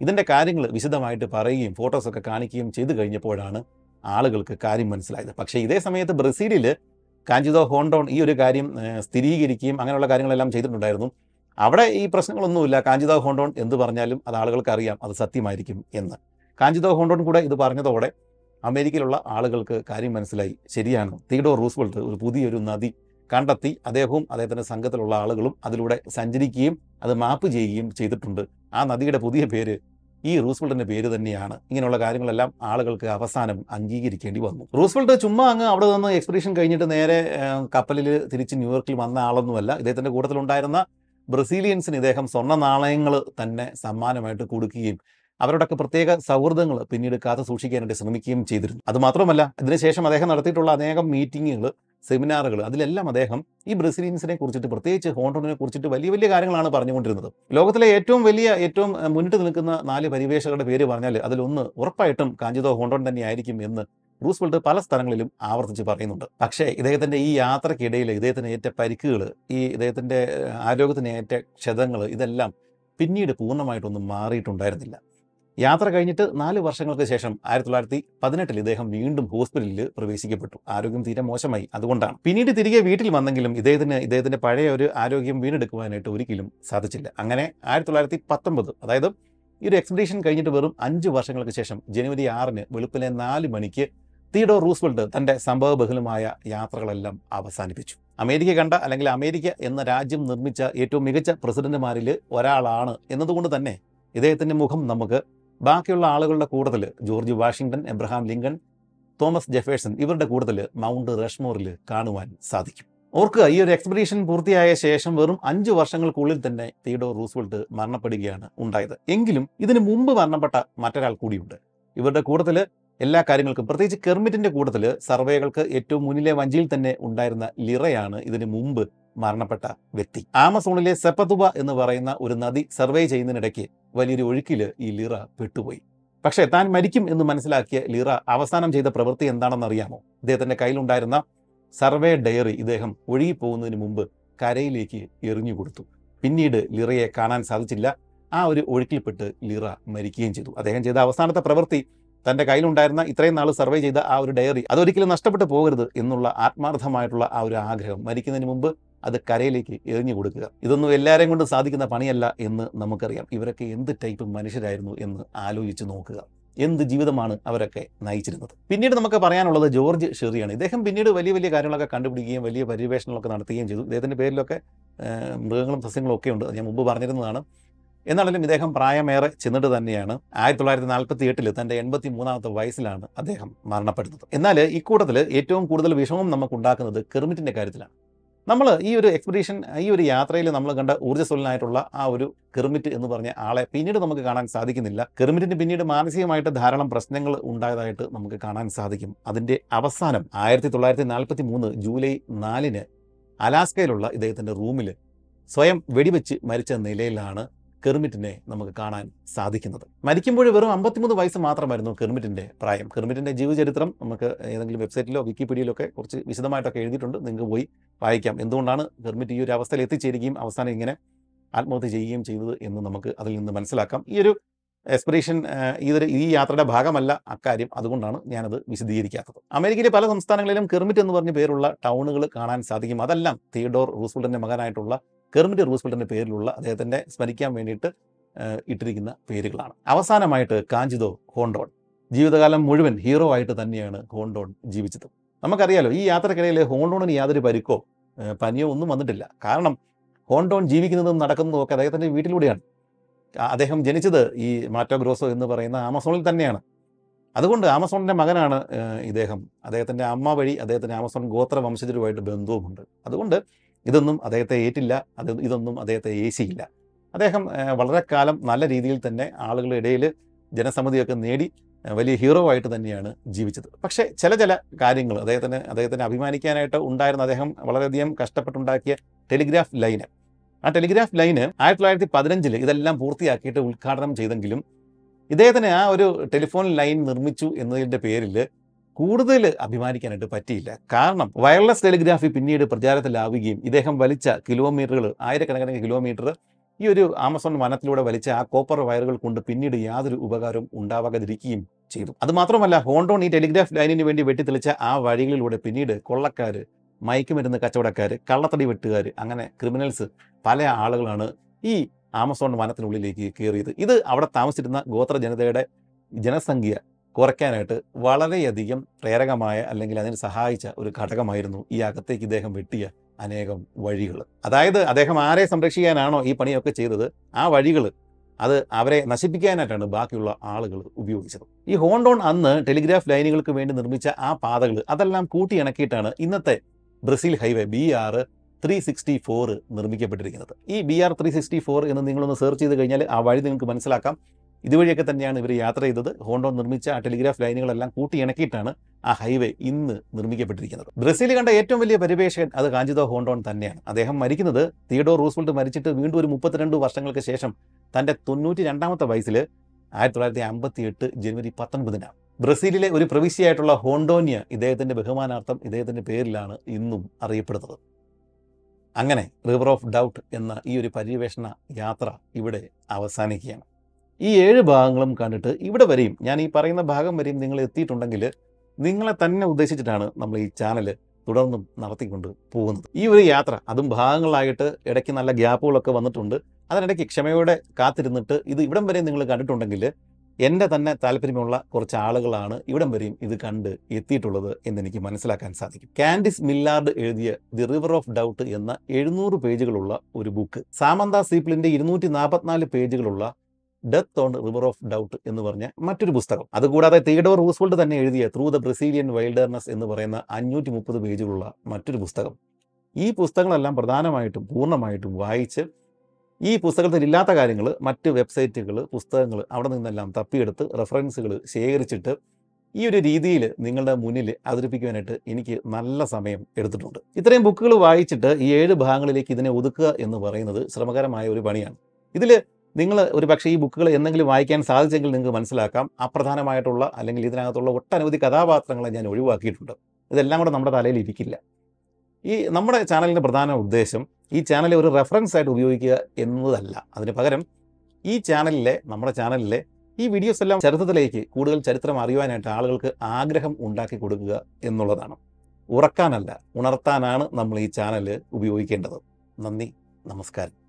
ഇതിന്റെ കാര്യങ്ങൾ വിശദമായിട്ട് പറയുകയും ഫോട്ടോസൊക്കെ കാണിക്കുകയും ചെയ്തു കഴിഞ്ഞപ്പോഴാണ് ആളുകൾക്ക് കാര്യം മനസ്സിലായത്. പക്ഷേ ഇതേ സമയത്ത് ബ്രസീലിൽ കാഞ്ചിതോ ഹോണ്ടോൺ ഈ ഒരു കാര്യം സ്ഥിരീകരിക്കുകയും അങ്ങനെയുള്ള കാര്യങ്ങളെല്ലാം ചെയ്തിട്ടുണ്ടായിരുന്നു. അവിടെ ഈ പ്രശ്നങ്ങളൊന്നുമില്ല. കാഞ്ചിതോ ഹോണ്ടോൺ എന്ത് പറഞ്ഞാലും അത് ആളുകൾക്ക് അറിയാം അത് സത്യമായിരിക്കും എന്ന്. കാഞ്ചിതോ ഹോണ്ടോൺ കൂടെ ഇത് പറഞ്ഞതോടെ അമേരിക്കയിലുള്ള ആളുകൾക്ക് കാര്യം മനസ്സിലായി. ശരിയാണ്. തീഡോ റൂസ്വെൽട്ട് ഒരു പുതിയൊരു നദി കണ്ടെത്തി അദ്ദേഹവും അദ്ദേഹത്തിന്റെ സംഘത്തിലുള്ള ആളുകളും അതിലൂടെ സഞ്ചരിക്കുകയും അത് മാപ്പ് ചെയ്യുകയും ചെയ്തിട്ടുണ്ട്. ആ നദിയുടെ പുതിയ പേര് ഈ റൂസ്വെൽട്ടിന്റെ പേര് തന്നെയാണ്. ഇങ്ങനെയുള്ള കാര്യങ്ങളെല്ലാം ആളുകൾക്ക് അവസാനം അംഗീകരിക്കേണ്ടി വന്നു. റൂസ്വെൽട്ട് ചുമ്മാ അങ്ങ് അവിടെ നിന്ന് എക്സ്പെഡീഷൻ കഴിഞ്ഞിട്ട് നേരെ കപ്പലിൽ തിരിച്ച് ന്യൂയോർക്കിൽ വന്ന ആളൊന്നുമല്ല. ഇദ്ദേഹത്തിന്റെ കൂട്ടത്തിലുണ്ടായിരുന്ന ബ്രസീലിയൻസിന് ഇദ്ദേഹം സ്വർണ നാണയങ്ങൾ തന്നെ സമ്മാനമായിട്ട് കൊടുക്കുകയും അവരോടൊക്കെ പ്രത്യേക സൗഹൃദങ്ങൾ പിന്നീട് കാത്തു സൂക്ഷിക്കാനായിട്ട് ശ്രമിക്കുകയും ചെയ്തിരുന്നു. അതുമാത്രമല്ല ഇതിനുശേഷം അദ്ദേഹം നടത്തിയിട്ടുള്ള അനേകം മീറ്റിങ്ങുകൾ സെമിനാറുകൾ അതിലെല്ലാം അദ്ദേഹം ഈ ബ്രസീലിയൻസിനെ കുറിച്ചിട്ട് പ്രത്യേകിച്ച് ഹോണ്ടോണിനെ കുറിച്ചിട്ട് വലിയ വലിയ കാര്യങ്ങളാണ് പറഞ്ഞുകൊണ്ടിരുന്നത്. ലോകത്തിലെ ഏറ്റവും വലിയ ഏറ്റവും മുന്നിട്ട് നിൽക്കുന്ന നാല് പരിവേഷകരുടെ പേര് പറഞ്ഞാൽ അതിലൊന്ന് ഉറപ്പായിട്ടും കാഞ്ചിതോ ഹോണ്ടോൺ തന്നെയായിരിക്കും എന്ന് റൂസ്വെൽട്ട് പല സ്ഥലങ്ങളിലും ആവർത്തിച്ച് പറയുന്നുണ്ട്. പക്ഷേ ഇദ്ദേഹത്തിന്റെ ഈ യാത്രക്കിടയിൽ ഇദ്ദേഹത്തിന് ഏറ്റ പരിക്കുകൾ ഈ ഇദ്ദേഹത്തിന്റെ ഏഹ്, ആരോഗ്യത്തിന് ഏറ്റ ക്ഷതങ്ങൾ ഇതെല്ലാം പിന്നീട് പൂർണമായിട്ടൊന്നും മാറിയിട്ടുണ്ടായിരുന്നില്ല. യാത്ര കഴിഞ്ഞിട്ട് നാല് വർഷങ്ങൾക്ക് ശേഷം ആയിരത്തി തൊള്ളായിരത്തി പതിനെട്ടിൽ ഇദ്ദേഹം വീണ്ടും ഹോസ്പിറ്റലിൽ പ്രവേശിക്കപ്പെട്ടു. ആരോഗ്യം തീരെ മോശമായി. അതുകൊണ്ടാണ്. പിന്നീട് തിരികെ വീട്ടിൽ വന്നെങ്കിലും ഇദ്ദേഹത്തിന് ഇദ്ദേഹത്തിന്റെ പഴയ ഒരു ആരോഗ്യം വീണ്ടെടുക്കുവാനായിട്ട് ഒരിക്കലും സാധിച്ചില്ല. അങ്ങനെ ആയിരത്തി തൊള്ളായിരത്തി പത്തൊമ്പത് അതായത് ഈ ഒരു എക്സ്പെഡീഷൻ കഴിഞ്ഞിട്ട് വെറും അഞ്ച് വർഷങ്ങൾക്ക് ശേഷം ജനുവരി ആറിന് വെളുപ്പിലെ നാല് മണിക്ക് തിയഡോ റൂസ്വെൽട്ട് തന്റെ സംഭവബഹുലമായ യാത്രകളെല്ലാം അവസാനിപ്പിച്ചു. അമേരിക്ക കണ്ട അല്ലെങ്കിൽ അമേരിക്ക എന്ന രാജ്യം നിർമ്മിച്ച ഏറ്റവും മികച്ച പ്രസിഡന്റുമാരിൽ ഒരാളാണ് എന്നതുകൊണ്ട് തന്നെ ഇദ്ദേഹത്തിന്റെ മുഖം നമുക്ക് ബാക്കിയുള്ള ആളുകളുടെ കൂട്ടത്തിൽ George Washington Abraham Lincoln Thomas Jefferson ഇവരുടെ കൂട്ടത്തിൽ മൗണ്ട് റഷ്മോറിൽ കാണുവാൻ സാധിക്കും. ഓർക്കുക ഈ ഒരു എക്സ്പെഡീഷൻ പൂർത്തിയായ ശേഷം വെറും അഞ്ച് വർഷങ്ങൾക്കുള്ളിൽ തന്നെ തിയഡോ റൂസ്വെൽട്ട് മരണപ്പെടുകയാണ് ഉണ്ടായത്. എങ്കിലും ഇതിനു മുമ്പ് മരണപ്പെട്ട മറ്റൊരാൾ കൂടിയുണ്ട്. ഇവരുടെ കൂട്ടത്തിൽ എല്ലാ കാര്യങ്ങൾക്കും പ്രത്യേകിച്ച് കെർമിറ്റിന്റെ കൂട്ടത്തിൽ സർവേകൾക്ക് ഏറ്റവും മുന്നിലെ വഞ്ചിയിൽ തന്നെ ഉണ്ടായിരുന്ന ലിറയാണ് ഇതിനു മുമ്പ് മരണപ്പെട്ട വ്യക്തി. ആമസോണിലെ സെപ്പതുബ എന്ന് പറയുന്ന ഒരു നദി സർവേ ചെയ്യുന്നതിനിടയ്ക്ക് വലിയൊരു ഒഴുക്കിൽ ഈ ലിറ പെട്ടുപോയി. പക്ഷേ താൻ മരിക്കും എന്ന് മനസ്സിലാക്കിയ ലിറ അവസാനം ചെയ്ത പ്രവൃത്തി എന്താണെന്നറിയാമോ ഇദ്ദേഹത്തിന്റെ കയ്യിലുണ്ടായിരുന്ന സർവേ ഡയറി ഇദ്ദേഹം ഒഴുകിപ്പോകുന്നതിന് മുമ്പ് കരയിലേക്ക് എറിഞ്ഞു കൊടുത്തു. പിന്നീട് ലിറയെ കാണാൻ സാധിച്ചില്ല. ആ ഒരു ഒഴുക്കിൽപ്പെട്ട് ലിറ മരിക്കുകയും ചെയ്തു. അദ്ദേഹം ചെയ്ത അവസാനത്തെ പ്രവൃത്തി തന്റെ കയ്യിലുണ്ടായിരുന്ന ഇത്രയും നാൾ സർവേ ചെയ്ത ആ ഒരു ഡയറി അതൊരിക്കലും നഷ്ടപ്പെട്ടു പോകരുത് എന്നുള്ള ആത്മാർത്ഥമായിട്ടുള്ള ആ ഒരു ആഗ്രഹം മരിക്കുന്നതിന് മുമ്പ് അത് കരയിലേക്ക് എറിഞ്ഞു കൊടുക്കുക. ഇതൊന്നും എല്ലാവരെയും കൊണ്ട് സാധിക്കുന്ന പണിയല്ല എന്ന് നമുക്കറിയാം. ഇവരൊക്കെ എന്ത് ടൈപ്പ് മനുഷ്യരായിരുന്നു എന്ന് ആലോചിച്ച് നോക്കുക. എന്ത് ജീവിതമാണ് അവരൊക്കെ നയിച്ചിരുന്നത്? പിന്നീട് നമുക്ക് പറയാനുള്ളത് ജോർജ് ഷെറിയാണ്. ഇദ്ദേഹം പിന്നീട് വലിയ വലിയ കാര്യങ്ങളൊക്കെ കണ്ടുപിടിക്കുകയും വലിയ പര്യവേഷണങ്ങളൊക്കെ നടത്തുകയും ചെയ്തു. ഇദ്ദേഹത്തിന്റെ പേരിലൊക്കെ മൃഗങ്ങളും സസ്യങ്ങളും ഒക്കെ ഉണ്ട്. ഞാൻ മുമ്പ് പറഞ്ഞിരുന്നതാണ്. എന്നാണെങ്കിലും ഇദ്ദേഹം പ്രായമേറെ ചെന്നിട്ട് തന്നെയാണ്. ആയിരത്തി തൊള്ളായിരത്തി നാൽപ്പത്തി എട്ടിൽ തന്റെ എൺപത്തി മൂന്നാമത്തെ വയസ്സിലാണ് അദ്ദേഹം മരണപ്പെടുന്നത്. എന്നാൽ ഇക്കൂട്ടത്തിൽ ഏറ്റവും കൂടുതൽ വിഷമം നമുക്കുണ്ടാക്കുന്നത് കെർമിറ്റിന്റെ കാര്യത്തിലാണ്. നമ്മൾ ഈ ഒരു എക്സ്പെഡീഷൻ ഈ ഒരു യാത്രയിൽ നമ്മൾ കണ്ട ഊർജസ്വലനായിട്ടുള്ള ആ ഒരു കെർമിറ്റ് എന്ന് പറഞ്ഞ ആളെ പിന്നീട് നമുക്ക് കാണാൻ സാധിക്കുന്നില്ല. കെർമിറ്റിന് പിന്നീട് മാനസികമായിട്ട് ധാരാളം പ്രശ്നങ്ങൾ ഉണ്ടായതായിട്ട് നമുക്ക് കാണാൻ സാധിക്കും. അതിന്റെ അവസാനം ആയിരത്തി തൊള്ളായിരത്തി നാൽപ്പത്തി മൂന്ന് ജൂലൈ നാലിന് അലാസ്കയിലുള്ള ഇദ്ദേഹത്തിന്റെ റൂമിൽ സ്വയം വെടിവെച്ച് മരിച്ച നിലയിലാണ് കെർമിറ്റിനെ നമുക്ക് കാണാൻ സാധിക്കുന്നത്. മരിക്കുമ്പോൾ വെറും അമ്പത്തിമൂന്ന് വയസ്സ് മാത്രമായിരുന്നു കെർമിറ്റിന്റെ പ്രായം. കെർമിറ്റിന്റെ ജീവചരിത്രം നമുക്ക് ഏതെങ്കിലും വെബ്സൈറ്റിലോ വിക്കിപീഡിയയിലോ ഒക്കെ കുറച്ച് വിശദമായിട്ടൊക്കെ എഴുതിയിട്ടുണ്ട്. നിങ്ങൾക്ക് പോയി വായിക്കാം. എന്തുകൊണ്ടാണ് കെർമിറ്റ് ഈ ഒരു അവസ്ഥയിൽ എത്തിച്ചേരുകയും അവസാനം ഇങ്ങനെ ആത്മഹത്യ ചെയ്യുകയും ചെയ്തത് എന്ന് നമുക്ക് അതിൽ നിന്ന് മനസ്സിലാക്കാം. ഈ ഒരു എക്സ്പിറേഷൻ ഇതൊരു ഈ യാത്രയുടെ ഭാഗമല്ല അക്കാര്യം. അതുകൊണ്ടാണ് ഞാനത് വിശദീകരിക്കാത്തത്. അമേരിക്കയിലെ പല സംസ്ഥാനങ്ങളിലും കെർമിറ്റ് എന്ന് പറഞ്ഞ പേരുള്ള ടൗണുകൾ കാണാൻ സാധിക്കും. അതെല്ലാം തിയഡോർ റൂസ്വെൽറ്റിന്റെ മകനായിട്ടുള്ള കെർമിറ്റ് റൂസ്വെൽറ്റിന്റെ പേരിലുള്ള അദ്ദേഹത്തിന്റെ സ്മരിക്കാൻ വേണ്ടിയിട്ട് ഇട്ടിരിക്കുന്ന പേരുകളാണ്. അവസാനമായിട്ട് കാഞ്ചിതോ ഹോണ്ടോൺ. ജീവിതകാലം മുഴുവൻ ഹീറോ ആയിട്ട് തന്നെയാണ് ഹോണ്ടോൺ ജീവിച്ചത്. നമുക്കറിയാലോ ഈ യാത്രക്കിടയിൽ ഹോണ്ടോണിന് യാതൊരു പരിക്കോ പനിയോ ഒന്നും വന്നിട്ടില്ല. കാരണം ഹോണ്ടോൺ ജീവിക്കുന്നതും നടക്കുന്നതും ഒക്കെ അദ്ദേഹത്തിന്റെ വീട്ടിലൂടെയാണ്. അദ്ദേഹം ജനിച്ചത് ഈ മാറ്റോഗ്രോസോ എന്ന് പറയുന്ന ആമസോണിൽ തന്നെയാണ്. അതുകൊണ്ട് ആമസോണിന്റെ മകനാണ് ഇദ്ദേഹം. അദ്ദേഹത്തിന്റെ അമ്മ വഴി അദ്ദേഹത്തിന്റെ ആമസോൺ ഗോത്ര വംശജരുമായിട്ട് ബന്ധവുമുണ്ട്. അതുകൊണ്ട് ഇതൊന്നും അദ്ദേഹത്തെ ഏറ്റില്ല അത് ഇതൊന്നും അദ്ദേഹത്തെ ഏശിയില്ല. അദ്ദേഹം വളരെ കാലം നല്ല രീതിയിൽ തന്നെ ആളുകളുടെ ഇടയിൽ ജനസമ്മതിയൊക്കെ നേടി വലിയ ഹീറോ ആയിട്ട് തന്നെയാണ് ജീവിച്ചത്. പക്ഷേ ചില ചില കാര്യങ്ങൾ അദ്ദേഹത്തിന് അദ്ദേഹത്തിന് അഭിമാനിക്കാനായിട്ട് ഉണ്ടായിരുന്ന അദ്ദേഹം വളരെയധികം കഷ്ടപ്പെട്ടുണ്ടാക്കിയ ടെലിഗ്രാഫ് ലൈന്. ആ ടെലിഗ്രാഫ് ലൈന് ആയിരത്തി തൊള്ളായിരത്തി പതിനഞ്ചിൽ ഇതെല്ലാം പൂർത്തിയാക്കിയിട്ട് ഉദ്ഘാടനം ചെയ്തെങ്കിലും ഇദ്ദേഹത്തിന് ആ ഒരു ടെലിഫോൺ ലൈൻ നിർമ്മിച്ചു എന്നതിന്റെ പേരിൽ കൂടുതൽ അഭിമാനിക്കാനായിട്ട് പറ്റിയില്ല. കാരണം വയർലെസ് ടെലിഗ്രാഫി പിന്നീട് പ്രചാരത്തിലാവുകയും ഇദ്ദേഹം വലിച്ച കിലോമീറ്ററുകൾ ആയിരക്കണക്കിന് കിലോമീറ്റർ ഈ ഒരു ആമസോൺ വനത്തിലൂടെ വലിച്ച ആ കോപ്പർ വയറുകൾ കൊണ്ട് പിന്നീട് യാതൊരു ഉപകാരവും ഉണ്ടാവാതിരിക്കുകയും ചെയ്തു. അതുമാത്രമല്ല ഹോണ്ടോൺ ഈ ടെലിഗ്രാഫ് ലൈനിന് വേണ്ടി വെട്ടിത്തെളിച്ച ആ വഴികളിലൂടെ പിന്നീട് കൊള്ളക്കാർ മയക്കുമരുന്ന് കച്ചവടക്കാർ കള്ളത്തടി വെട്ടുകാർ അങ്ങനെ ക്രിമിനൽസ് പല ആളുകളാണ് ഈ ആമസോൺ വനത്തിനുള്ളിലേക്ക് കയറിയത്. ഇത് അവിടെ താമസിച്ചിരുന്ന ഗോത്ര ജനതയുടെ ജനസംഖ്യ കുറയ്ക്കാനായിട്ട് വളരെയധികം പ്രേരകമായ അല്ലെങ്കിൽ അതിന് സഹായിച്ച ഒരു ഘടകമായിരുന്നു ഈ അകത്തേക്ക് ഇദ്ദേഹം വെട്ടിയ അനേകം വഴികൾ. അതായത് അദ്ദേഹം ആരെ സംരക്ഷിക്കാനാണോ ഈ പണിയൊക്കെ ചെയ്തത് ആ വഴികൾ അത് അവരെ നശിപ്പിക്കാനായിട്ടാണ് ബാക്കിയുള്ള ആളുകൾ ഉപയോഗിച്ചത്. ഈ ഹോണ്ടോൺ അന്ന് ടെലിഗ്രാഫ് ലൈനുകൾക്ക് വേണ്ടി നിർമ്മിച്ച ആ പാതകൾ അതെല്ലാം കൂട്ടിയിണക്കിയിട്ടാണ് ഇന്നത്തെ Brazil highway B R three sixty four നിർമ്മിക്കപ്പെട്ടിരിക്കുന്നത്. ഈ B R three sixty four എന്ന് നിങ്ങളൊന്ന് സെർച്ച് ചെയ്ത് കഴിഞ്ഞാൽ ആ വഴി നിങ്ങൾക്ക് മനസ്സിലാക്കാം. ഇതുവഴിയൊക്കെ തന്നെയാണ് ഇവർ യാത്ര ചെയ്തത്. ഹോണ്ടോ നിർമ്മിച്ച ആ ടെലിഗ്രാഫ് ലൈനുകളെല്ലാം കൂട്ടിയിണക്കിയിട്ടാണ് ആ ഹൈവേ ഇന്ന് നിർമ്മിക്കപ്പെട്ടിരിക്കുന്നത്. ബ്രസീൽ കണ്ട ഏറ്റവും വലിയ പരിവേഷകൻ അത് കാഞ്ചിതോ ഹോണ്ടോൺ തന്നെയാണ്. അദ്ദേഹം മരിക്കുന്നത് തിയഡോ റൂസ്വെൽറ്റ് മരിച്ചിട്ട് വീണ്ടും ഒരു മുപ്പത്തിരണ്ട് വർഷങ്ങൾക്ക് ശേഷം തന്റെ തൊണ്ണൂറ്റി രണ്ടാമത്തെ വയസ്സിൽ ആയിരത്തി തൊള്ളായിരത്തി അമ്പത്തി എട്ട് ജനുവരി പത്തൊൻപതിനാണ്. ബ്രസീലിലെ ഒരു പ്രവിശ്യയായിട്ടുള്ള ഹോണ്ടോനിയ ഇദ്ദേഹത്തിന്റെ ബഹുമാനാർത്ഥം ഇദ്ദേഹത്തിന്റെ പേരിലാണ് ഇന്നും അറിയപ്പെടുന്നത്. അങ്ങനെ റിവർ ഓഫ് ഡൗട്ട് എന്ന ഈ ഒരു പര്യവേഷണ യാത്ര ഇവിടെ അവസാനിക്കുകയാണ്. ഈ ഏഴ് ഭാഗങ്ങളും കണ്ടിട്ട് ഇവിടെ വരെയും ഞാൻ ഈ പറയുന്ന ഭാഗം വരെയും നിങ്ങൾ എത്തിയിട്ടുണ്ടെങ്കിൽ നിങ്ങളെ തന്നെ ഉദ്ദേശിച്ചിട്ടാണ് നമ്മൾ ഈ ചാനൽ തുടർന്നും നടത്തിക്കൊണ്ട് പോകുന്നത്. ഈ ഒരു യാത്ര അതും ഭാഗങ്ങളായിട്ട് ഇടയ്ക്ക് നല്ല ഗ്യാപ്പുകളൊക്കെ വന്നിട്ടുണ്ട്. അതിനിടയ്ക്ക് ക്ഷമയോടെ കാത്തിരുന്നിട്ട് ഇത് ഇവിടം വരെ നിങ്ങൾ കണ്ടിട്ടുണ്ടെങ്കിൽ എന്റെ തന്നെ താല്പര്യമുള്ള കുറച്ച് ആളുകളാണ് ഇവിടം വരെയും ഇത് കണ്ട് എത്തിയിട്ടുള്ളത് എന്നെനിക്ക് മനസ്സിലാക്കാൻ സാധിക്കും. കാൻഡിസ് മില്ലാർഡ് എഴുതിയ ദി റിവർ ഓഫ് ഡൗട്ട് എന്ന എഴുന്നൂറ് പേജുകളുള്ള ഒരു ബുക്ക് സാമന്ത സീപ്പിളിന്റെ ഇരുന്നൂറ്റി നാൽപ്പത്തിനാല് പേജുകളുള്ള death on river of doubt എന്ന് പറഞ്ഞ മറ്റൊരു പുസ്തകം. അതുകൂടാതെ തിയഡോർ റൂസ്വെൽറ്റ് തന്നെ എഴുതിയ ത്രൂ ദ ബ്രസീലിയൻ വൈൽഡർനെസ് എന്ന് പറയുന്ന അഞ്ഞൂറ്റി മുപ്പത് പേജുകളുള്ള മറ്റൊരു പുസ്തകം. ഈ പുസ്തകങ്ങളെല്ലാം പ്രധാനമായിട്ടും പൂർണമായിട്ടും വായിച്ച് ഈ പുസ്തകത്തിൽ ഇല്ലാത്ത കാര്യങ്ങൾ മറ്റ് വെബ്സൈറ്റുകൾ പുസ്തകങ്ങൾ അവിടെ നിന്നെല്ലാം തപ്പിയെടുത്ത് റെഫറൻസുകൾ ശേഖരിച്ചിട്ട് ഈ ഒരു രീതിയിൽ നിങ്ങളുടെ മുന്നിൽ അവതരിപ്പിക്കുവാനായിട്ട് എനിക്ക് നല്ല സമയം എടുത്തിട്ടുണ്ട്. ഇത്രയും ബുക്കുകൾ വായിച്ചിട്ട് ഈ ഏഴ് ഭാഗങ്ങളിലേക്ക് ഇതിനെ ഒതുക്കുക എന്ന് പറയുന്നത് ശ്രമകരമായ ഒരു പണിയാണ്. ഇതിൽ നിങ്ങൾ ഒരു പക്ഷേ ഈ ബുക്കുകൾ എന്തെങ്കിലും വായിക്കാൻ സാധിച്ചെങ്കിൽ നിങ്ങൾക്ക് മനസ്സിലാക്കാം. അപ്രധാനമായിട്ടുള്ള അല്ലെങ്കിൽ ഇതിനകത്തുള്ള ഒട്ടനവധി കഥാപാത്രങ്ങളെ ഞാൻ ഒഴിവാക്കിയിട്ടുണ്ട്. ഇതെല്ലാം കൂടെ നമ്മുടെ തലയിൽ ഇരിക്കില്ല. ഈ നമ്മുടെ ചാനലിന്റെ പ്രധാന ഉദ്ദേശം ഈ ചാനൽ ഒരു റെഫറൻസ് ആയിട്ട് ഉപയോഗിക്കുക എന്നതല്ല. അതിന് പകരം ഈ ചാനലിലെ നമ്മുടെ ചാനലിലെ ഈ വീഡിയോസ് എല്ലാം ചരിത്രത്തിലേക്ക് കൂടുതൽ ചരിത്രം അറിയുവാനായിട്ട് ആളുകൾക്ക് ആഗ്രഹം ഉണ്ടാക്കി കൊടുക്കുക എന്നുള്ളതാണ്. ഉറക്കാനല്ല ഉണർത്താനാണ് നമ്മൾ ഈ ചാനൽ ഉപയോഗിക്കേണ്ടത്. നന്ദി നമസ്കാരം.